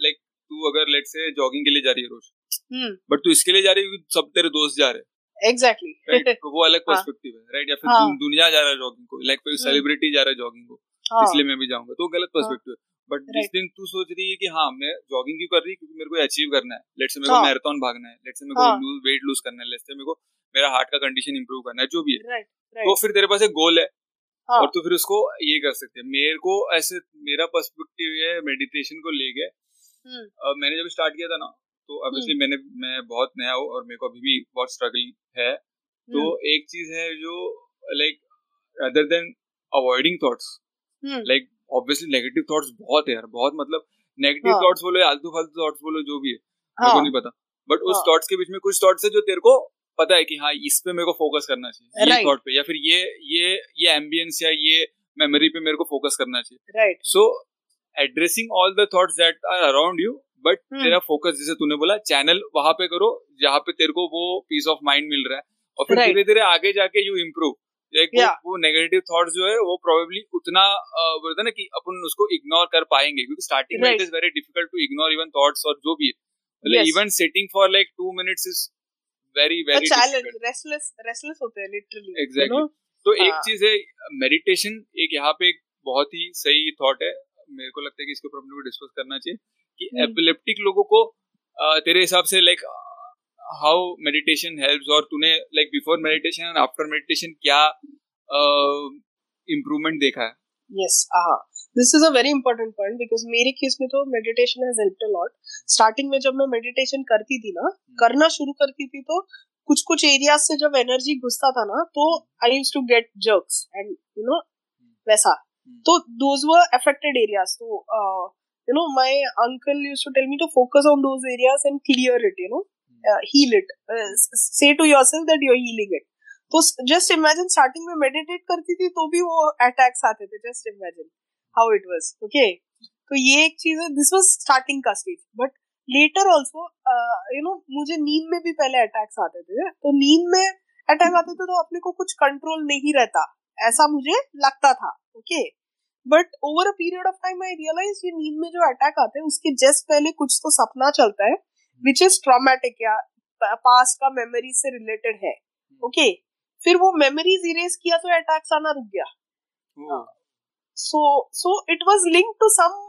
लाइक तू अगर लेट से जॉगिंग के लिए जा रही है रोज बट हम्म। तू इसके लिए जा रही है सब तेरे दोस्त जा रहे हैं। एग्जैक्टली राइट तो वो अलग पर्सपेक्टिव हाँ। है राइट या फिर हाँ. दुनिया जा रहा है जॉगिंग को लाइक कोई सेलिब्रिटी हम्म। जा रहा है जॉगिंग को। हाँ. इसलिए मैं भी जाऊँगा तो गलत पर्सपेक्टिव है। बट जिस दिन तू सोच रही है कि हाँ मैं जॉगिंग क्यों कर रही क्योंकि मेरे को अचीव करना है। लेट से मेरे को मैराथन भागना है। लेट से मेरे को वेट लूज करना है। लेट से मेरे को मेरा हार्ट का कंडीशन इंप्रूव करना है जो भी है। तो फिर तेरे पास एक गोल है। और तू फिर उसको ये कर सकते हैं। मेरे को ऐसे मेरा पर्सपेक्टिव है मेडिटेशन को ले गए हम्म। मैंने जब स्टार्ट किया था ना तो ऑब्वियसली हम्म। मैंने मैं बहुत नया हूँ और मेरे को अभी भी बहुत स्ट्रगल है। तो हम्म। एक चीज़ है जो like other than avoiding thoughts like obviously negative thoughts बहुत है यार बहुत मतलब नेगेटिव थॉट्स हाँ। बोलो आलतू फालतू थॉट्स बोलो जो भी है मेरे को हाँ। नहीं पता। बट उस थॉट्स हाँ। के बीच में कुछ थॉट्स है जो तेरे को पता है कि हाँ इस पे मेरे को फोकस करना चाहिए ये थॉट पे या फिर ये ये ये एम्बियंस या ये मेमोरी पे मेरे को फोकस करना चाहिए। Right so addressing all the thoughts that are around you but तेरा फोकस जैसे तूने बोला चैनल वहाँ पे करो जहाँ पे तेरे को वो पीस ऑफ़ माइंड मिल रहा है। और फिर धीरे धीरे आगे जाके यू इम्प्रूव लाइक yeah. वो, वो नेगेटिव थॉट्स जो है वो प्रोबेबली उतना बोलते ना कि अपन उसको इग्नोर कर पाएँगे क्योंकि स्टार्टिंग में it is very difficult to ignore even thoughts और जो भी है। Even sitting for like two minutes is very very challenge restless restless होते हैं लिटरली एग्जैक्टली तो एक हाँ। चीज़ है मेडिटेशन एक यहाँ पे एक बहुत ही सही थॉट है। मेरे को लगता है कि इसके ऊपर अपने को डिस्कस करना चाहिए कि एपिलेप्टिक हम्म। लोगों को तेरे हिसाब से लाइक हाउ मेडिटेशन हेल्प्स और तूने like before meditation and after meditation क्या इम्प्रूवमेंट देखा है? यस हाँ this is a very important point because मेरे केस में तो meditation has helped a lot starting में जब मैं मेडिटेशन करती थी ना hmm. करना शुरू करती थी तो कुछ कुछ एरियाज़ से जब एनर्जी घुसता था ना तो I used to get jerks and you know वैसा। Hmm. तो दोज वर अफेक्टेड एरियाज़ तो you know my uncle used to tell me to focus on those areas and clear it you know. uh, heal it. Uh, say to yourself that you're healing it. तो जस्ट इमेजिन स्टार्टिंग में मेडिटेट करती थी तो भी वो अटैक्स आते थे just imagine how it was okay तो ये एक चीज़ है दिस वाज स्टार्टिंग का stage but later also you know मुझे नींद में भी पहले अटैक्स आते थे तो नींद में अटैक आते थे तो अपने को कुछ कंट्रोल नहीं रहता ऐसा मुझे लगता था okay okay? But over a period of time I realize ये नींद में जो अटैक आते हैं उसके जस्ट पहले कुछ तो सपना चलता है विच इज़ ट्रामेटिक या पास्ट का मेमोरी से रिलेटेड है। Okay okay? फिर वो मेमोरीज इरेज किया तो अटैक्स आना रुक गया। So so it was link to some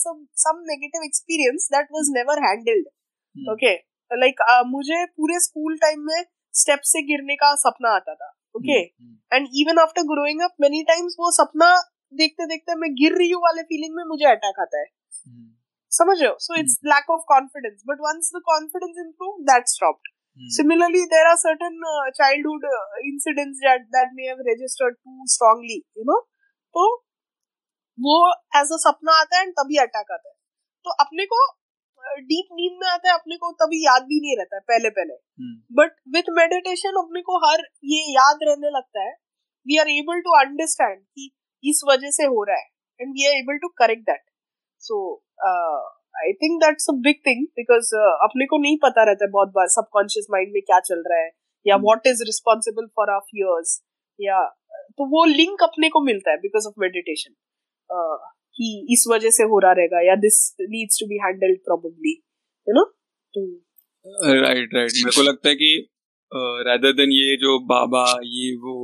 some some negative experience that was never handled Hmm. okay? Like uh, मुझे पूरे स्कूल टाइम में स्टेप से गिरने का सपना आता था। Okay Hmm. And even after growing up many times वो सपना देखते देखते मैं गिर रही हूँ वाले फीलिंग में मुझे अटैक आता है। Hmm. समझ रहे हो? So it's lack of confidence but once the confidence improve that stopped. Similarly, there are certain uh, childhood uh, incidents that that may have registered too strongly, you know. तो वो एज अ सपना आता है एंड तभी अटैक आता है। तो अपने को डीप नींद में आता है अपने को तभी याद भी नहीं रहता है पहले पहले. बट विथ मेडिटेशन अपने को हर ये याद रहने लगता है। We are able to understand कि इस वजह से हो रहा है and we are able to correct that so I think that's a big thing because अपने को नहीं पता रहता है बहुत बार सबकॉन्शियस माइंड में क्या चल रहा है या. What is responsible for our fears या तो वो लिंक अपने को मिलता है बिकॉज़ ऑफ़ मेडिटेशन कि इस वजह से हो रहा रहेगा या this needs to be handled probably you know right right मेरे को लगता है कि रादर देन ये जो बाबा ये वो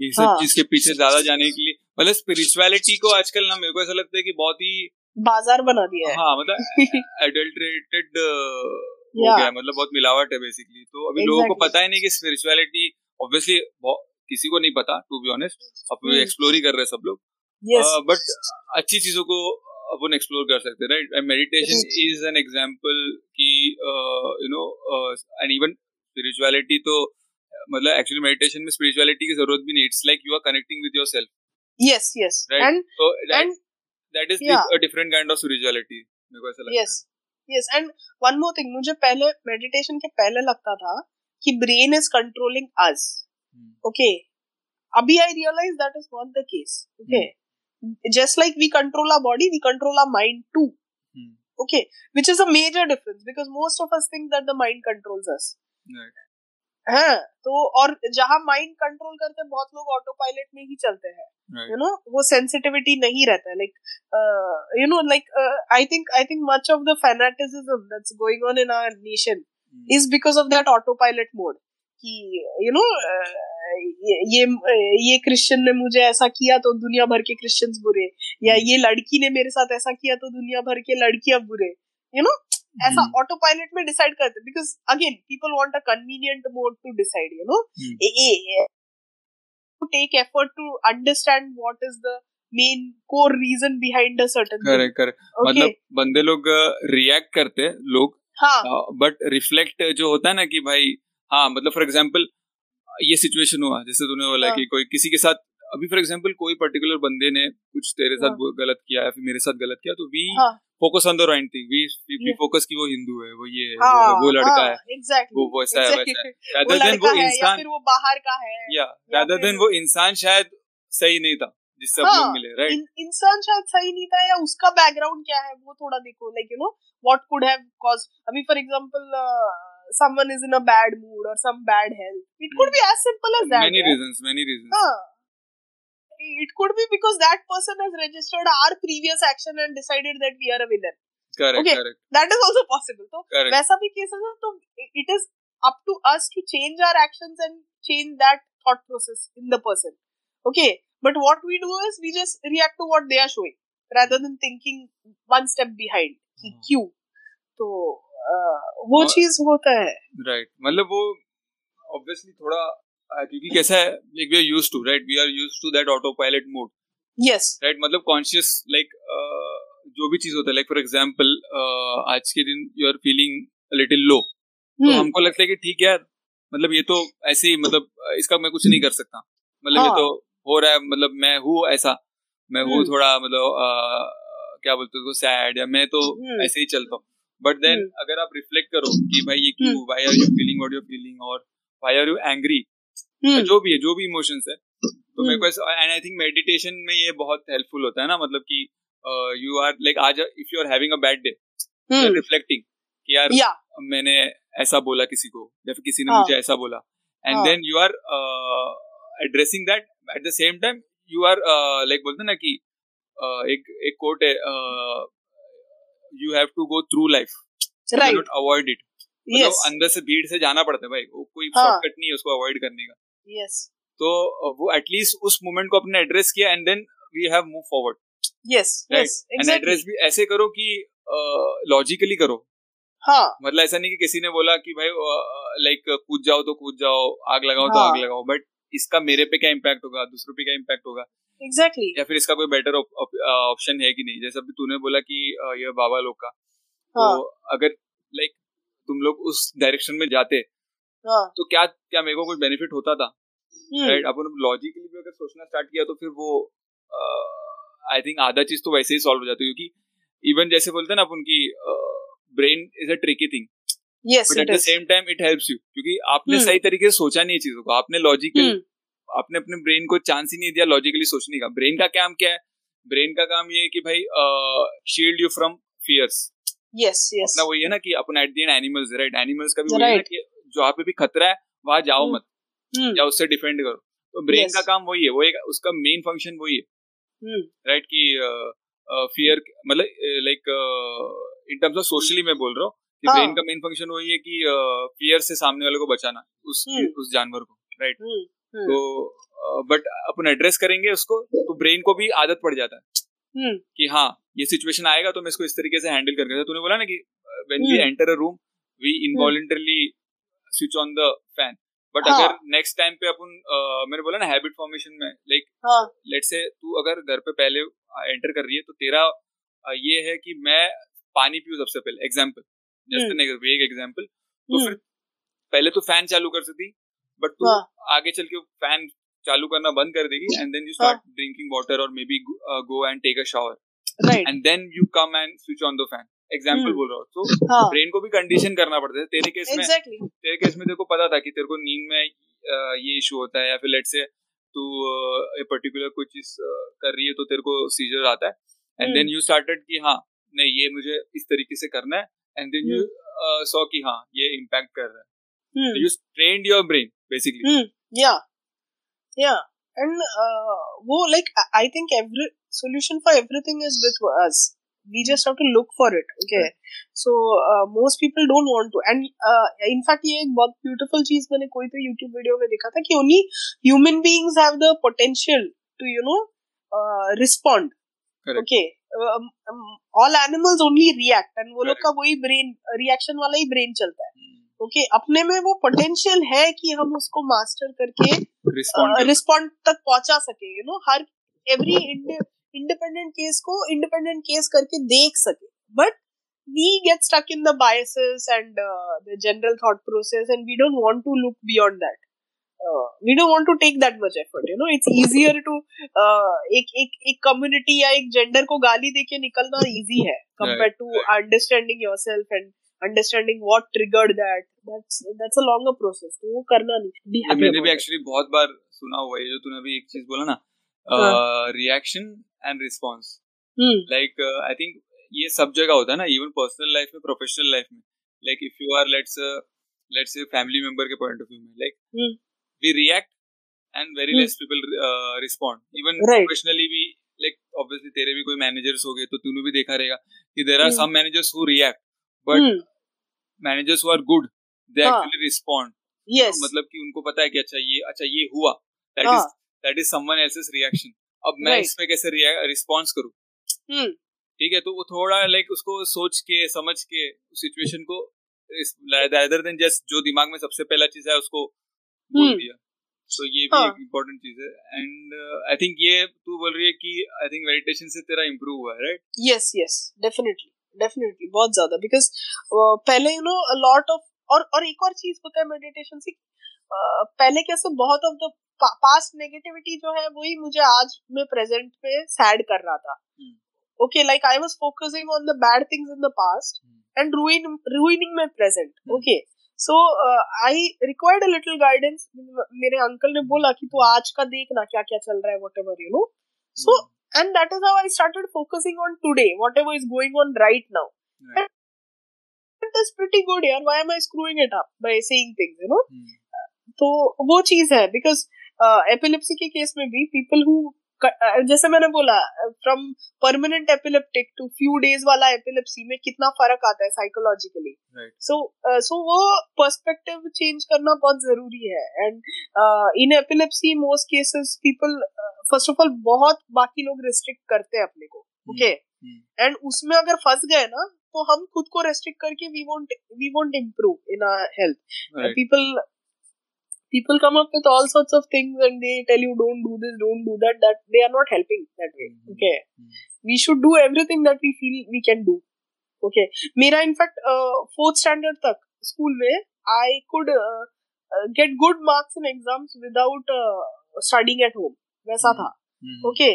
ये सब हाँ. चीज़ के पीछे ज़्यादा जाने के लिए मतलब स्पिरिचुअलिटी को आजकल ना मेरे को ऐसा लगता है कि बहुत ही बाज़ार बना दिया है। हाँ मतलब एडल्ट्रेटेड हो Yeah. गया मतलब बहुत मिलावट है बेसिकली तो अभी लोगों को पता ही नहीं कि स्पिरिचुअलिटी ऑब्वियसली किसी को नहीं पता टू बी ऑनेस्ट अब Hmm. एक्सप्लोर ही कर रहे हैं सब लोग। यस बट अच्छी चीज़ों को अपन एक्सप्लोर कर सकते हैं right meditation is an example कि you know and even spirituality तो मतलब एक्चुअली मेडिटेशन में स्पिरिचुअलिटी की ज़रूरत भी नहीं। It's like you are connecting with yourself yes yes Right. And that is. A different kind of spirituality मेरे को ऐसा लगता yes yes and one more thing मुझे पहले मेडिटेशन के पहले लगता था कि ब्रेन इज़ कंट्रोलिंग अस है ओके अभी I realize that is not the case okay just like we control our body we control our mind too Hmm. okay which is a major difference because most of us think that the mind controls us Right. हाँ तो और जहाँ माइंड कंट्रोल करते बहुत लोग ऑटो पायलट में ही चलते हैं। यू नो वो सेंसिटिविटी नहीं रहता like you know like I think I think much of the fanaticism that's going on in our nation Hmm. is because of that autopilot mode कि you know ये ये ये क्रिश्चियन ने मुझे ऐसा किया तो दुनिया भर के क्रिश्चियंस बुरे या ये लड़की ने मेरे साथ ऐसा किया तो दुनिया भर के लड़कियाँ बुरे यू नो ऐसा. ऑटो पायलट में डिसाइड करते because again people want a convenient mode to decide you know to understand what is the main core reason behind a correct correct मतलब बंदे लोग रिएक्ट करते हैं लोग हाँ. बट रिफ्लेक्ट जो होता है ना कि भाई हाँ मतलब फॉर एग्ज़ाम्पल ये सिचुएशन हुआ जैसे तूने बोला हाँ. कि कोई किसी के साथ अभी फॉर एग्ज़ाम्पल कोई पर्टिकुलर बंदे ने कुछ तेरे साथ हाँ. वो गलत किया या फिर मेरे साथ गलत किया तो वी हाँ. Focus on the right thing we we focus कि वो हिंदू है वो ये है वो, हाँ है, वो लड़का है एग्जैक्टली वो वैसा है वैसा है। than लड़का वो इंसान फिर वो बाहर का है या फिर- than वो इंसान शायद सही नहीं था जिससे हाँ, लोग मिले राइट इन, इंसान शायद सही नहीं था या उसका बैकग्राउंड क्या है वो थोड़ा देखो like you know what could have cause अभी for example someone is in a bad mood or some bad health it could be as simple as that many yeah. reasons many reasons. हाँ. it could be because that person has registered our previous action and decided that we are a villain correct okay. correct that is also possible तो correct वैसा भी केसेस है तो it is up to us to change our actions and change that thought process in the person okay but what we do is we just react to what they are showing rather than thinking one step behind कि हाँ. क्यों तो uh, वो और- चीज होता है राइट मतलब वो ऑब्वियसली थोड़ा uh, क्योंकि कैसा है like we are used to right we are used to that auto pilot mode yes right मतलब कॉन्शियस लाइक जो भी चीज़ होता है लाइक फॉर एग्जांपल आज के दिन you are feeling little low तो हमको लगता है कि ठीक है यार मतलब ये तो ऐसे ही मतलब uh, इसका मैं कुछ नहीं कर सकता। मतलब ये हाँ। तो हो रहा है मतलब मैं हूँ ऐसा। मैं हूँ हम्म। थोड़ा मतलब uh, क्या बोलते हैं सैड या मैं तो हम्म। ऐसे ही चलता हूँ। But then. अगर आप रिफ्लेक्ट करो कि भाई ये क्यों why are you feeling what you feeling और व्हाई आर यू एंग्री जो भी है जो भी इमोशंस है तो मेरे को एंड आई थिंक मेडिटेशन में ये बहुत हेल्पफुल होता है ना मतलब कि यू आर लाइक आज if you are having a bad day reflecting कि यार मैंने ऐसा बोला किसी को या फिर किसी ने हाँ. मुझे ऐसा बोला। एंड हाँ. Then you are addressing that at the same time you are like बोलते ना कि uh, एक एक कोट है you have to go through life not avoid it अंदर से भीड़ से जाना पड़ता है भाई वो कोई हाँ. शॉर्टकट नहीं है उसको अवॉइड करने का। यस तो वो एटलीस्ट उस मोमेंट को अपने एड्रेस किया and then we have move forward yes yes and address भी ऐसे करो कि लॉजिकली uh, करो। हाँ। मतलब ऐसा नहीं कि किसी ने बोला कि भाई लाइक uh, कूद जाओ तो कूद जाओ आग लगाओ हाँ. तो आग लगाओ बट इसका मेरे पे क्या इम्पैक्ट होगा दूसरों पे क्या इम्पैक्ट होगा? Exactly exactly. या फिर इसका कोई बेटर ऑप्शन है कि नहीं? जैसे अभी तूने बोला कि ये बाबा लोग का तो हाँ. तो अगर लाइक like, तुम लोग उस डायरेक्शन में जाते हाँ. तो क्या क्या मेरे को कोई बेनिफिट होता था? Right hmm. अपन लॉजिकली भी अगर सोचना स्टार्ट किया तो फिर वो आई थिंक आधा चीज़ तो वैसे ही सॉल्व हो जाती है क्योंकि इवन जैसे बोलते हैं ना अपन की brain is a tricky thing yes, but at the same time it helps you क्योंकि आपने hmm. सही तरीके से सोचा नहीं है चीज़ों को। आपने लॉजिकल hmm. आपने अपने ब्रेन को चांस ही नहीं दिया लॉजिकली सोचने का। ब्रेन का काम क्या है? ब्रेन का काम ये है कि भाई shield you from fears yes yes अपना वही है ना कि अपन at the end animals right animals का भी वही है ना कि जहाँ पे भी खतरा है वहाँ जाओ hmm. मत hmm. या उससे डिफेंड करो तो ब्रेन yes. का काम वही है वो एक उसका मेन फ़ंक्शन वही है राइट hmm. कि फियर मतलब like in terms of socially मैं बोल रहा हूँ कि हाँ. ब्रेन का मेन फ़ंक्शन वही है कि फियर से सामने वाले को बचाना उस. उस जानवर को राइट. तो बट अपन एड्रेस करेंगे उसको तो ब्रेन को भी आदत पड़ जाता है. कि हाँ ये सिचुएशन आएगा तो मैं इसको इस तरीके से हैंडल करके तूने बोला ना कि when we enter a room we involuntarily switch on the fan but हाँ. अगर नेक्स्ट टाइम पे अपन मैंने बोला ना हैबिट फॉर्मेशन में लाइक. लेट से तू अगर घर पे पहले एंटर कर रही है तो तेरा ये है कि मैं पानी पीऊ सबसे पहले एग्ज़ाम्पल जस्ट एक एग्ज़ाम्पल तो हम्म। फिर पहले तो फ़ैन चालू कर सकती बट तू हाँ. आगे चल के फ़ैन चालू करना बंद कर देगी and then you start drinking water और maybe go and take a shower and then you come and switch on the fan example बोल रहा हूँ। तो हाँ. ब्रेन को भी कंडीशन करना पड़ता है। तेरे केस में exactly. तेरे केस में तेरे को पता था कि तेरे को नींद में ये इशू होता है या फिर लेट से तू पर्टिकुलर कोई चीज़ कर रही है तो तेरे को सीजर आता है। एंड देन यू स्टार्टेड कि हाँ नहीं ये मुझे इस तरीके से करना है। एंड देन यू सॉ कि हाँ ये इम्पैक्ट कर रहा है। You trained your brain basically yeah yeah and वो like I think every solution for everything is with us we just have to look for it okay so uh, most people don't want to and uh, in fact ये एक बहुत beautiful चीज़ मैंने कोई तो YouTube वीडियो में देखा था कि only human beings have the potential to you know uh, respond Correct. okay um, um, all animals only react and वो लोग का वही brain reaction वाला ही brain चलता है ओके okay, अपने में वो पोटेंशियल है कि हम उसको मास्टर करके रिस्पॉन्ड uh, तक पहुँचा सके यू नो हर एवरी इंडिपेंडेंट केस को इंडिपेंडेंट केस करके देख सके but we get stuck in the biases and uh, the general thought process and we don't want to look beyond that uh, we don't want to take that much effort you know it's easier to uh, एक एक एक community या एक gender को गाली देके निकलना easy है compared to understanding yourself and understanding what triggered that that's that's a longer process तो वो करना नहीं be मैंने भी actually बहुत बार सुना हुआ है जो तूने अभी एक चीज़ बोला ना reaction and response like I think ये सब जगह होता है ना इवन पर्सनल लाइफ में प्रोफेशनल लाइफ में. Like if you are let's let's say family member के पॉइंट ऑफ़ व्यू में like we react and very less people respond even professionally भी लाइक ऑब्वियसली तेरे भी कोई मैनेजर्स हो गए तो तूने भी देखा रहेगा कि there are some managers who react but managers who are good they actually respond मतलब कि उनको पता है कि अच्छा ये अच्छा ये हुआ. That is that is someone else's reaction अब मैं इसमें कैसे रिस्पॉन्स करूँ हम्म। ठीक है तो वो थोड़ा लाइक उसको सोच के समझ के सिचुएशन को देन जस्ट जो दिमाग में सबसे पहला चीज़ है उसको बोल हम्म। दिया तो ये भी हाँ. एक इम्पोर्टेंट चीज़ है एंड आई थिंक ये तू बोल रही है कि आई थिंक मेडिटेशन से तेरा इम्प्रूव हुआ है right yes yes definitely definitely बहुत ज़्यादा बिकॉज़ uh, पहले यू नो लॉट ऑफ़ और और एक और चीज़ होता है मेडिटेशन से uh, पहले कैसे बहुत ऑफ़ द पास्ट नेगेटिविटी जो है वही मुझे आज में प्रेजेंट पे सैड कर रहा था। Okay like I was focusing on the bad things in the past and ruin ruining my present okay so I required a little guidance मेरे अंकल ने बोला कि तू आज का देखना क्या क्या चल रहा है whatever you know so and that is how I started focusing on today whatever is going on right now it is pretty good यार why am I screwing it up by saying things you know? Hmm. तो वो चीज़ है बिकॉज़ एपिलेप्सी के केस में भी पीपल हु जैसे मैंने बोला from permanent epileptic to few days वाला एपिलेप्सी में कितना फ़र्क आता है साइकोलॉजिकली सो सो वो पर्सपेक्टिव चेंज करना बहुत ज़रूरी है। And in epilepsy most cases people first of all बहुत बाकी लोग रिस्ट्रिक्ट करते हैं अपने को ओके एंड उसमें अगर फंस गए ना तो हम खुद को रेस्ट्रिक्ट करके we won't we won't improve in our health people people come up with all sorts of things and they tell you don't do this don't do that that they are not helping that way mm-hmm. okay mm-hmm. we should do everything that we feel we can do okay मेरा इनफैक्ट फोर्थ स्टैंडर्ड तक स्कूल में I could get good marks in exams without studying at home वैसा था ओके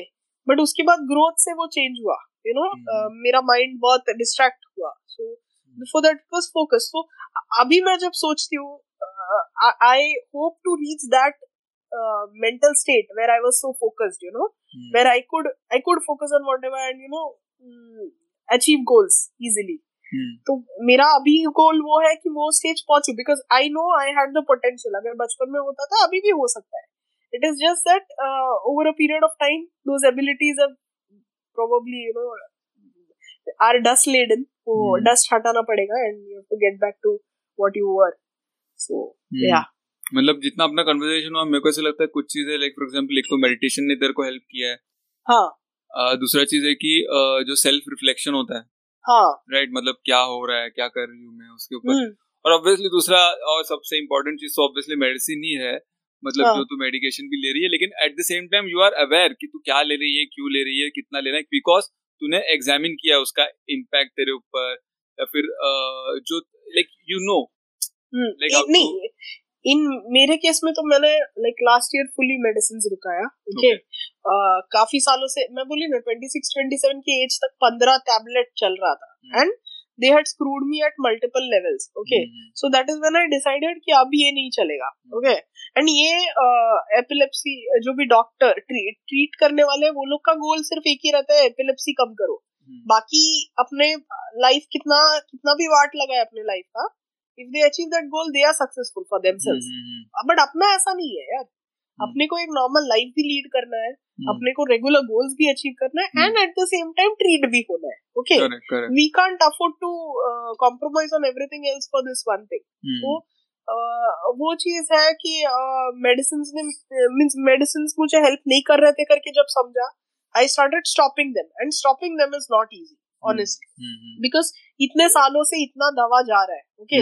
बट उसके बाद ग्रोथ से वो चेंज हुआ यू नो मेरा माइंड बहुत डिस्ट्रैक्ट हुआ so before that was focus so अभी मैं जब सोचती हूँ I hope to reach that uh, mental state where I was so focused, you know, mm. where I could I could focus on whatever and you know mm, achieve goals easily. तो मेरा अभी गोल वो है कि वो stage पहुंचू because I know I had the potential अगर बचपन में होता था अभी भी हो सकता है. It is just that over a period of time those abilities are probably you know are dust laden वो डस्ट हटाना पड़ेगा and you have to get back to what you were so yeah मतलब जितना अपना कन्वर्सेशन हुआ मेरे को ऐसा लगता है कुछ चीज़ें लाइक फॉर एग्जांपल एक तो मेडिटेशन ने तेरे को हेल्प किया है। हाँ। uh, दूसरा चीज़ है कि uh, जो सेल्फ रिफ्लेक्शन होता है। हाँ। राइट मतलब क्या हो रहा है क्या कर रही हूँ मैं उसके ऊपर। हम्म। और ऑब्वियसली दूसरा और सबसे इम्पोर्टेंट चीज़ तो ऑब्वियसली मेडिसिन ही है। मतलब हाँ. जो तू मेडिकेशन भी ले रही है लेकिन at the same time you are aware कि तू क्या ले रही है क्यों ले रही है कितना ले रहा है। बिकॉज़ तूने एग्जामिन किया उसका इम्पैक्ट तेरे ऊपर। या फिर uh, जो लाइक यू नो नहीं इन मेरे केस में तो मैंने like last year fully medicine रुकाया okay काफ़ी सालों से मैं बोली ना ट्वेंटी सिक्स ट्वेंटी सेवन की एज तक पंद्रह टैबलेट चल रहा था and they had screwed me at multiple levels okay so that is when I decided कि अब ये नहीं चलेगा ओके hmm. एंड ये एपिलेप्सी जो भी डॉक्टर ट्रीट ट्रीट करने वाले वो लोग का गोल सिर्फ़ एक ही रहता है एपिलेप्सी कम करो। Hmm. बाकी अपने लाइफ कितना कितना भी वाट लगा है अपने लाइफ का if they achieve that goal they are successful for themselves but अपना ऐसा नहीं है यार। हम्म। अपने को एक नॉर्मल लाइफ भी लीड करना है हम्म। अपने को रेगुलर गोल्स भी अचीव करना है and at the same time treat भी होना है okay we can't afford to compromise on everything else for this one thing तो वो चीज़ है कि मेडिसिन uh, ने मींस मेडिसिन मुझे हेल्प नहीं कर रहे थे करके जब समझा I started stopping them and stopping them is not easy honestly because इतने सालों से इतना दवा जा रहा है okay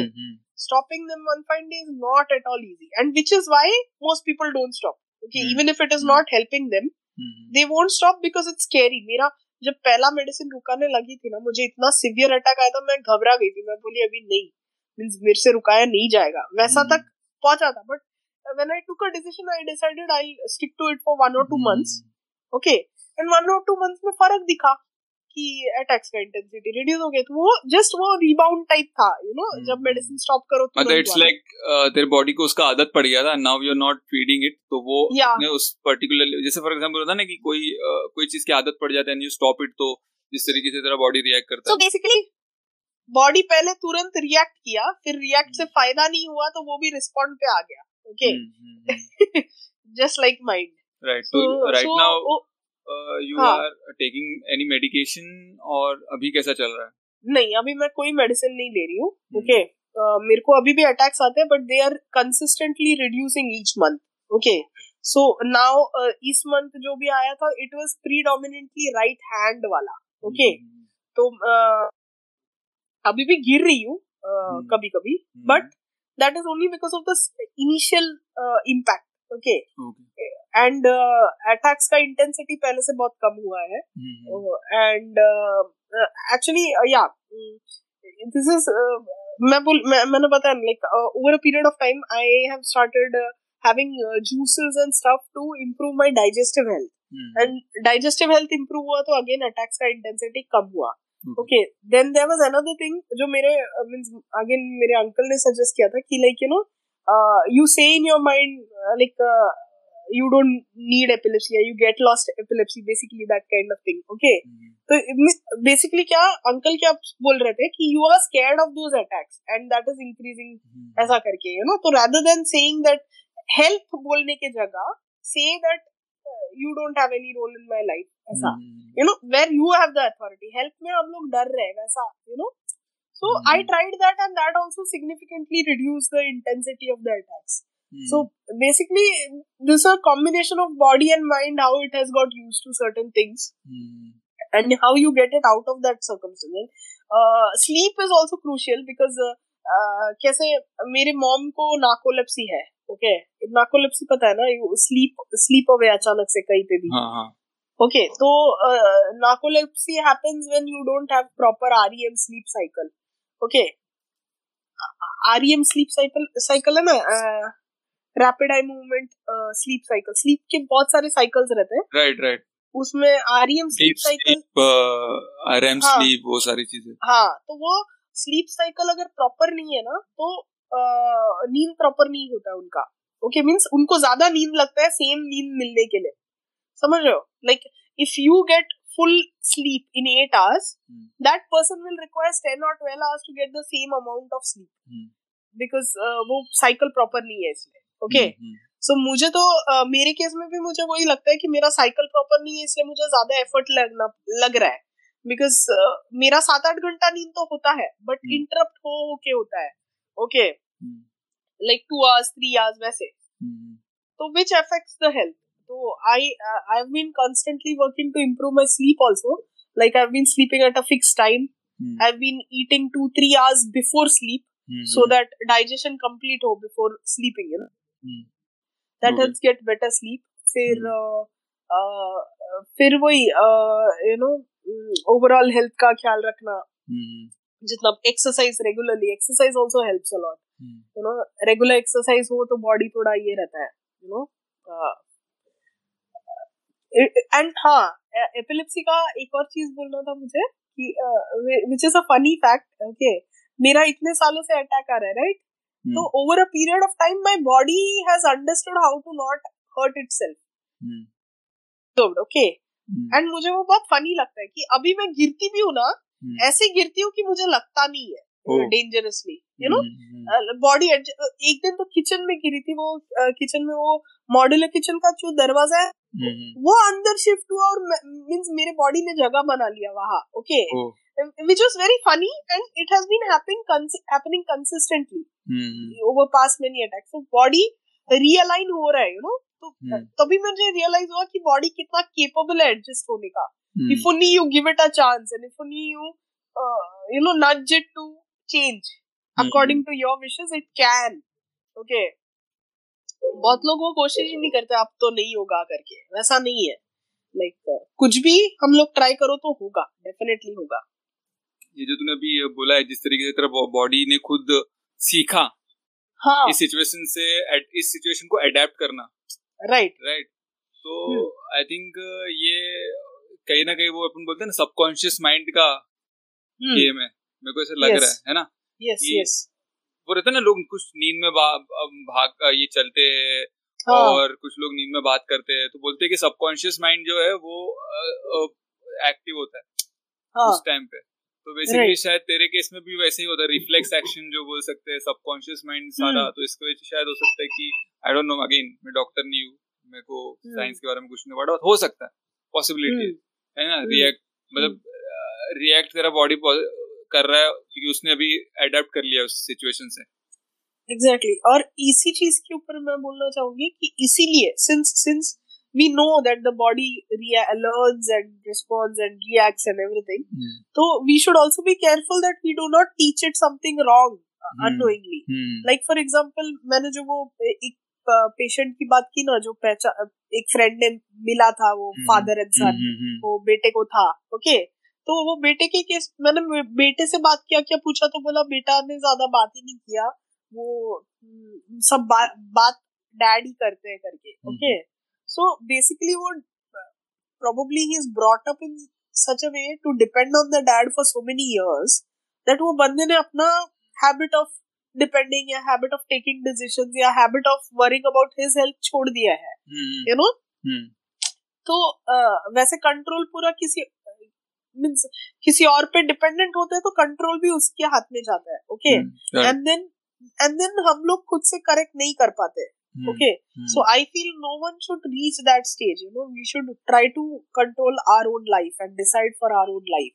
stopping them one fine day is not at all easy and which is why most people don't stop okay even if it is not helping them they won't stop because it's scary मेरा जब पहला मेडिसिन रुकाने लगी थी ना मुझे इतना सिवियर अटैक आया था मैं घबरा गई थी। मैं बोली अभी नहीं मीन्स मेरे से रुकाया नहीं जाएगा। वैसा hmm. तक पहुँचा था but when I took a decision, I decided I'll stick to it for one or two mm. months. Okay, and one or two months में फ़र्क दिखा। कि अटैक्स का इंटेंसिटी रिड्यूस हो गया तो वो जस्ट वो रिबाउंड टाइप था यू नो जब मेडिसिन hmm. स्टॉप करो तो मतलब इट्स लाइक तेरे बॉडी को उसका आदत पड़ गया था now you are not feeding it तो वो yeah. उस पर्टिकुलर जैसे फॉर एग्जांपल होता है ना कि कोई uh, कोई चीज़ की आदत पड़ जाती है एंड यू स्टॉप इट तो जिस तरीके से तेरा बॉडी रिएक्ट करता है सो बेसिकली बॉडी पहले तुरंत रिएक्ट किया फिर रिएक्ट से hmm. फ़ायदा नहीं हुआ तो वो भी रिस्पॉन्ड पे आ गया okay just like mind right right now you are taking any medication और अभी कैसा चल रहा है नहीं अभी मैं कोई मेडिसिन नहीं ले रही हूँ ओके hmm. uh, मेरे को अभी भी अटैक्स आते हैं but they are consistently reducing each month okay so now इस मंथ जो भी आया था it was predominantly right hand वाला ओके okay? hmm. तो uh, अभी भी गिर रही हूँ uh, कभी कभी but that is only because of the initial impact okay. And attacks का इंटेंसिटी पहले से बहुत कम हुआ है। And actually yeah this is मैं बोल मैं, मैंने बताया like over a period of time I have started having juices and stuff to improve my digestive health. mm-hmm. and digestive health improve हुआ तो अगेन अटैक्स का इंटेंसिटी कम हुआ। Okay. Then there was another thing जो मेरे मींस अगेन मेरे अंकल ने सजेस्ट किया था कि like you know you say in your mind like you don't need epilepsy you get lost epilepsy basically that kind of thing okay? Mm-hmm. तो बेसिकली क्या अंकल क्या बोल रहे थे कि you are scared of those attacks and that is increasing ऐसा करके यू नो तो rather than saying that help बोलने के जगह से that you don't have any role in my life ऐसा you know where you have the authority help में हम लोग डर रहे वैसा you know so mm-hmm. i tried that and that also significantly reduced the intensity of the attacks Mm-hmm. So basically, this is a combination of body and mind how it has got used to certain things. mm-hmm. and how you get it out of that circumstance uh, sleep is also crucial because uh, uh, कैसे मेरे मॉम को नाकोलेप्सी है ओके okay? नाकोलेप्सी पता है ना स्लीप स्लीप अवे अचानक से कहीं पे भी हाँ हाँ ओके okay, तो narcolepsy happens when you don't have proper REM sleep cycle okay REM sleep cycle cycle है ना? Rapid eye movement sleep cycle sleep के बहुत सारे साइकिल्स रहते हैं। राइट राइट उसमें REM sleep cycle REM sleep वो सारी चीज़ें। हाँ तो वो स्लीप साइकिल अगर प्रॉपर नहीं है ना तो नींद प्रॉपर नहीं होता उनका। ओके okay, मीन्स उनको ज़्यादा नींद लगता है सेम नींद मिलने के लिए। समझ रहे हो? Like if you get full sleep in 8 hours mm. that person will require 10 or 12 hours to get the same amount of sleep. Mm. because uh, वो cycle proper नहीं है इसमें ओके okay? सो so, मुझे तो uh, मेरे केस में भी मुझे वही लगता है कि मेरा साइकिल प्रॉपर नहीं है इसलिए मुझे ज़्यादा एफर्ट लगना लग रहा है। बिकॉज़ uh, मेरा सात आठ घंटा नींद तो होता है बट इंटरप्ट हो के होता है okay like two hours three hours वैसे। तो विच अफेक्ट्स द हेल्थ तो I I have been constantly working to improve my sleep also like i've been sleeping at a fixed time mm. i've been eating 2 3 hours before sleep mm-hmm. so that digestion complete ho before sleeping you know mm. that okay. helps get better sleep फिर mm. uh, uh, फिर वही यू नो ओवरऑल हेल्थ का ख्याल रखना mm. जितना exercise regularly exercise also helps a lot you know regular exercise हो तो बॉडी थोड़ा ये रहता है यू नो एंड हाँ एपिलिप्सी का एक और चीज़ बोलना था मुझे कि which is a funny fact okay मेरा इतने सालों से अटैक आ रहा है राइट तो over a period of time my body has understood how to not hurt itself okay and मुझे वो बहुत फनी लगता है कि अभी मैं गिरती भी हूँ ना hmm. ऐसे गिरती हूँ कि मुझे लगता नहीं है। डेंजरसली यू नो बॉडी एक दिन तो किचन में गिरी थी वो किचन uh, में वो मॉड्यूलर किचन का जो दरवाज़ा है mm-hmm. वो अंदर शिफ्ट हुआ और मींस मेरे बॉडी ने जगह बना लिया वहाँ okay which was very funny and it has been happening consistently over past many attack so body realign हो रहा है यू नो तो mm. तभी मुझे रियलाइज़ हुआ कि बॉडी कितना केपेबल है एडजस्ट होने का. If only you give it a chance and if only you you know nudge it to change mm-hmm. according to your wishes it can okay बहुत लोग वो कोशिश ही नहीं करते अब तो नहीं होगा करके वैसा नहीं है लाइक like, कुछ भी हम लोग ट्राई करो तो होगा डेफिनेटली होगा ये जो तूने अभी बोला है जिस तरीके से तेरा बॉडी ने खुद सीखा हाँ इस सिचुएशन से इस सिचुएशन को अडेप्ट करना राइट right. Right right. तो आई hmm. थिंक ये कहीं ना कहीं वो अपन बोलते हैं ना सबकॉन्शियस माइंड का गेम hmm. है मेरे को ऐसा लग रहा है है ना यस यस वो रहता है ना लोग कुछ नींद में भाग ये चलते हैं हाँ. और कुछ लोग नींद में बात करते हैं तो बोलते हैं कि सबकॉन्शियस माइंड जो है वो एक्टिव होता है हाँ. उस टाइम पे तो बेसिकली शायद तेरे केस में भी वैसे ही होता है रिफ्लेक्स एक्शन जो बोल सकते हैं सबकॉन्शियस माइंड सारा hmm. तो इसको शायद हो सकता है कि आई डोंट नो अगेन मैं डॉक्टर नहीं हूँ मेरे को साइंस hmm. के बारे में कुछ नहीं पढ़ा हो सकता है पॉसिबिलिटी hmm. है ना रिएक्ट मतलब रिएक्ट तेरा बॉडी कर रहा है क्योंकि उसने अभी एडेप्ट कर लिया उस सिचुएशन से। Exactly exactly. और इसी चीज़ के ऊपर मैं बोलना चाहूँगी कि इसीलिए since since we know that the body realerts and responds and reacts and everything तो we should also be careful that we do not teach it something wrong unknowingly like for example मैंने जो वो एक पेशेंट की बात की ना जो पहचान एक फ्रेंड ने मिला था वो फादर एंड सन वो बेटे को था ओके okay? तो वो बेटे के केस मैंने बेटे से बात किया क्या पूछा तो बोला बेटा ने ज़्यादा बात ही नहीं किया। वो हम्म, सब बा, बात डैड ही करते हैं करके hmm, okay? Hmm. So basically वो probably he is brought up in such a way to depend on the dad for so many years that वो बंदे ने अपना हैबिट ऑफ़ डिपेंडिंग या हैबिट ऑफ़ टेकिंग डिसीज़न या habit of worrying about his health छोड़ दिया है यू नो तो वैसे कंट्रोल पूरा किसी मीन्स किसी और पे डिपेंडेंट होते हैं तो कंट्रोल भी उसके हाथ में जाता है okay and then and then हम लोग खुद से करेक्ट नहीं कर पाते okay so I feel no one should reach that stage you know we should try to control our own life and decide for our own life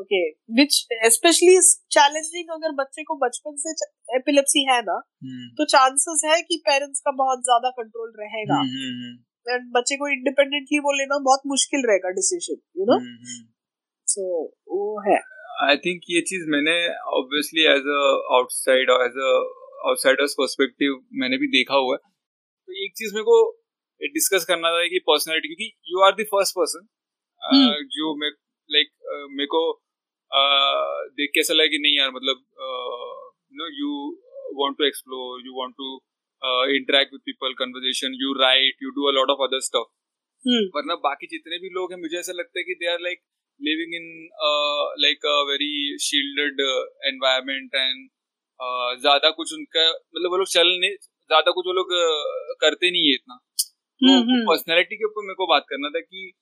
okay which specially challenging अगर बच्चे को बचपन से एपिलेप्सी है ना hmm. तो चांसेस है कि पेरेंट्स का बहुत ज़्यादा कंट्रोल रहेगा। एंड hmm, hmm, बच्चे को इंडिपेंडेंटली वो लेना बहुत मुश्किल रहेगा डिसीज़न यू नो सो वो है। आई थिंक ये चीज़ मैंने ऑब्वियसली एज अ आउटसाइड और एज अ आउटसाइडर्स पर्सपेक्टिव मैंने भी देखा हुआ है। तो एक चीज़ मेरे को डिस्कस करना था कि पर्सनालिटी क्योंकि you are the first person जो मैं लाइक मेरे को देख के ऐसा लगा कि नहीं यार मतलब no you want to explore you want to interact with people conversation you right you do a lot of other stuff वरना बाकी जितने भी लोग हैं मुझे ऐसा लगता है कि they are like living in like a very shielded environment and ज़्यादा कुछ उनका मतलब वो लोग चल नहीं ज़्यादा कुछ वो लोग uh, करते नहीं है इतना। तो पर्सनैलिटी के ऊपर मेरे को बात करना था कि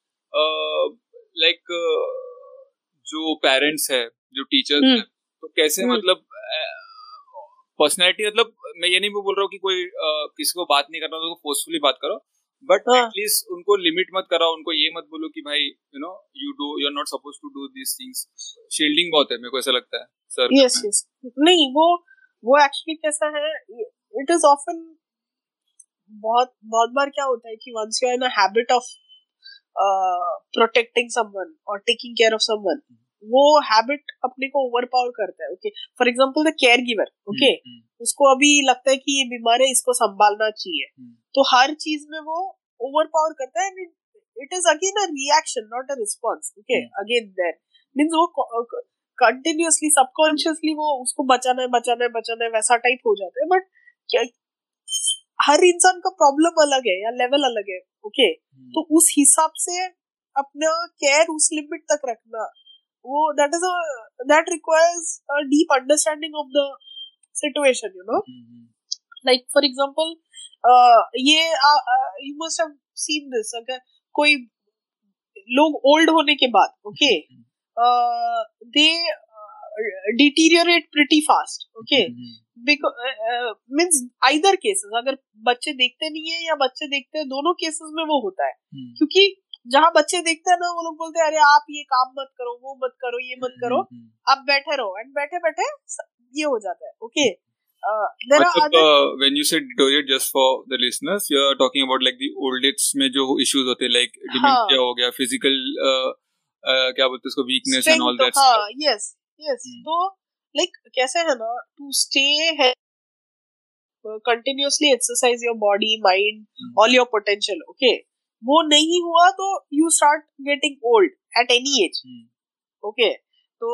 लाइक जो पेरेंट्स है जो टीचर्स है तो कैसे मतलब पर्सनैलिटी मतलब मैं ये नहीं बोल रहा हूँ कि कोई किसी को बात नहीं करना तो फोर्सफुली बात करो। बट एटलीस्ट उनको लिमिट मत कराओ उनको ये मत बोलो कि भाई you know you do you are not suppose to do this things shielding बहुत है मेरे को ऐसा लगता है सर यस यस नहीं वो वो एक्चुअली कैसा है इट इज़ ऑफन बहुत बहुत बार क्या होता है कि once you are in a habit of protecting someone और टेकिंग केयर ऑफ़ समवन वो हैबिट अपने को ओवर पावर करता है okay for example the caregiver okay उसको अभी लगता है कि ये बीमार है इसको संभालना चाहिए। Hmm. तो हर चीज़ में वो ओवर पावर करता है and it is again a reaction not a response okay again there means वो कंटिन्यूसली सबकॉन्शियसली वो उसको बचाना है बचाना है बचाना है वैसा टाइप हो जाता है बट हर इंसान का प्रॉब्लम अलग है या लेवल अलग है ओके hmm. तो उस हिसाब से अपना केयर उस लिमिट तक रखना वो that is that requires a deep understanding of the situation you know like for example ये you must have seen this अगर कोई लोग ओल्ड होने के बाद okay they deteriorate pretty fast okay means either cases अगर बच्चे देखते नहीं है या बच्चे देखते हैं दोनों केसेस में वो होता है। hmm. क्योंकि जहाँ बच्चे देखते हैं ना वो लोग बोलते हैं अरे आप ये काम मत करो वो मत करो ये मत करो हम्म। आप बैठे रहो। एंड बैठे बैठे ये हो जाता है okay when you say deteriorate just for the listeners you are talking about like the old age में जो issues होते like dementia हो गया physical uh, uh, क्या बोलते हैं उसको weakness and all that हाँ yes yes तो like कैसे है ना to stay continuously exercise your body mind hmm. all your potential okay वो नहीं हुआ तो you start getting old at any age okay तो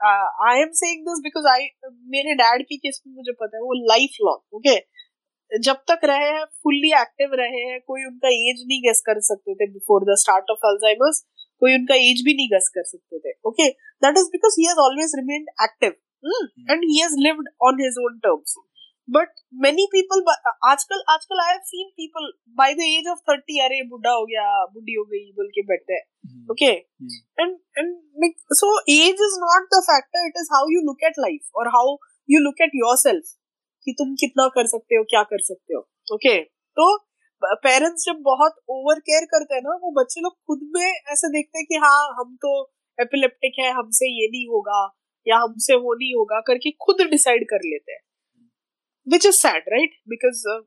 I am saying this because I मेरे डैड की केस में मुझे पता है वो लाइफ लॉन्ग ओके जब तक रहे हैं फुल्ली एक्टिव रहे हैं कोई उनका एज नहीं गेस कर सकते थे before the start of Alzheimer's कोई उनका एज भी नहीं गेस कर सकते थे okay that is because he has always remained active and he has lived on his own terms but many people आजकल आजकल I have seen people by the age of thirty अरे बुढ़ा हो गया बुढ़ी हो गई बोल के बैठते हैं। Okay and and so age is not the factor it is how you look at life और how you look at yourself कि तुम कितना कर सकते हो क्या कर सकते हो। Okay okay? तो पेरेंट्स जब बहुत ओवर केयर करते हैं ना वो बच्चे लोग खुद में ऐसे देखते हैं कि हाँ हम तो एपिलेप्टिक है हमसे ये नहीं होगा या हमसे वो नहीं होगा करके खुद डिसाइड कर लेते हैं। Which is sad, right? Because uh,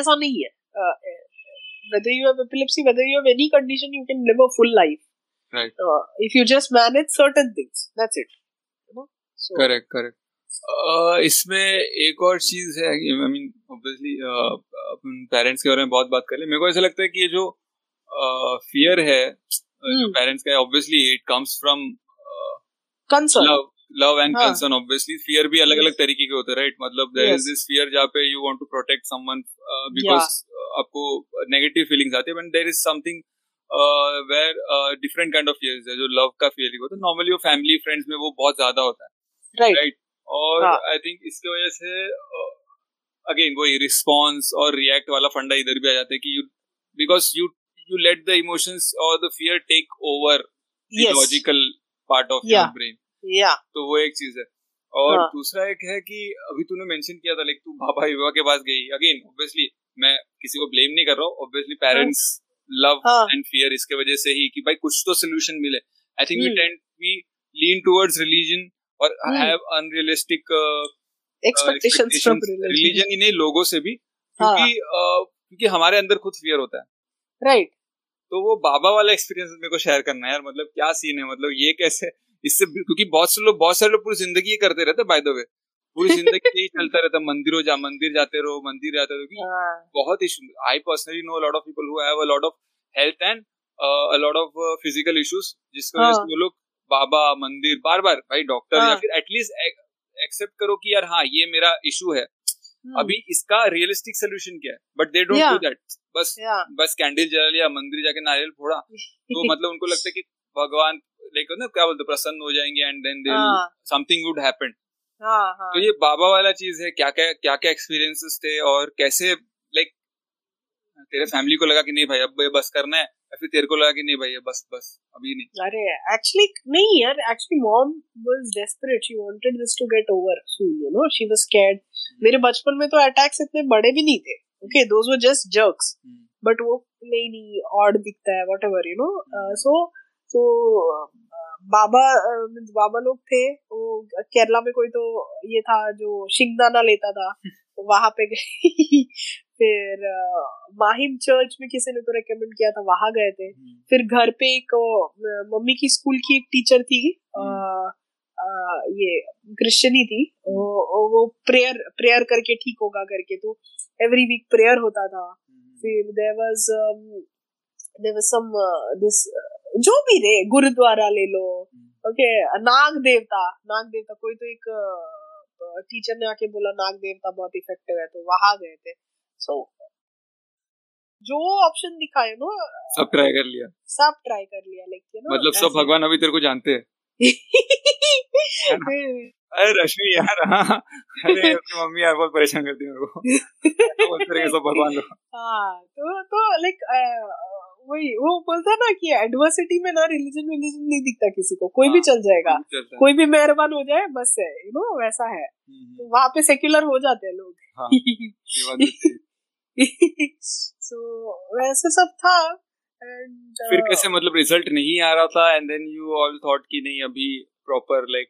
ऐसा नहीं है. Uh, whether you have epilepsy, whether you have any condition, you can live a full life. Right. Uh, if you just manage certain things, that's it. You know? So, correct, correct. Uh, इसमें एक और चीज़ है आई मीन ऑब्वियसली अपन पेरेंट्स के बारे में बहुत बात कर ले मेरे को ऐसा लगता है कि ये जो फियर uh, है hmm. पेरेंट्स का obviously it comes from concern love and concern obviously fear भी अलग अलग तरीके के होते हैं राइट मतलब देयर इज़ दिस फियर जहाँ पे you want to protect someone because आपको नेगेटिव फीलिंग्स आते हैं but there is something where different kind of fears है जो लव का फीलिंग होता है। नॉर्मली वो फैमिली फ्रेंड्स में वो बहुत ज़्यादा होता है राइट right. और आई हाँ. थिंक इसके वजह से अगेन uh, वही रिस्पॉन्स और रिएक्ट वाला फंडा इधर भी आ जाता है कि you because you you let the emotions और the fear take over logical part of your brain या तो वो एक चीज़ है। और हाँ. दूसरा एक है कि अभी तूने मेंशन किया था लाइक तू बाबा विवाह के पास गई। अगेन ऑब्वियसली मैं किसी को ब्लेम नहीं कर रहा हूँ। Obviously parents love and fear इसके वजह से ही कि भाई कुछ तो सोल्यूशन मिले। I think we tend we lean towards religion और have unrealistic expectations from religion ही नहीं लोगों से भी। क्योंकि हाँ. uh, क्योंकि हमारे अंदर खुद फियर होता है। राइट तो वो बाबा वाला एक्सपीरियंस मेरे को शेयर करना है यार। मतलब क्या सीन है? मतलब ये कैसे इससे क्योंकि बहुत से लोग बहुत सारे लोग पूरी ज़िंदगी ये करते रहते बाय द वे पूरी ज़िंदगी यही चलता रहता मंदिरों जा मंदिर जाते रहो मंदिर जाते रहो हाँ। बहुत issue I personally know lot of people who have a lot of health and a lot of physical issues जिसकी वजह से हाँ। वो लोग बाबा मंदिर बार बार भाई डॉक्टर या हाँ। फिर एटलीस्ट एक्सेप्ट करो कि यार हाँ ये मेरा इशू है हम्म, अभी इसका रियलिस्टिक सोल्यूशन क्या है but they don't do that बस yeah. बस कैंडल जला लिया मंदिर जाके नारियल फोड़ा तो मतलब उनको लगता है कि भगवान लाइक ना क्या बोलते प्रसन्न हो जाएँगे and then they something would happen हाँ, हाँ. तो ये बाबा वाला चीज़ है क्या क्या क्या क्या एक्सपीरियंसेस थे और कैसे लाइक तेरे फैमिली को लगा कि नहीं भाई अब ये बस करना है या फिर तेरे को लगा कि नहीं भाई ये बस बस अभी नहीं। अरे एक्चुअली नहीं यार actually mom was desperate she wanted this to get over soon you know she was scared मेरे बचपन में तो अटैक्स इतने बड़े भी नहीं थे okay those were just jerks but वो नहीं नहीं ऑड दिखता है whatever you know so so Baba means बाबा लोग थे वो केरला में कोई तो ये था जो शिंगदाना लेता था तो वहाँ पे गए फिर माहिम चर्च में किसी ने तो रेकमेंड किया था वहाँ गए थे। फिर घर पे एक मम्मी की स्कूल की एक टीचर थी अ, अ, ये क्रिश्चियन ही थी वो वो प्रेयर प्रेयर करके ठीक होगा करके तो एवरी वीक प्रेयर होता था। फिर there was there was some this जो भी रे गुरुद्वारा ले लो ओके नाग देवता नाग देवता कोई तो एक टीचर ने आके बोला नाग देवता बहुत इफ़ेक्टिव है तो वहाँ गए थे सो जो ऑप्शन दिखाए नो सब ट्राई कर लिया सब ट्राई कर लिया लेकिन मतलब सब भगवान अभी तेरे को जानते हैं अरे रश्मि यार हाँ अरे मम्मी यार बहुत परेशान करती है मेरे को। रहे सब भगवान लोग हाँ तो तो लाइक वही वो बोलता है ना कि एडवर्सिटी में ना रिलीजन रिलीजन नहीं दिखता किसी को कोई भी हाँ, चल जाएगा। कोई भी मेहरबान हो जाए बस है यू नो वैसा है। हम्म, तो वहाँ पे सेक्युलर हो जाते हैं लोग। हाँ। सो वैसे सब था एंड फिर कैसे मतलब रिज़ल्ट नहीं आ रहा था and then you all thought कि नहीं अभी प्रॉपर लाइक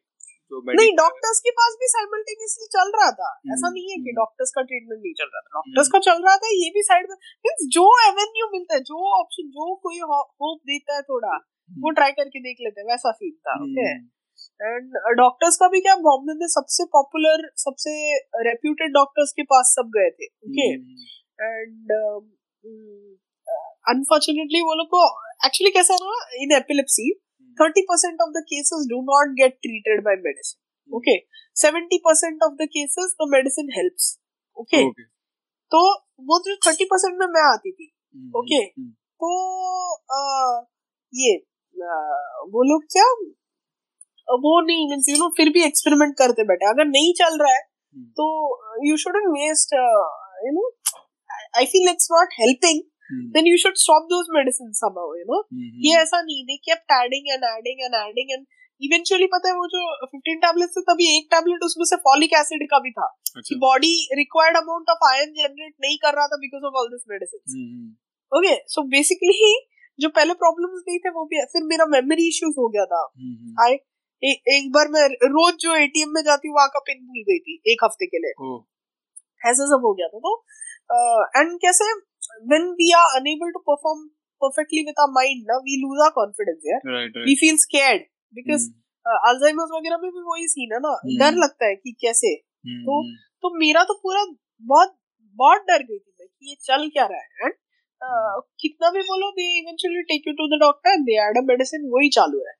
जो नहीं डॉक्टर्स के पास भी साइमल्टेनियसली चल रहा था। ऐसा हम्म, नहीं है कि हम्म। डॉक्टर्स का ट्रीटमेंट नहीं चल रहा था। डॉक्टर्स का चल रहा था ये भी साइड में मींस जो एवेन्यू मिलता है जो ऑप्शन जो कोई होप देता है थोड़ा वो ट्राई करके देख लेते हैं वैसा फील था ओके हम्म, एंड डॉक्टर्स का भी क्या बॉम्बे में सबसे पॉपुलर सबसे रेप्यूटेड डॉक्टर्स के पास सब गए थे ओके हम्म, एंड अनफॉर्चुनेटली वो लोग को एक्चुअली कैसा है ना in epilepsy thirty percent of the cases do not get treated by medicine okay seventy percent of the cases the medicine helps okay Okay. तो वो जो थर्टी परसेंट में मैं आती थी हम्म, Okay. हम्म, तो ये वो लोग क्या वो नहीं मीन्स यू नो फिर भी एक्सपेरिमेंट करते बैठे। अगर नहीं चल रहा है तो you shouldn't waste you know I feel it's not helping then you should stop those medicine somehow you know? Hmm, ये ऐसा नहीं they kept adding and adding and adding and eventually पता है वो जो 15 टैबलेट थे तभी एक टैबलेट उसमें से फॉलिक एसिड का भी था। कि body required amount of iron generate नहीं कर रहा था because of all this medicine okay so basically जो पहले प्रॉब्लम्स नहीं थे वो भी फिर मेरा मेमोरी इश्यूज़ हो गया था। हम्म, हम्म, आई ए, एक बार मैं रोज जो एटीएम में जाती हूँ वहाँ का पिन भूल गई थी एक हफ़्ते के लिए। ऐसा सब हो गया था तो एंड कैसे when we are unable to perform perfectly with our mind ना we lose our confidence यार right, right. we feel scared because hmm, Alzheimer's वगैरह में भी वही सीन है ना हम्म। डर लगता है कि कैसे? हम्म, तो- हम्म, तो मेरा तो पूरा बहुत बहुत डर गई थी मैं कि ये चल क्या रहा है एंड कितना भी बोलो they eventually take you to the doctor they add a medicine वही चालू है।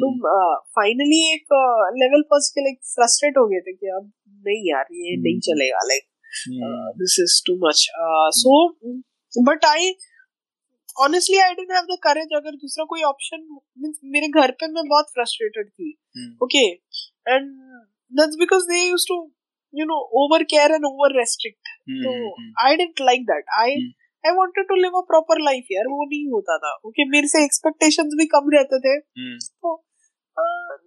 तो फाइनली एक लेवल पर के लाइक फ्रस्ट्रेट हो गए थे कि अब नहीं यार ये नहीं। चलेगा like this is too much so but I honestly I didn't have the courage अगर दूसरा कोई ऑप्शन मेरे घर पे मैं बहुत फ्रस्ट्रेटेड थी। Okay and because they use to you know over care and over restrict I didn't like that I I wanted to live a proper life यार वो नहीं होता था. ओके मेरे से एक्सपेक्टेशन भी कम रहते थे. तो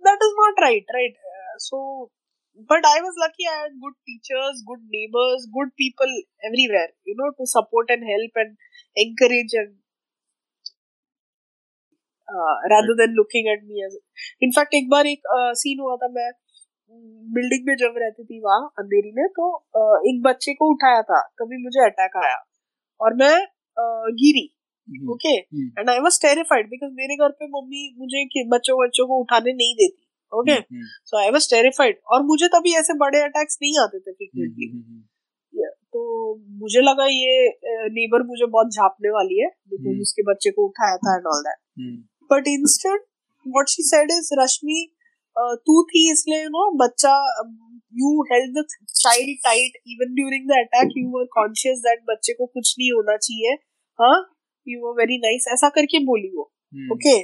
that is not right right so but i was lucky i had good teachers good neighbors good people everywhere you know to support and help and encourage and uh, rather than looking at me as in fact एक बार एक सीन हुआ था मैं बिल्डिंग में जब रहती थी वहाँ अंधेरी में तो uh, एक बच्चे को उठाया था तभी मुझे अटैक आया और मैं uh, Giri okay and I was terrified because मेरे घर पे मम्मी मुझे बच्चों बच्चों को उठाने नहीं देती okay so I was terrified और मुझे तभी ऐसे बड़े अटैक्स नहीं आते थे फ्रीक्वेंटली तो मुझे लगा ये नेबर मुझे बहुत झापने वाली है बिकॉज़ उसके बच्चे को उठाया था and all that but instead what she said is Rashmi तू थी इसलिए यू नो बच्चा you held the child tight even during the attack you were conscious that बच्चे को कुछ नहीं होना चाहिए। हाँ यू वर वेरी नाइस ऐसा करके बोली वो। Okay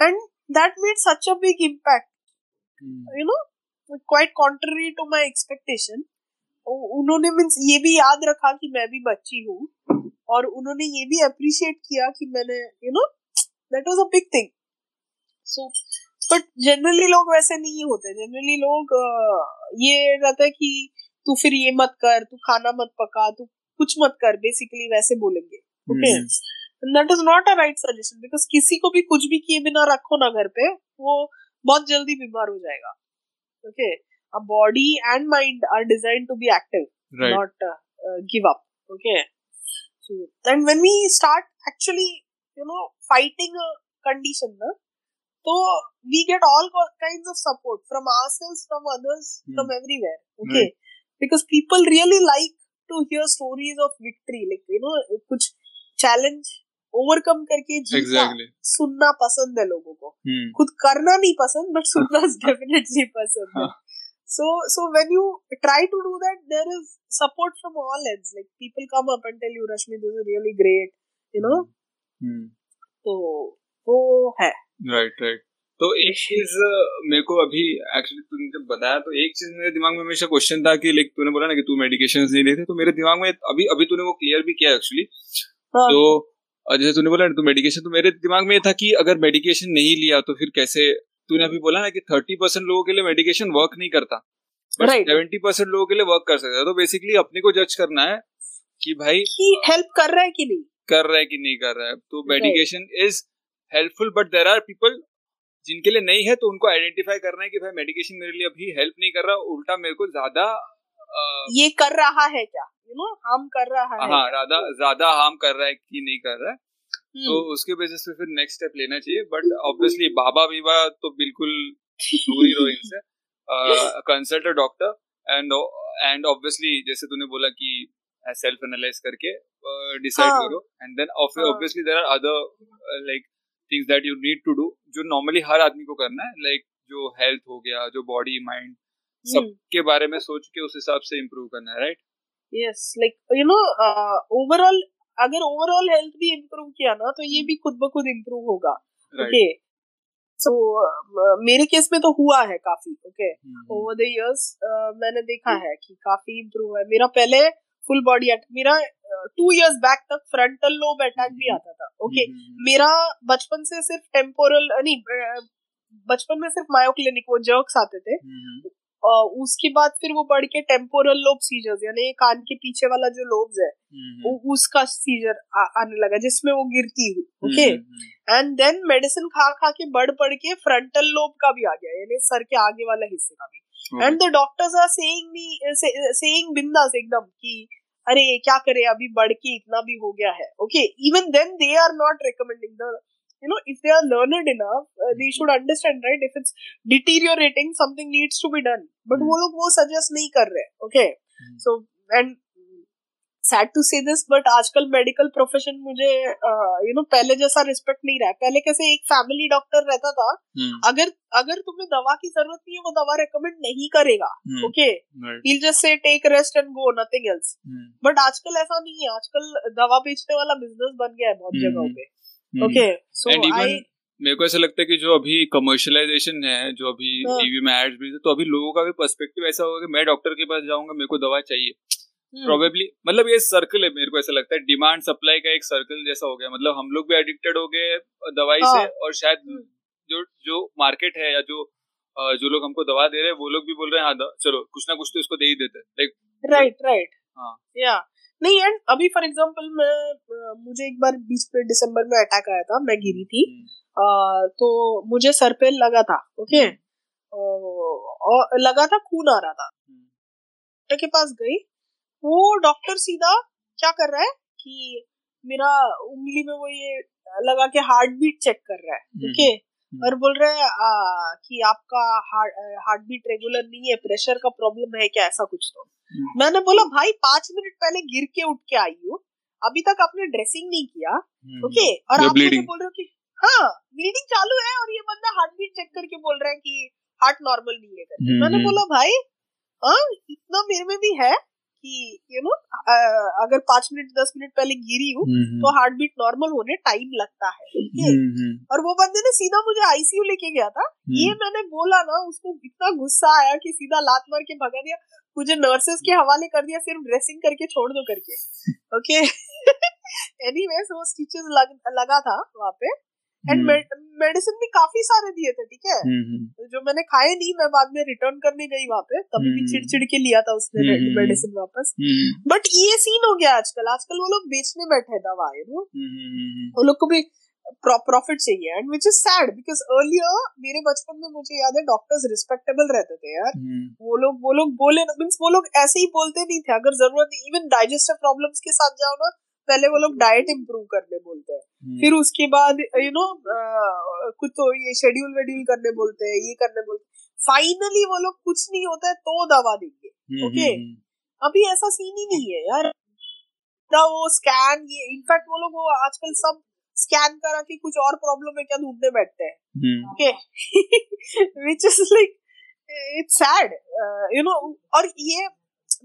and that made such a big impact you know quite contrary to my expectation उन्होंने मीन्स ये भी याद रखा कि मैं भी बच्ची हूँ और उन्होंने ये भी अप्रिशिएट किया कि मैंने you know that was a big thing so but generally लोग वैसे नहीं होते. जनरली लोग ये रहता है कि तू फिर ये मत कर तू खाना मत पका तू कुछ मत कर बेसिकली वैसे बोलेंगे. Okay that is not a right suggestion because किसी को भी कुछ भी किए बिना रखो ना घर पे वो बहुत जल्दी बीमार हो जाएगा। Okay body and mind are design to be active not give up okay and when we start actually you know fighting condition ना तो we get all kind of support from ourselves from others from everywhere okay because people really like to hear stories of victory like you know कुछ चैलेंज ओवरकम करके जीतना exactly. सुनना पसंद है लोगों को hmm. खुद करना नहीं पसंद बट सुनना डेफिनेटली पसंद है so so when you try to do that there is support from all ends like people come up and tell you rashmi this is really great you know hmm. तो वो है राइट राइट तो एक चीज़ मेरे को अभी एक्चुअली तूने जब बताया तो एक चीज़ मेरे दिमाग में हमेशा क्वेश्चन था कि लाइक तूने बोला ना कि तू मेडिकेशन नहीं लेते तो मेरे दिमाग में अभी अभी तूने वो क्लियर भी किया एक्चुअली हाँ. तो जैसे तूने बोला ना तो मेडिकेशन तो मेरे दिमाग में ये था कि अगर मेडिकेशन नहीं लिया तो फिर कैसे? तूने अभी बोला ना कि थर्टी परसेंट लोगों के लिए मेडिकेशन वर्क नहीं करता। सेवेंटी परसेंट लोगों के लिए वर्क कर सकता है। तो बेसिकली अपने को जज करना है कि भाई हेल्प कर रहा है कि नहीं? कर रहा है कि नहीं कर रहा है। तो medication is helpful but there are people जिनके लिए नहीं है तो उनको आइडेंटिफाई करना है कि भाई मेडिकेशन मेरे लिए अभी हेल्प नहीं कर रहा उल्टा मेरे को ज़्यादा ये कर रहा है क्या? यू नो हार्म कर रहा है। हाँ ज़्यादा ज़्यादा हार्म कर रहा है कि नहीं कर रहा है। तो हम्म। उसके बेसिस पे फिर नेक्स्ट स्टेप लेना चाहिए बट ऑब्वियसली बाबा बीबा तो बिल्कुल दूर रहो इनसे। Consult a doctor and and obviously जैसे तूने बोला कि सेल्फ एनालाइज करके डिसाइड uh, करो and then obviously there are other like things that you need to do जो नॉर्मली हर आदमी को करना है लाइक like, जो हेल्थ हो गया जो बॉडी माइंड सबके बारे में सोच के उस हिसाब से इम्प्रूव करना है right yes like you know overall अगर ओवरऑल हेल्थ भी इम्प्रूव किया ना तो ये भी खुद ब खुद इम्प्रूव होगा ओके सो मेरे केस में तो हुआ है काफ़ी ओके ओवर द इयर्स मैंने देखा है कि काफ़ी इम्प्रूव है। मेरा पहले फुल बॉडी मेरा टू इयर्स बैक तक फ्रंटल लोब अटैक भी आता था ओके okay? मेरा बचपन से सिर्फ़ टेम्पोरल नहीं बचपन में सिर्फ़ मायो क्लिनिक वो जर्क्स आते थे। उसके बाद फिर वो बढ़ के टेम्पोरल लोब सीजर्स यानी कान के पीछे वाला जो लोब्स है वो उसका सीजर आने लगा जिसमें वो गिरती हुई ओके एंड देन मेडिसिन खा खा के बढ़ बढ़ के फ्रंटल लोब का भी आ गया यानी सर के आगे वाला हिस्से का भी। And the doctors are saying me saying बिंदास एकदम कि अरे क्या करे अभी बढ़ के इतना भी हो गया है okay even then they are not recommending the you know if they are learned enough uh, they should understand right? If it's deteriorating something needs to be done. But वो लोग वो suggest नहीं कर रहे okay? So and sad to say this but आजकल मेडिकल प्रोफेशन मुझे यू नो पहले जैसा रिस्पेक्ट नहीं रहा पहले कैसे एक फैमिली डॉक्टर रहता था अगर अगर तुम्हें दवा की ज़रूरत नहीं है वो दवा रेकमेंड नहीं करेगा okay he just say take rest and go nothing else but आजकल ऐसा नहीं है आजकल दवा बेचने वाला बिज़नेस बन गया है बहुत जगहों पे। ओके सो आई मेरे को ऐसा लगता है कि जो अभी कमर्शियलाइजेशन है जो अभी टीवी हाँ। में एड्स भी तो अभी लोगों का भी पर्सपेक्टिव ऐसा होगा कि मैं डॉक्टर के पास जाऊँगा मेरे को दवा चाहिए प्रोबेबली हम्म। मतलब ये सर्कल है मेरे को ऐसा लगता है डिमांड सप्लाई का एक सर्कल जैसा हो गया मतलब हम लोग भी एडिक्टेड हो गए दवाई से हाँ। और शायद हम्म। जो जो मार्केट है या जो जो लोग हमको दवा दे रहे हैं वो लोग भी बोल रहे हैं हाँ चलो कुछ ना कुछ तो इसको दे ही देते लाइक राइट राइट हाँ या नहीं एंड अभी फॉर एग्जांपल मैं मुझे एक बार बीच में दिसंबर में अटैक आया था मैं गिरी थी। आ, हम्म। तो मुझे सर पे लगा था ओके और लगा था खून आ रहा था। डॉक्टर के पास गई वो डॉक्टर सीधा क्या कर रहा है कि मेरा उंगली में वो ये लगा के हार्ट बीट चेक कर रहा है ओके और बोल रहे हैं कि आपका हार्ट बीट रेगुलर नहीं है प्रेशर का प्रॉब्लम है क्या? ऐसा कुछ तो। मैंने बोला भाई पाँच मिनट पहले गिर के उठ के आई हूँ। अभी तक आपने ड्रेसिंग नहीं किया ओके? और आप मुझे बोल रहे हो कि हाँ ब्लीडिंग चालू है और ये बंदा हार्ट बीट चेक करके बोल रहा है कि हार्ट नॉर्मल नहीं है मैंने बोला भाई हाँ इतना मेरे में भी है कि यू नो अगर पाँच मिनट दस मिनट पहले गिरी हूँ तो हार्ट बीट नॉर्मल होने टाइम लगता है और वो बंदे ने सीधा मुझे आईसीयू लेके गया था। ये मैंने बोला ना उसको इतना गुस्सा आया कि सीधा लात मार के भगा दिया। मुझे नर्सेस के हवाले कर दिया सिर्फ़ ड्रेसिंग करके छोड़ दो करके ओके एनीवेज वो स्टिचेस लग, लगा था वहाँ पे। एंड मेडिसिन भी काफ़ी सारे दिए थे ठीक है? जो मैंने खाए नहीं मैं बाद में रिटर्न करने गई वहाँ पे तभी भी चिड़चिड़ के लिया था उसने मेडिसिन वापस। बट ये सीन हो गया आजकल। आजकल वो लोग बेचने बैठे दवा है वो वो लोग को भी प्रॉफिट चाहिए। And which is sad because earlier मेरे बचपन में मुझे याद है डॉक्टर्स रिस्पेक्टेबल रहते थे यार। वो लोग वो लोग बोले मीन्स वो लोग ऐसे ही बोलते नहीं थे। अगर ज़रूरत इवन डाइजेस्टिव प्रॉब्लम्स के साथ जाओ ना पहले वो लोग डाइट इम्प्रूव करने बोलते हैं। फिर उसके बाद यू नो कुछ तो ये शेड्यूल वेड्यूल करने बोलते हैं ये करने बोलते हैं। फाइनली वो लोग कुछ नहीं होता है तो दवा देंगे ओके अभी ऐसा सीन ही नहीं है यार। ना वो स्कैन ये इनफैक्ट वो लोग वो आजकल सब स्कैन करा कि कुछ और प्रॉब्लम है क्या ढूँढने बैठते हैं okay which is like it's sad you know और ये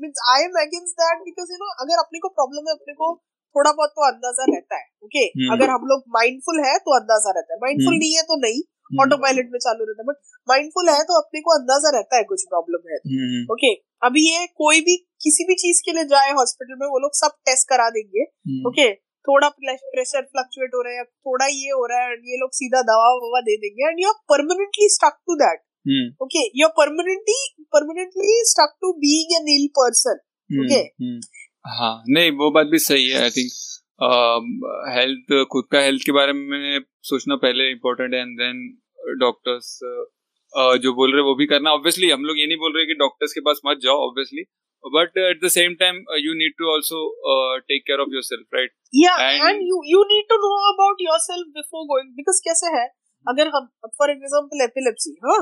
means I am against that because you know अगर अपने को प्रॉब्लम है अपने को थोड़ा बहुत तो अंदाज़ा रहता है ओके okay? अगर हम लोग माइंडफुल है तो अंदाज़ा रहता है। माइंडफुल नहीं है तो नहीं ऑटो पायलट में चालू रहता है बट माइंडफुल है तो अपने को अंदाज़ा रहता है कुछ प्रॉब्लम है ओके तो। okay? अभी ये कोई भी किसी भी चीज़ के लिए जाए हॉस्पिटल में वो लोग सब टेस्ट करा देंगे ओके okay? थोड़ा प्रेशर फ्लक्चुएट हो रहा है थोड़ा ये हो रहा है ये लोग सीधा दवा ववा दे देंगे and you are permanently stuck to that okay you are permanently permanently stuck to being an ill person okay हाँ नहीं वो बात भी सही है आई थिंक हेल्थ खुद का हेल्थ के बारे में सोचना पहले इम्पोर्टेंट है एंड देन डॉक्टर्स जो बोल रहे वो भी करना। ऑब्वियसली हम लोग ये नहीं बोल रहे कि डॉक्टर्स के पास मत जाओ obviously but at the same time uh, you need to also uh, take care of yourself right? Yeah and, and you you need to know about yourself before going because कैसे है? अगर हम फॉर एग्जांपल एपिलेप्सी हाँ?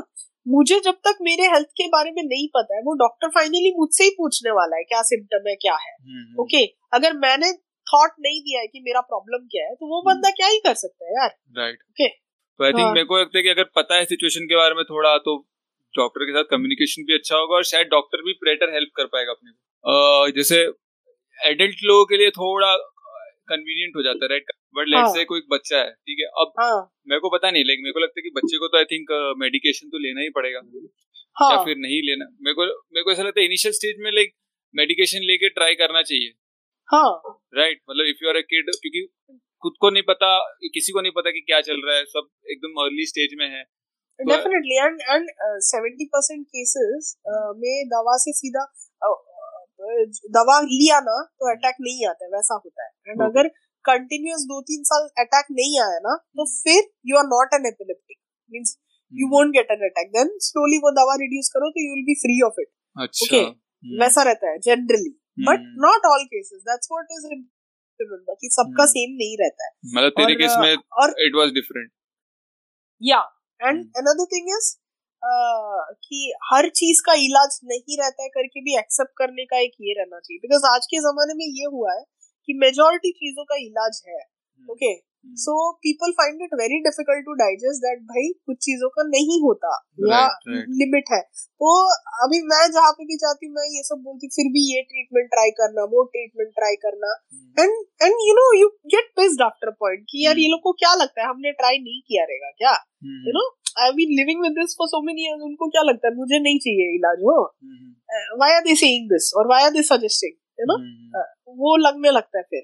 मुझे जब तक मेरे हेल्थ के बारे में नहीं पता है वो डॉक्टर फाइनली मुझसे ही पूछने वाला है क्या सिम्टम है क्या है। Okay hmm, okay, hmm. अगर मैंने थॉट नहीं दिया है कि मेरा प्रॉब्लम क्या है तो वो बंदा हम्म। क्या ही कर सकता है यार। राइट ओके तो आई थिंक मेरे को लगता है कि अगर पता है सिचुएशन के बारे में थोड़ा तो डॉक्टर के साथ कम्युनिकेशन भी अच्छा होगा और शायद डॉक्टर भी बेटर हेल्प कर पाएगा अपने को। जैसे एडल्ट लोगों के लिए थोड़ा कन्वीनियंट हो जाता है राइट बट लेट से कोई बच्चा है ठीक है? अब हाँ. मेरे को पता नहीं लेकिन मेरे को लगता है कि बच्चे को तो आई थिंक मेडिकेशन तो लेना ही पड़ेगा। हाँ. या फिर नहीं लेना। मेरे को मेरे को ऐसा लगता है इनिशियल स्टेज में लाइक मेडिकेशन लेके ट्राई करना चाहिए। हाँ। राइट मतलब if you are a kid क्योंकि खुद को नहीं पता किसी को नहीं पता कि क्या चल रहा है सब एकदम अर्ली स्टेज में है। Definitely and and seventy percent cases में दवा से सीधा uh, uh, दवा लिया ना तो अटैक नहीं आता है वैसा होता है। एंड अगर कंटिन्यूस दो तीन साल अटैक नहीं आया ना तो. फिर you are not an epileptic means you won't get an attack then slowly वो दवा रिड्यूस करो तो you will be free of it okay वैसा रहता है generally but not all cases that's what is remember कि सबका सेम hmm. नहीं रहता है. मतलब तेरे केस में और इट वाज डिफरेंट या एंड अनदर थिंग इज़ कि हर चीज़ का इलाज नहीं रहता है करके भी एक्सेप्ट करने का एक ये रहना चाहिए. बिकॉज़ आज के जमाने में ये हुआ है कि मेजोरिटी चीज़ों का इलाज है okay so people find it very difficult to digest that भाई कुछ चीज़ों का नहीं होता या लिमिट है। तो अभी मैं जहाँ पे भी जाती हूँ मैं ये सब बोलती फिर भी ये ट्रीटमेंट ट्राई करना वो ट्रीटमेंट ट्राई करना। And and you know you get pissed after point कि यार ये hmm. लोग को क्या लगता है हमने ट्राई नहीं किया रहेगा क्या? You know I been living with this for so many years उनको क्या लगता है मुझे नहीं चाहिए इलाज हो why are they saying this और why are they suggesting you know? Hmm, hmm. वो लगने लगता है फिर।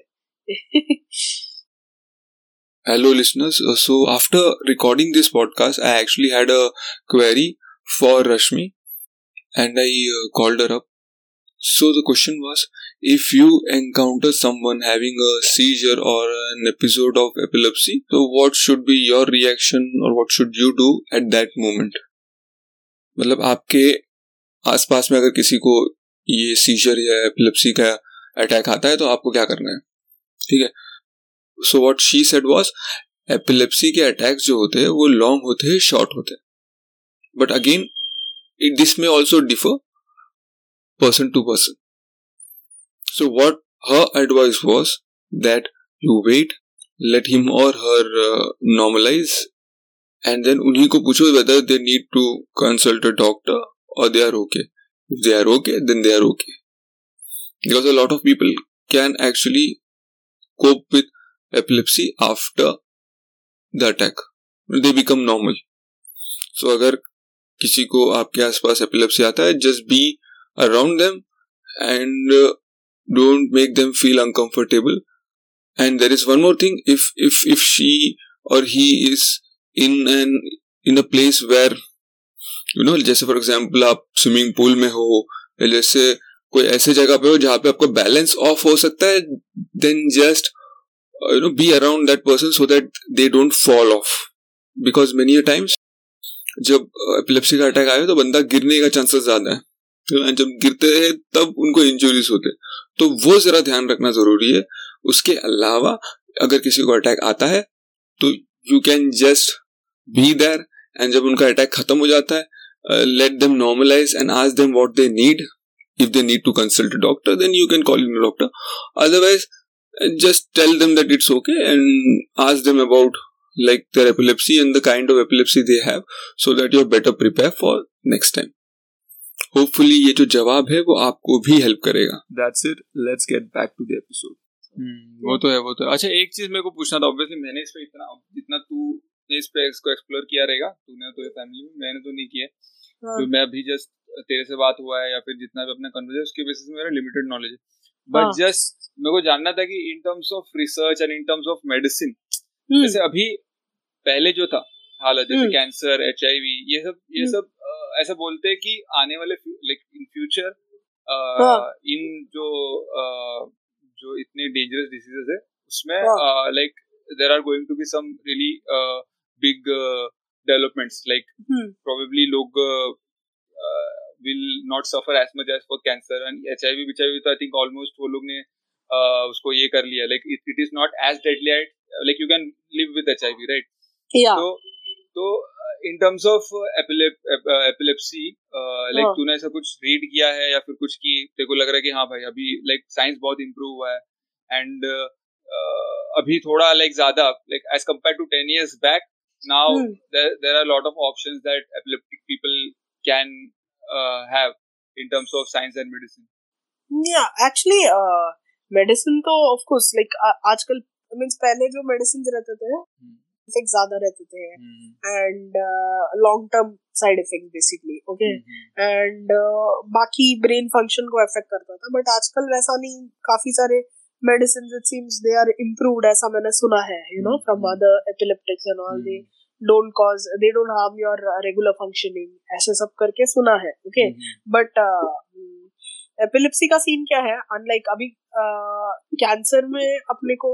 Hello listeners so after recording this podcast I actually had a query for Rashmi and I called up so the question was if you encounter someone having a seizure और एन एपिसोड ऑफ़ एपिलेप्सी तो what should be your reaction और what should you do at that moment मतलब आपके आसपास में अगर किसी को ये सीजर या एपिलेप्सी का अटैक आता है तो आपको क्या करना है? ठीक है? So what she said was epilepsy के अटैक्स जो होते हैं, वो लॉन्ग होते हैं शॉर्ट होते हैं. बट अगेन इट दिस में also differ person to person so what her advice was that you wait let him और हर नॉर्मलाइज एंड देन उन्हीं को पूछो whether they need to consult a doctor और they are okay if they are okay then they are okay because a lot of people can actually cope with epilepsy after the attack they become normal so अगर किसी को आपके आसपास एपिलेप्सी आता है just be around them and don't make them feel uncomfortable and there is one more thing if if if she और he is in an in a place where you know जैसे फॉर एग्ज़ाम्पल आप स्विमिंग पूल में हो या जैसे कोई ऐसे जगह पे हो जहाँ पे आपका बैलेंस ऑफ़ हो सकता है then just you know be around that person so that they don't fall off because many times जब एपिलेप्सी का अटैक आए तो बंदा गिरने का चांसेस ज़्यादा है। जब गिरते हैं, तब उनको इंजुरीज होते तो वो जरा ध्यान रखना ज़रूरी है। उसके अलावा, अगर किसी को अटैक आता है तो you can just be there and जब उनका अटैक खत्म हो जाता है uh, let them normalize and ask them what they need. If they need to consult a doctor, then you can call in a doctor. Otherwise, uh, just tell them that it's okay and ask them about like their epilepsy and the kind of epilepsy they have so that you're better prepared for next time. Hopefully ये जो जवाब है वो आपको भी हेल्प करेगा that's it let's get back to the episode वो तो है वो तो है अच्छा एक चीज़ मेरे को पूछना था ऑब्वियसली मैंने इस पे इतना जितना तू ने इस पे इसको एक्सप्लोर किया रहेगा। तूने तो ये फैमिली में मैंने तो नहीं किया। हाँ. तो मैं अभी जस्ट तेरे से बात हुआ है या फिर जितना भी अपना कन्वर्सेशन उसके बेसिस में मेरा लिमिटेड नॉलेज है। बट जस्ट मेरे को जानना था कि in terms of research and in terms of medicine जैसे अभी पहले जो था हालत जैसे कैंसर एच ये सब ये हम्म। सब ऐसा बोलते हैं कि आने वाले लाइक इन फ्यूचर इन जो जो इतने डेंजरस डिसीजेस है उसमें like there are going to be some really big uh, developments like hmm. probably log uh, uh, will not suffer as much as for cancer and HIV which I तो I think almost वो लोग ने uh, उसको ये कर लिया like it, it is not as deadly at, like you can live with HIV right yeah so तो in terms of epilepsy like तूने ऐसा कुछ रीड किया है या फिर कुछ की तेरे को लग रहा है कि हाँ भाई अभी लाइक like, साइंस बहुत इम्प्रूव हुआ है एंड uh, अभी थोड़ा लाइक like, ज़्यादा like as compare to ten years back now hmm. there, there are a lot of options that epileptic people can uh, have in terms of science and medicine yeah actually uh, medicine तो of course like uh, आजकल means पहले जो medicines रहते थे इफ़ेक्ट ज़्यादा रहते थे and long term side effect basically okay and बाकी ब्रेन फ़ंक्शन को अफेक्ट करता था बट आजकल वैसा नहीं काफ़ी सारे medicines it seems they are improved ऐसा मैंने सुना है you know from other epileptics and all they don't cause they don't harm your regular functioning ऐसे सब करके सुना है okay but uh, एपिलिप्सी का सीन क्या है अनलाइक अभी कैंसर uh, में अपने को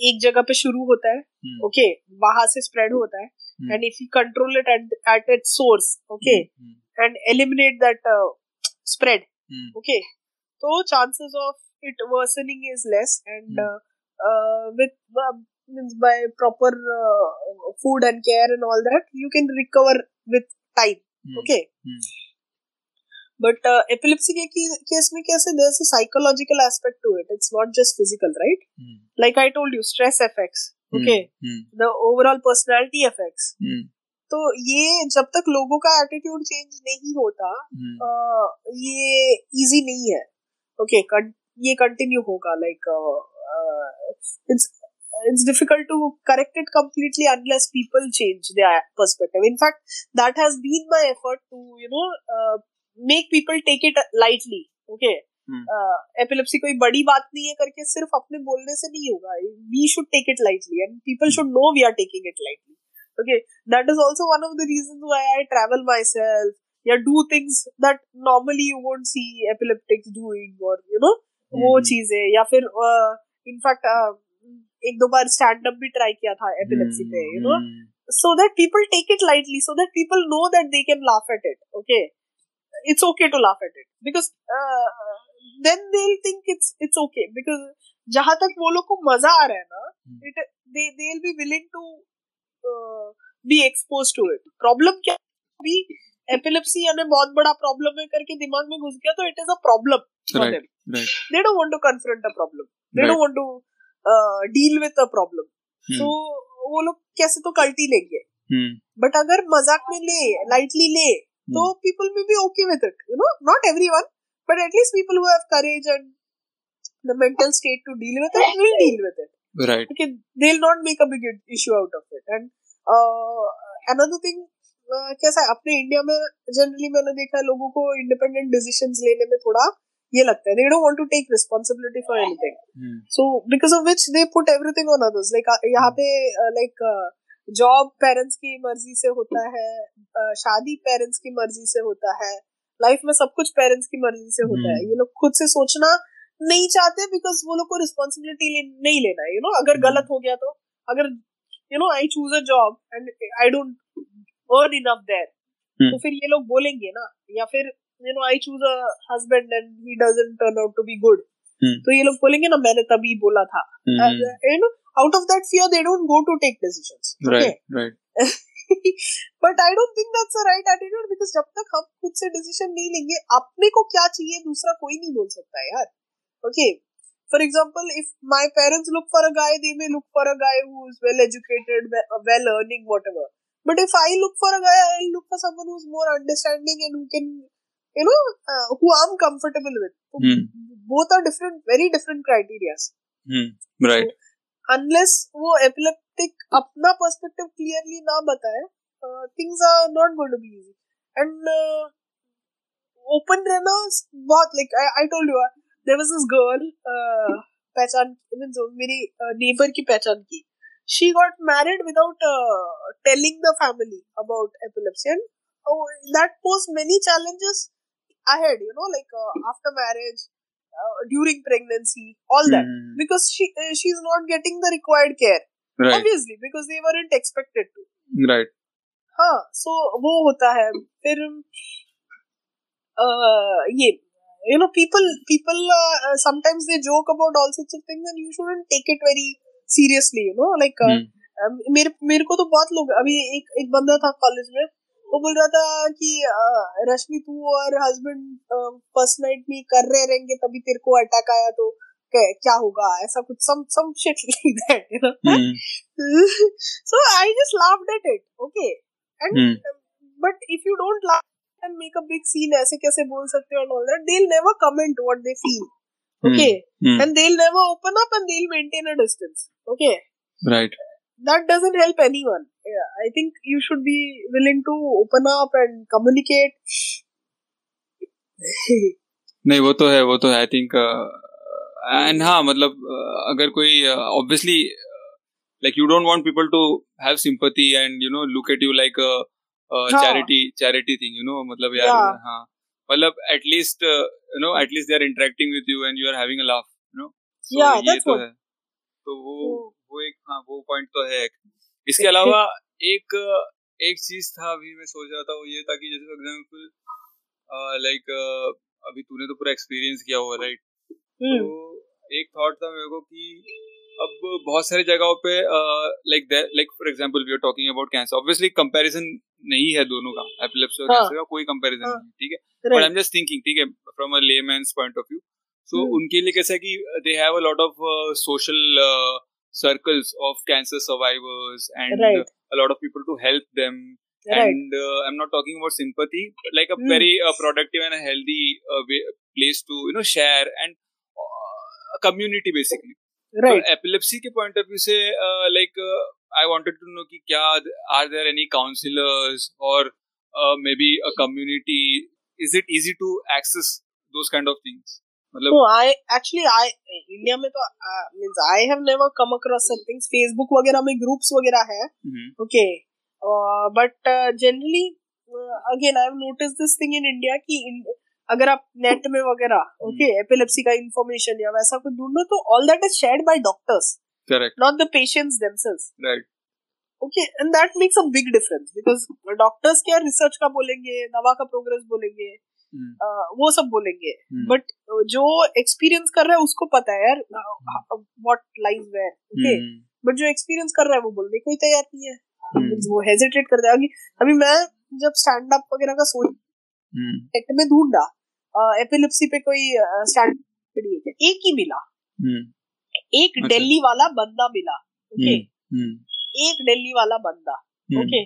एक जगह पे शुरू होता है ओके okay, वहाँ से स्प्रेड होता है and if you control it at its source okay and eliminate that spread okay तो chances of it worsening is less and mm. uh, with uh, means by proper uh, food and care and all that you can recover with time mm. okay mm. but uh, epilepsy case mein kaise there's a psychological aspect to it it's not just physical right like i told you stress effects okay the overall personality effects तो ये जब तक लोगों का एटीट्यूड चेंज नहीं होता आ, ये इजी नहीं है ओके okay, ये कंटिन्यू होगा like it's it's difficult to correct it completely unless people change their perspective in fact that has been my effort to you know uh, make people take it lightly okay epilepsy कोई बड़ी बात नहीं है करके सिर्फ़ अपने बोलने से नहीं होगा we should take it lightly and people should know we are taking it lightly okay that is also one of the reasons why i travel myself yeah do things that normally you won't see epileptics doing or you know वो हम्म। चीज़ है या फिर इनफैक्ट एक दो बार स्टैंड अप भी ट्राई किया था एपिलेप्सी पे you know so that people take it lightly so that people know that they can laugh at it okay it's okay to laugh at it because uh, then they'll think it's it's okay because जहाँ तक वो लोग को मज़ा आ रहा है ना it they they'll be willing to uh, be exposed to it. Problem क्या भी एपिलेप्सी यानी बहुत बड़ा प्रॉब्लम है करके दिमाग में घुस गया तो it is a problem for them they don't want to confront a problem they don't want to deal with a problem तो वो लोग कैसे तो कल्टी लेंगे। But hmm. अगर मज़ाक में ले लाइटली ले तो people will be okay with it you know not everyone but at least people who have courage and the mental state to deal with it will deal with it. Right. Okay they'll not make a big issue out of it. And uh, another thing कैसा है अपने इंडिया में जनरली मैंने देखा है लोगों को इंडिपेंडेंट डिसीजंस लेने में थोड़ा ये लगता है। They don't want to take responsibility for anything so because of which they put everything on others like यहाँ पे लाइक जॉब पेरेंट्स की मर्ज़ी से होता है शादी पेरेंट्स की मर्ज़ी से होता है लाइफ में सब कुछ पेरेंट्स की मर्ज़ी से होता है। Hmm. ये लोग खुद से सोचना नहीं चाहते बिकॉज़ वो लोग को रिस्पॉन्सिबिलिटी नहीं लेना है यू नो अगर hmm. गलत हो गया तो। अगर you know I choose a job and I don't earn enough there तो फिर ये लोग बोलेंगे ना? या फिर you know I choose a husband and he doesn't turn out to be good तो ये लोग बोलेंगे ना मैंने तभी बोला था। You know out of that fear they don't go to take decisions right right but I don't think that's a right attitude because जब तक हम खुद से डिसीज़न नहीं लेंगे अपने को क्या चाहिए दूसरा कोई नहीं बोल सकता यार okay for example if my parents look for a guy they may look for a guy who is well educated well earning whatever But if I look for a guy, I'll look for someone who's more understanding and who can, you know, uh, who I'm comfortable with. Hmm. Both are different, very different criteria. Hmm. Right. So, unless वो epileptic अपना perspective clearly ना बताए, uh, things are not going to be easy. And uh, open रहना बहुत like I, I told you, uh, there was this girl uh, पहचान मेरी नेबर की पहचान की she got married without uh, telling the family about epilepsy and oh, that posed many challenges Ahead you know like uh, after marriage uh, during pregnancy all that mm. because she uh, she's not getting the required care right. obviously because they weren't expected to right हाँ so वो होता है फिर uh, ये you know people people uh, sometimes they joke about all sorts of things and you shouldn't take it very seriously you know like मेरे मेरे को तो बहुत लोग अभी एक एक बंदा था कॉलेज में वो बोल रहा था कि रश्मि तू और हस्बैंड फ़र्स्ट नाइट में कर रहे रहेंगे तभी तेरे को अटैक आया तो क्या होगा? ऐसा कुछ some some shit like that you know so I just laughed at it okay and but if you don't laugh and make a big scene ऐसे कैसे बोल सकते हो and all that they will never comment what they feel okay? mm. and they'll never open up and they'll maintain a distance okay? Right. That doesn't help anyone. yeah, i think you should be willing to open up and communicate नहीं वो तो है वो तो है आई थिंक एंड हाँ मतलब uh, अगर कोई obviously like you don't want people to have sympathy and you know look at you like a, a charity charity thing you know मतलब यार हाँ मतलब at least you know at least they are interacting with you and you are having a laugh you know yeah that's तो है तो वो वो एक हाँ वो पॉइंट तो है इसके अलावा एक एक चीज़ था अभी मैं सोच रहा था वो ये था कि जैसे फॉर एग्जांपल लाइक अभी तूने तो पूरा एक्सपीरियंस किया हुआ राइट हम्म। तो एक थॉट था मेरे को कि अब बहुत सारी जगहों पे like like for example we are talking about cancer obviously comparison नहीं है दोनों का एपिलेप्सी और कैंसर हाँ। का कोई कंपैरिजन हाँ। नहीं ठीक है but I am just thinking ठीक है from a layman's point of view so उनके लिए कैसा है कि they have a lot of social circles of cancer survivors and right. uh, a lot of people to help them right. and uh, i'm not talking about sympathy but like a mm. very uh, productive and a healthy uh, way, place to you know share and a community basically right so epilepsy के point of view से uh, like uh, I wanted to know कि क्या are there any counselors or uh, maybe a community is it easy to access those kind of things मतलब I actually I इंडिया में तो means I have never come across some things Facebook वगैरह में ग्रुप्स वगैरह है okay but generally again I have notice this thing in India कि अगर आप नेट में वगैरह ओके एपिलेप्सी का इंफॉर्मेशन या वैसा कुछ ढूंढो तो all that is shared by doctors correct not the patients themselves right okay and that makes a big difference because doctors क्या रिसर्च का बोलेंगे दवा का प्रोग्रेस बोलेंगे वो सब बोलेंगे। बट जो एक्सपीरियंस कर रहा है उसको पता है यार what lies where okay but जो एक्सपीरियंस कर रहा है वो बोलने को ही तैयार नहीं है। वो हेजिटेट करता है। अभी मैं जब स्टैंड अप वगैरह का सोच नेट में ढूंढा एपिलिप्सी पे कोई स्टैंड एक ही मिला। एक अच्छा। दिल्ली वाला बंदा मिला ओके एक दिल्ली वाला बंदा ओके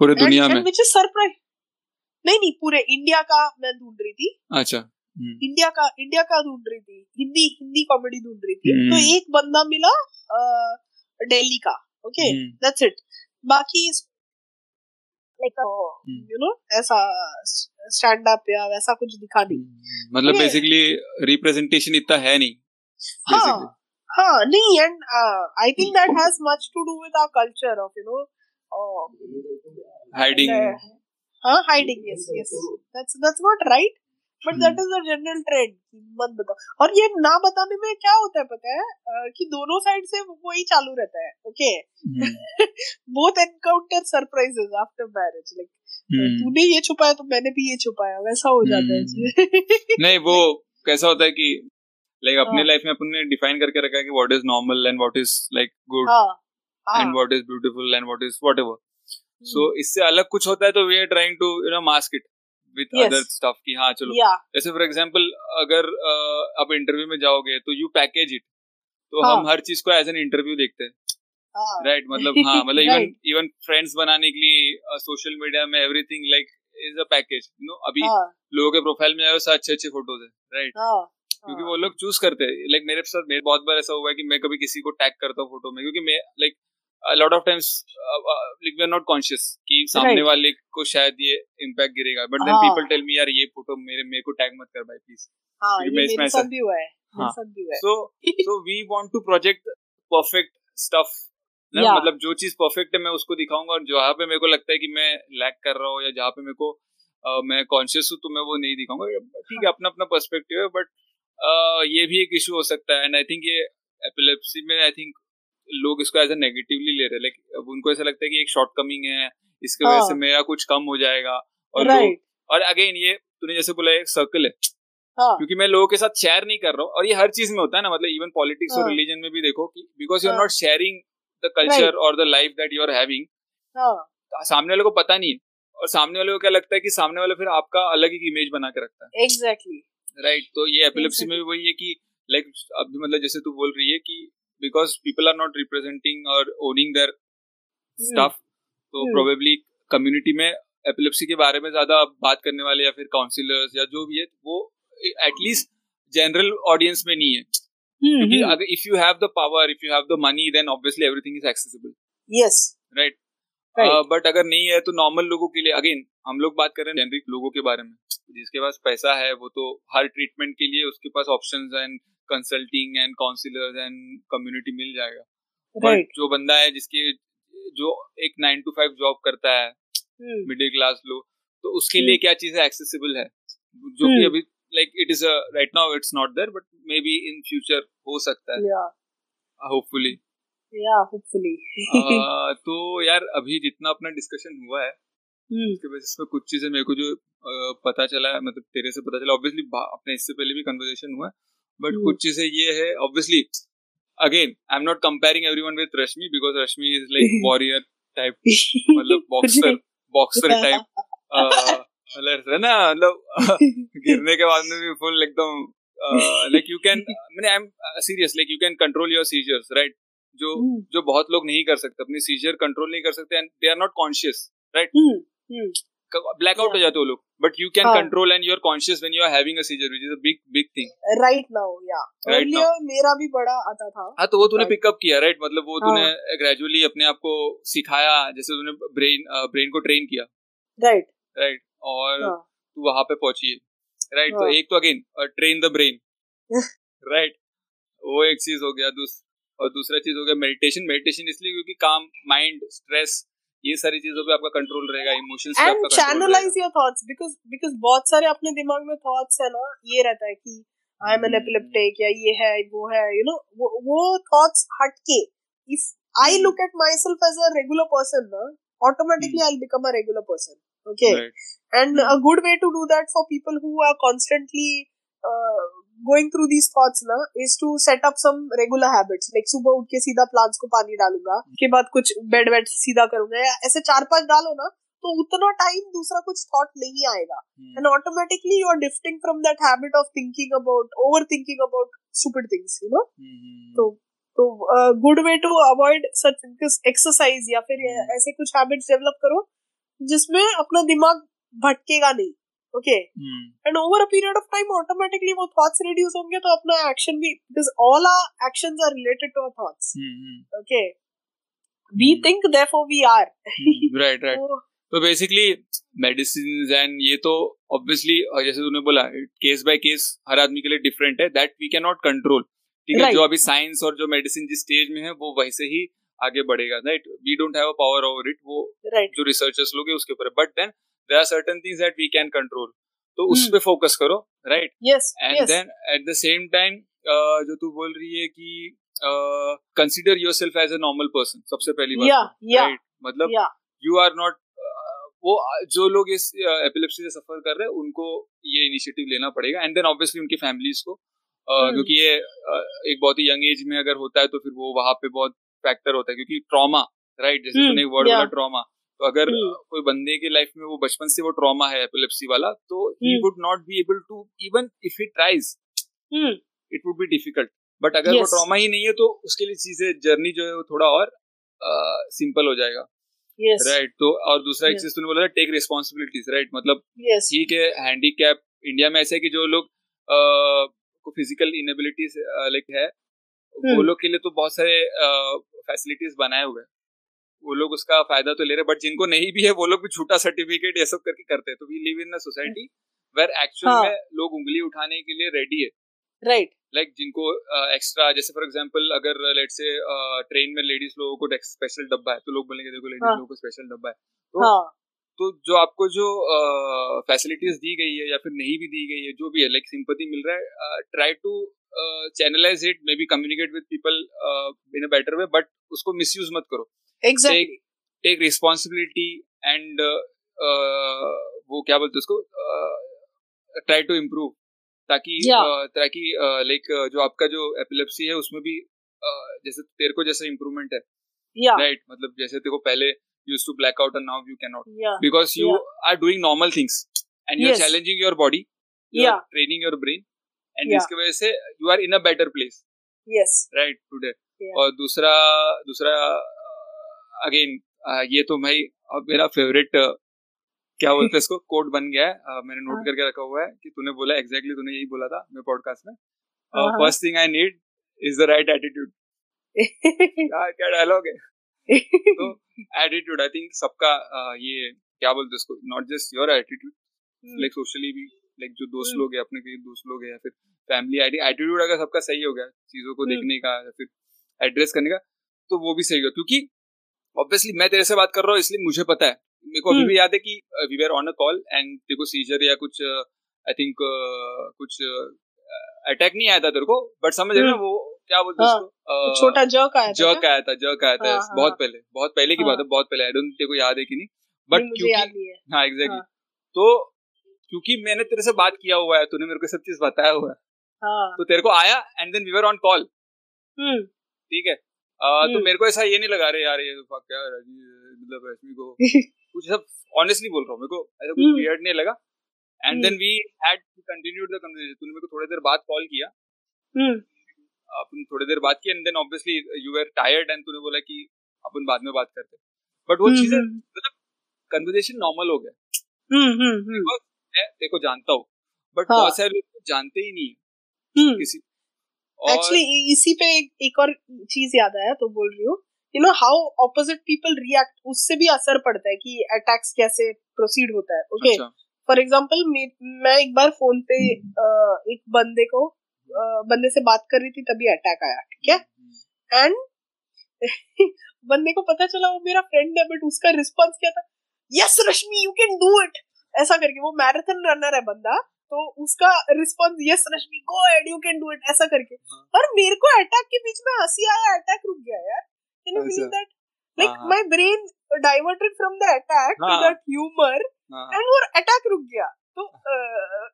पूरे दुनिया में। विच इज़ सरप्राइज़ नहीं नहीं पूरे इंडिया का मैं ढूंढ रही थी। अच्छा। इंडिया का इंडिया का ढूंढ रही थी। हिंदी हिंदी कॉमेडी ढूंढ रही थी। तो एक बंदा मिला दिल्ली का ओके दैट्स इट बाकी लाइक यू नो ऐसा स्टैंड अप या वैसा कुछ दिखा नहीं। मतलब बेसिकली रिप्रेजेंटेशन इतना है नहीं हाँ हाँ नहीं and I think that has much to do with our culture of you know hiding हाँ hiding yes yes that's that's not right but that is the general trend मत बताओ। और ये ना बताने में क्या होता है पता है? कि दोनों साइड से वही चालू रहता है okay both encounter surprises after marriage like तूने ये छुपाया तो मैंने भी ये छुपाया वैसा हो जाता है। हम्म। नहीं वो कैसा होता है कि लाइक अपने लाइफ हाँ। में अपन ने डिफाइन करके रखा है कि what is normal and what is like good and what is beautiful and what is whatever so इससे अलग कुछ होता है तो we are trying to you know mask it with other stuff की हाँ चलो। जैसे फॉर एग्जांपल अगर आप इंटरव्यू में जाओगे तो यू पैकेज इट तो हाँ. हम हर चीज़ को एज एन इंटरव्यू देखते हैं। राइट हाँ. मतलब हाँ मतलब इवन इवन फ्रेंड्स बनाने के लिए सोशल मीडिया में everything like is a package you know अभी हाँ. लोगों के प्रोफ़ाइल में आए अच्छे अच्छे फ़ोटोज़ है राइट क्योंकि वो लोग चूज़ करते हैं। लाइक मेरे साथ मेरे बहुत बार ऐसा हुआ है कि मैं कभी किसी को टैग करता हूँ फ़ोटो में क्योंकि मैं like lot of times like we are not conscious कि सामने right. वाले को शायद ये इम्पैक्ट गिरेगा। But then people tell me यार ये फ़ोटो मेरे मेरे को टैग मत कर भाई प्लीज़ हाँ ये मेरे साथ भी हुआ है हाँ। So so we want to project perfect stuff ना? मतलब जो चीज़ परफेक्ट है मैं उसको दिखाऊँगा और जहाँ पे मेरे को लगता है कि मैं लैक कर रहा हूँ या जहाँ पे मेरे को uh, मैं कॉन्शियस हूँ तो मैं वो नहीं दिखाऊँगा। ठीक है अपना अपना पर्सपेक्टिव है बट uh, ये भी एक इशू हो सकता है। एंड आई थिंक ये एपिलेप्सी में आई थिंक लोग इसको एज ए नेगेटिवली ले रहे लाइक अब उनको ऐसा लगता है कि एक शॉर्ट कमिंग है इसके हाँ. वजह से हाँ। मेरा कुछ कम हो जाएगा। और लोग और अगेन ये तूने जैसे बोला एक सर्कल है। हाँ. क्योंकि मैं लोगों के साथ शेयर नहीं कर रहा हूँ। और ये हर चीज़ में होता है ना मतलब इवन पॉलिटिक्स हाँ. और रिलीजन में भी देखो कि because you are not sharing the culture और the life that you are having सामने वाले को पता नहीं है। और सामने वाले को क्या लगता है कि सामने वाला फिर आपका अलग ही इमेज बना के रखता है। Exactly exactly. राइट right, तो ये एपिलेप्सी में भी वही है कि लाइक अभी मतलब जैसे तू बोल रही है कि because people are not representing or owning their hmm. stuff तो प्रोबेबली hmm. कम्युनिटी में एपिलेप्सी के बारे में ज़्यादा बात करने वाले या फिर काउंसिलर्स या जो भी है वो एटलीस्ट जनरल ऑडियंस में नहीं है। Hmm, क्योंकि अगर if you have the power if you have the money then obviously everything is accessible yes right but अगर नहीं है तो नॉर्मल लोगों के लिए अगेन हम लोग बात कर रहे हैं जेनरिक लोगों के बारे में जिसके पास पैसा है वो तो हर ट्रीटमेंट के लिए उसके पास option and consulting and counsellors and community मिल जाएगा right. जो बंदा है जिसकी जो एक नाइन टू फाइव जॉब करता है मिडिल क्लास लोग तो उसके hmm. लिए क्या चीज़ें एक्सेसिबल है जो कि hmm. अभी like it is right now it's not there but maybe in future हो सकता है होपफुली या होपफुली तो यार अभी जितना अपना डिस्कशन हुआ है hmm. उसके बेसिस पे कुछ चीज़ें मेरे को जो पता चला है मतलब तेरे से पता चला ऑब्वियसली अपने इससे पहले भी कन्वर्सेशन हुआ है बट hmm. कुछ चीज़ें ये है obviously again I am not comparing everyone with Rashmi because Rashmi is like warrior type मतलब बॉक्सर बॉक्सर टाइप है ना मतलब गिरने के बाद में भी फुल एकदम लाइक यू कैन मैंने I am serious like you can control your seizures right जो hmm. जो बहुत लोग नहीं कर सकते अपनी सीजर कंट्रोल नहीं कर सकते and they are not conscious right blackout हो जाते हो लोग। But you can control and you are conscious when you are having a seizure which is a big big thing right now या अर्लियर मेरा भी बड़ा आता था। हाँ तो वो तूने पिकअप किया राइट मतलब वो तूने ग्रेजुअली हाँ। अपने आप को सिखाया जैसे तूने ब्रेन ब्रेन को ट्रेन किया। राइट राइट और हाँ। तू वहाँ पे पहुँची। है राइट तो हाँ। एक तो again train the brain right वो एक चीज़ हो गया और दूसरा चीज़ हो गया मेडिटेशन मेडिटेशन इसलिए क्योंकि काम माइंड स्ट्रेस ये सारी चीज़ों पे आपका कंट्रोल रहेगा इमोशंस पे आपका channelise your thoughts because because बहुत सारे अपने दिमाग में थॉट्स है ना ये रहता है कि आई एम एन एपिलेप्टिक या ये है वो है यू नो वो वो थॉट्स हटके if I look at myself as a regular person ना automatically I become a regular person okay? Right. and mm. a good way to do that for people who going through these thoughts na is to set up some regular habits. Like सुबह उठ के सीधा प्लांट्स को पानी डालूँगा के बाद कुछ बेड वेड सीधा करूँगा या ऐसे चार पाँच डालो ना तो उतना टाइम दूसरा कुछ थॉट नहीं आएगा। And automatically you are drifting from that habit of thinking about over thinking about super things you know तो तो good way to avoid such exercise या फिर hmm. ऐसे कुछ हैबिट्स डेवलप करो जिसमें अपना दिमाग भटकेगा नहीं। Okay and over a period of time automatically वो थॉट्स रिड्यूस होंगे तो अपना एक्शन भी because all our actions are related to our thoughts okay we think therefore we are right right तो बेसिकली मेडिसिन एंड ये तो ऑब्वियसली जैसे तूने बोला केस बाय केस हर आदमी के लिए डिफरेंट है that we can not control ठीक है जो अभी साइंस और जो मेडिसिन जिस स्टेज में है वो वैसे ही आगे बढ़ेगा right we don't have a power over it वो right. जो रिसर्चर्स लोग हैं उसके ऊपर but then there are certain things that we can control तो उस hmm. पे फोकस करो right and then at the same time जो तू बोल रही है कि consider yourself as a normal person सबसे पहली बात राइट yeah, yeah, मतलब यू आर नॉट वो जो लोग इस एपिलेप्सी से सफ़र कर रहे हैं उनको ये इनिशिएटिव लेना पड़ेगा। एंड देन ऑब्वियसली उनकी फैमिलीज़ को हम्म। क्योंकि ये एक बहुत ही यंग एज में अगर होता है तो फिर वो वहाँ पे बहुत फैक्टर होता है क्योंकि ट्रॉमा राइट जैसे तूने एक वर्ड बोला ट्रॉमा तो अगर हम्म। कोई बंदे के लाइफ में वो बचपन से वो ट्रॉमा है एपिलेप्सी वाला तो he would not be able to even if he tries it would be difficult but अगर yes. वो ट्रॉमा ही नहीं है तो उसके लिए चीज़ें जर्नी जो है वो थोड़ा और सिंपल uh, हो जाएगा राइट yes. right, तो और दूसरा एक चीज़ तूने बोला था टेक रिस्पॉन्सिबिलिटीज राइट मतलब ठीक yes. है हैंडीकैप इंडिया में ऐसा है कि जो लोग को फ़िज़िकल इनेबिलिटीज लाइक है वो हम्म। लोग के लिए तो बहुत सारे फैसिलिटीज़ बनाए हुए हैं वो लोग उसका फ़ायदा तो ले रहे बट जिनको नहीं भी है वो लोग भी छूटा सर्टिफिकेट ये सब करके करते हैं तो we live in a society where actual में लोग उंगली उठाने के लिए रेडी है राइट right. लाइक like, जिनको एक्स्ट्रा uh, जैसे फॉर एग्जांपल अगर लेट से ट्रेन में लेडीज़ लोगों को स्पेशल डब्बा है तो लोग बोलेंगे देखो लेडीज़ हाँ. लोगों को स्पेशल डब्बा है तो हाँ. तो जो आपको जो फैसिलिटीज़ uh, दी गई है या फिर नहीं भी दी गई है जो भी है लाइक सिंपति मिल रहा है try to channelise it maybe communicate with people in a better way but उसको मिसयूज मत करो एग्जैक्टली टेक रिस्पॉन्सिबिलिटी एंड वो क्या बोलते उसको? ट्राई टू इम्प्रूव ताकि ताकि लाइक जो आपका जो एपिलेप्सी है उसमें भी जैसे तेरे को जैसे इम्प्रूवमेंट है। राइट मतलब जैसे तेरे को पहले use to black out and now you can not because you are doing normal things and you are challenging your body training your brain and इसकी वजह से you are in a better place yes right today और दूसरा दूसरा अगेन ये तो भाई अब मेरा फेवरेट क्या बोलते हैं इसको? कोड बन गया है। मैंने नोट हाँ। करके रखा हुआ है कि तूने बोला एग्जैक्टली तूने यही बोला था मेरे पॉडकास्ट में। First thing I need is the right attitude क्या डायलॉग है? तो एटीट्यूड आई थिंक सबका ये क्या बोलते इसको? Not just your attitude like socially भी लाइक जो दोस्त हम्म। लोग हैं अपने कई दोस्त लोग हैं या फिर फैमिली एटीट्यूड अगर सबका सही हो गया चीज़ों को हम्म। देखने का या फिर एड्रेस करने का तो वो भी सही होगा। क्योंकि ऑब्वियसली मैं तेरे से बात कर रहा हूँ इसलिए मुझे पता है। मेरे को अभी हम्म। भी याद है कि we were on a call and तेरे को सीजर या कुछ आई uh, थिंक uh, कुछ अटैक uh, नहीं आया था तेरे को बट समझ रहे हम्म। वो क्या बोलते हाँ, उसको? छोटा जर्क आया था जर्क आया था जर्क आया था हाँ, हाँ, बहुत पहले बहुत पहले की बात है हाँ। बहुत पहले आई डोंट तेरे को याद है कि नहीं? बट क्योंकि हाँ। एग्जैक्टली तो क्योंकि मैंने तेरे से बात किया हुआ है तूने मेरे को सब चीज़ बताया हुआ है। तो तेरे को आया and then we were on call ठीक है? तो मेरे को ऐसा ये नहीं लगा रहे यार ये क्या मतलब रश्मि को कुछ सब ऑनेस्टली बोल रहा हूँ मेरे को ऐसा कुछ वियर्ड नहीं लगा. And then we had continued the conversation तूने मेरे को थोड़ी देर बाद कॉल किया। अपन थोड़ी देर बात की and then obviously you were tired and तूने बोला कि अपन बाद में बात करते बट वो चीज़ें मतलब कन्वर्सेशन नॉर्मल हो गया। मैं देखो जानता हूँ बट हाँ। बहुत सारे लोग जानते ही नहीं किसी एक्चुअली इसी पे एक और चीज़ याद आया तो बोल रही हूँ। You know how opposite people react उससे भी असर पड़ता है कि अटैक्स कैसे प्रोसीड होता है ओके फॉर एग्ज़ाम्पल मैं एक बार फ़ोन पे एक बंदे को बंदे से बात कर रही थी तभी अटैक आया ठीक है? एंड बंदे को पता चला वो मेरा फ्रेंड है बट उसका रिस्पॉन्स क्या था? Yes Rashmi you can do it ऐसा करके वो मैराथन रनर है बंदा तो उसका response yes Rashmi go and you can do it ऐसा करके। हाँ। और मेरे को अटैक के बीच में हँसी आया अटैक रुक गया यार। कैन अटैक एंड अटैक रुक गया। तो, uh,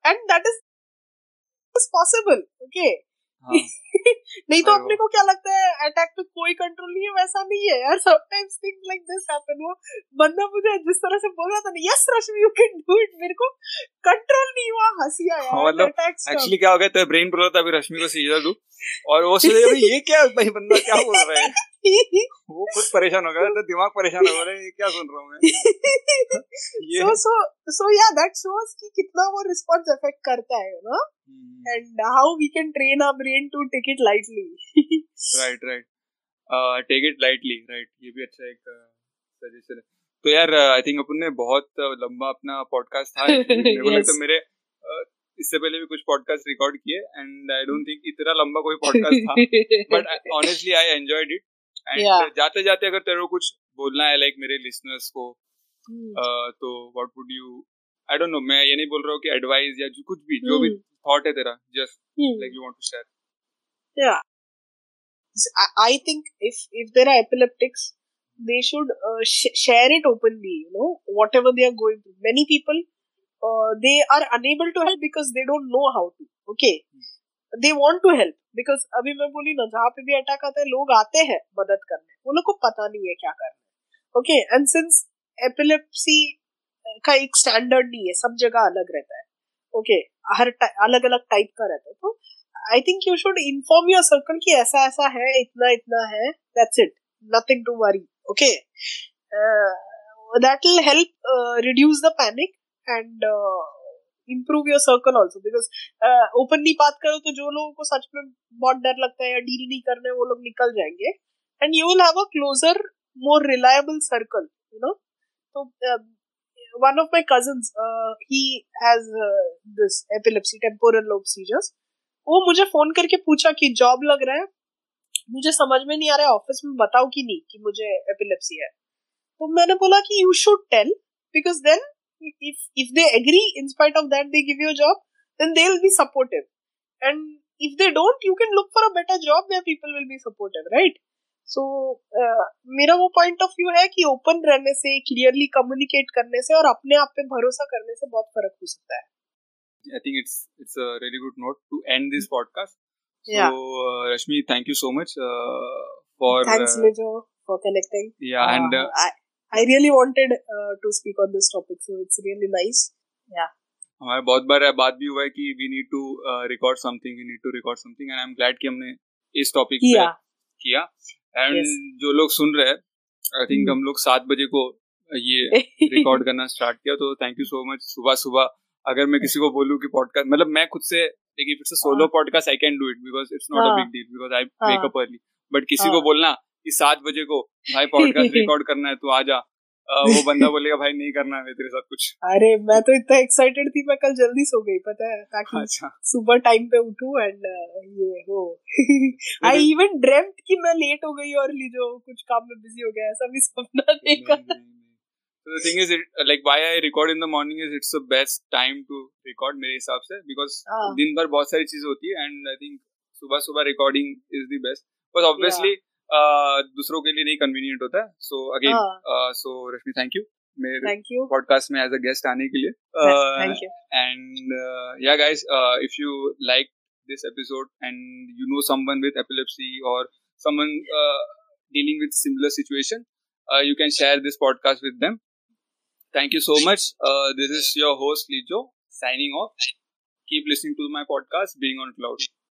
नहीं तो अपने को क्या लगता है अटैक पे कोई कंट्रोल नहीं है वैसा नहीं है यार। Sometimes things like this happen वो बंदा मुझे जिस तरह से बोल रहा था ना yes Rashmi you can do it मेरे को कंट्रोल नहीं हुआ हँसी आया हाँ, मतलब एक्चुअली क्या हो गया तो ब्रेन बोल रहा था अभी रश्मि को सीधा दू? और वो सोचे भाई ये क्या भाई बंदा क्या बोल रहा है? वो खुद परेशान हो गया तो दिमाग परेशान हो गया ये क्या सुन रहा हूँ मैं? सो सो सो या दैट शोस कि कितना वो रिस्पांस इफ़ेक्ट करता है you know and how we can train our brain to take it lightly right right take it lightly right ये भी अच्छा एक सजेशन uh, है. तो यार आई uh, थिंक अपन ने बहुत uh, लंबा अपना पॉडकास्ट था मेरे को लगता मेरे इससे पहले भी कुछ पॉडकास्ट रिकॉर्ड किए एंड आई डोंट थिंक इतना लंबा कोई पॉडकास्ट था। But honestly I enjoyed it and जाते जाते अगर तेरे को कुछ बोलना है लाइक मेरे लिसनर्स को hmm. uh, तो what would you I don't know मैं ये नहीं बोल रहा हूँ कि एडवाइस या कुछ भी जो भी थॉट है तेरा just like you want to share या I think if if there are epileptics, they should uh, sh- share it openly. You know, whatever they are going through. Many people uh, they are unable to help because they don't know how to. Okay, hmm. they want to help because अभी मैं बोली ना जहाँ पे भी अटैक आता है लोग आते हैं मदद करने वो लोग को पता नहीं है क्या करना ओके एंड सिंस एपिलेप्सी का एक स्टैंडर्ड नहीं है सब जगह अलग रहता है ओके okay, हर अलग अलग टाइप का रहता है। तो I think you should inform your circle कि ऐसा ऐसा है, इतना इतना है that's it nothing to worry okay that will help reduce the panic and improve your circle also because openly बात करो तो जो लोगों को सच में बहुत डर लगता है या डील नहीं करने वो लोग निकल जाएँगे। And you will have a closer more reliable circle you know तो one of my cousins uh, he has uh, this epilepsy temporal lobe seizures वो मुझे फ़ोन करके पूछा कि जॉब लग रहा है मुझे समझ में नहीं आ रहा है ऑफ़िस में बताओ कि नहीं कि मुझे एपिलेप्सी है तो मैंने बोला कि you should tell because then if if they agree in spite of that they give you a job then they'll be supportive and if they don't you can look for a better job where people will be supportive right so uh, मेरा वो पॉइंट ऑफ़ व्यू है कि ओपन रहने से क्लियरली कम्युनिकेट करने से और अपने आप पे भरोसा करने से बहुत फ़र्क हो सकता है। I think it's it's a really good note to and this podcast so Rashmi thank you so much for thanks Lijo for connecting yeah and I really wanted to speak on this topic so it's really nice yeah हमारे बहुत बार बात भी हुआ है कि we need to record something we need to record something and I am glad कि हमने इस टॉपिक पे. किया। And yes. जो लोग सुन रहे हैं आई थिंक hmm. हम लोग सात बजे को ये रिकॉर्ड करना स्टार्ट किया तो थैंक यू सो मच सुबह सुबह अगर मैं किसी को बोलूँ कि पॉडकास्ट मतलब मैं खुद से देखिए फिर से solo podcast I can do it because it's not a big deal because I make up early but किसी को हाँ। बोलना कि सात बजे को भाई पॉडकास्ट रिकॉर्ड करना है तो आ जा। वो बंदा बोलेगा भाई नहीं करना है तेरे साथ कुछ अरे मैं तो इतना एक्साइटेड थी मैं कल जल्दी सो गई पता है ताकि अच्छा। सुबह टाइम पे उठूं एंड ये हो आई इवन ड्रेम्ट कि मैं लेट हो गई और लीजो कुछ काम में बिज़ी हो गया ऐसा भी सपना देखा So the thing is, it, like why I record in the morning is it's the best time to record मेरे हिसाब से because ah. दिन भर बहुत सारी चीज़ें होती है and I think सुबह सुबह recording is the best. But obviously yeah. दूसरों के लिए नहीं कन्वीनियंट होता है। So again so Rashmi thank you podcast में एज अ गेस्ट आने के लिए। And yeah guys if you like this episode and you know someone with epilepsy और someone dealing with similar situation you can share this podcast with them thank you so much this is your host Lijo signing off keep listening to my podcast being on cloud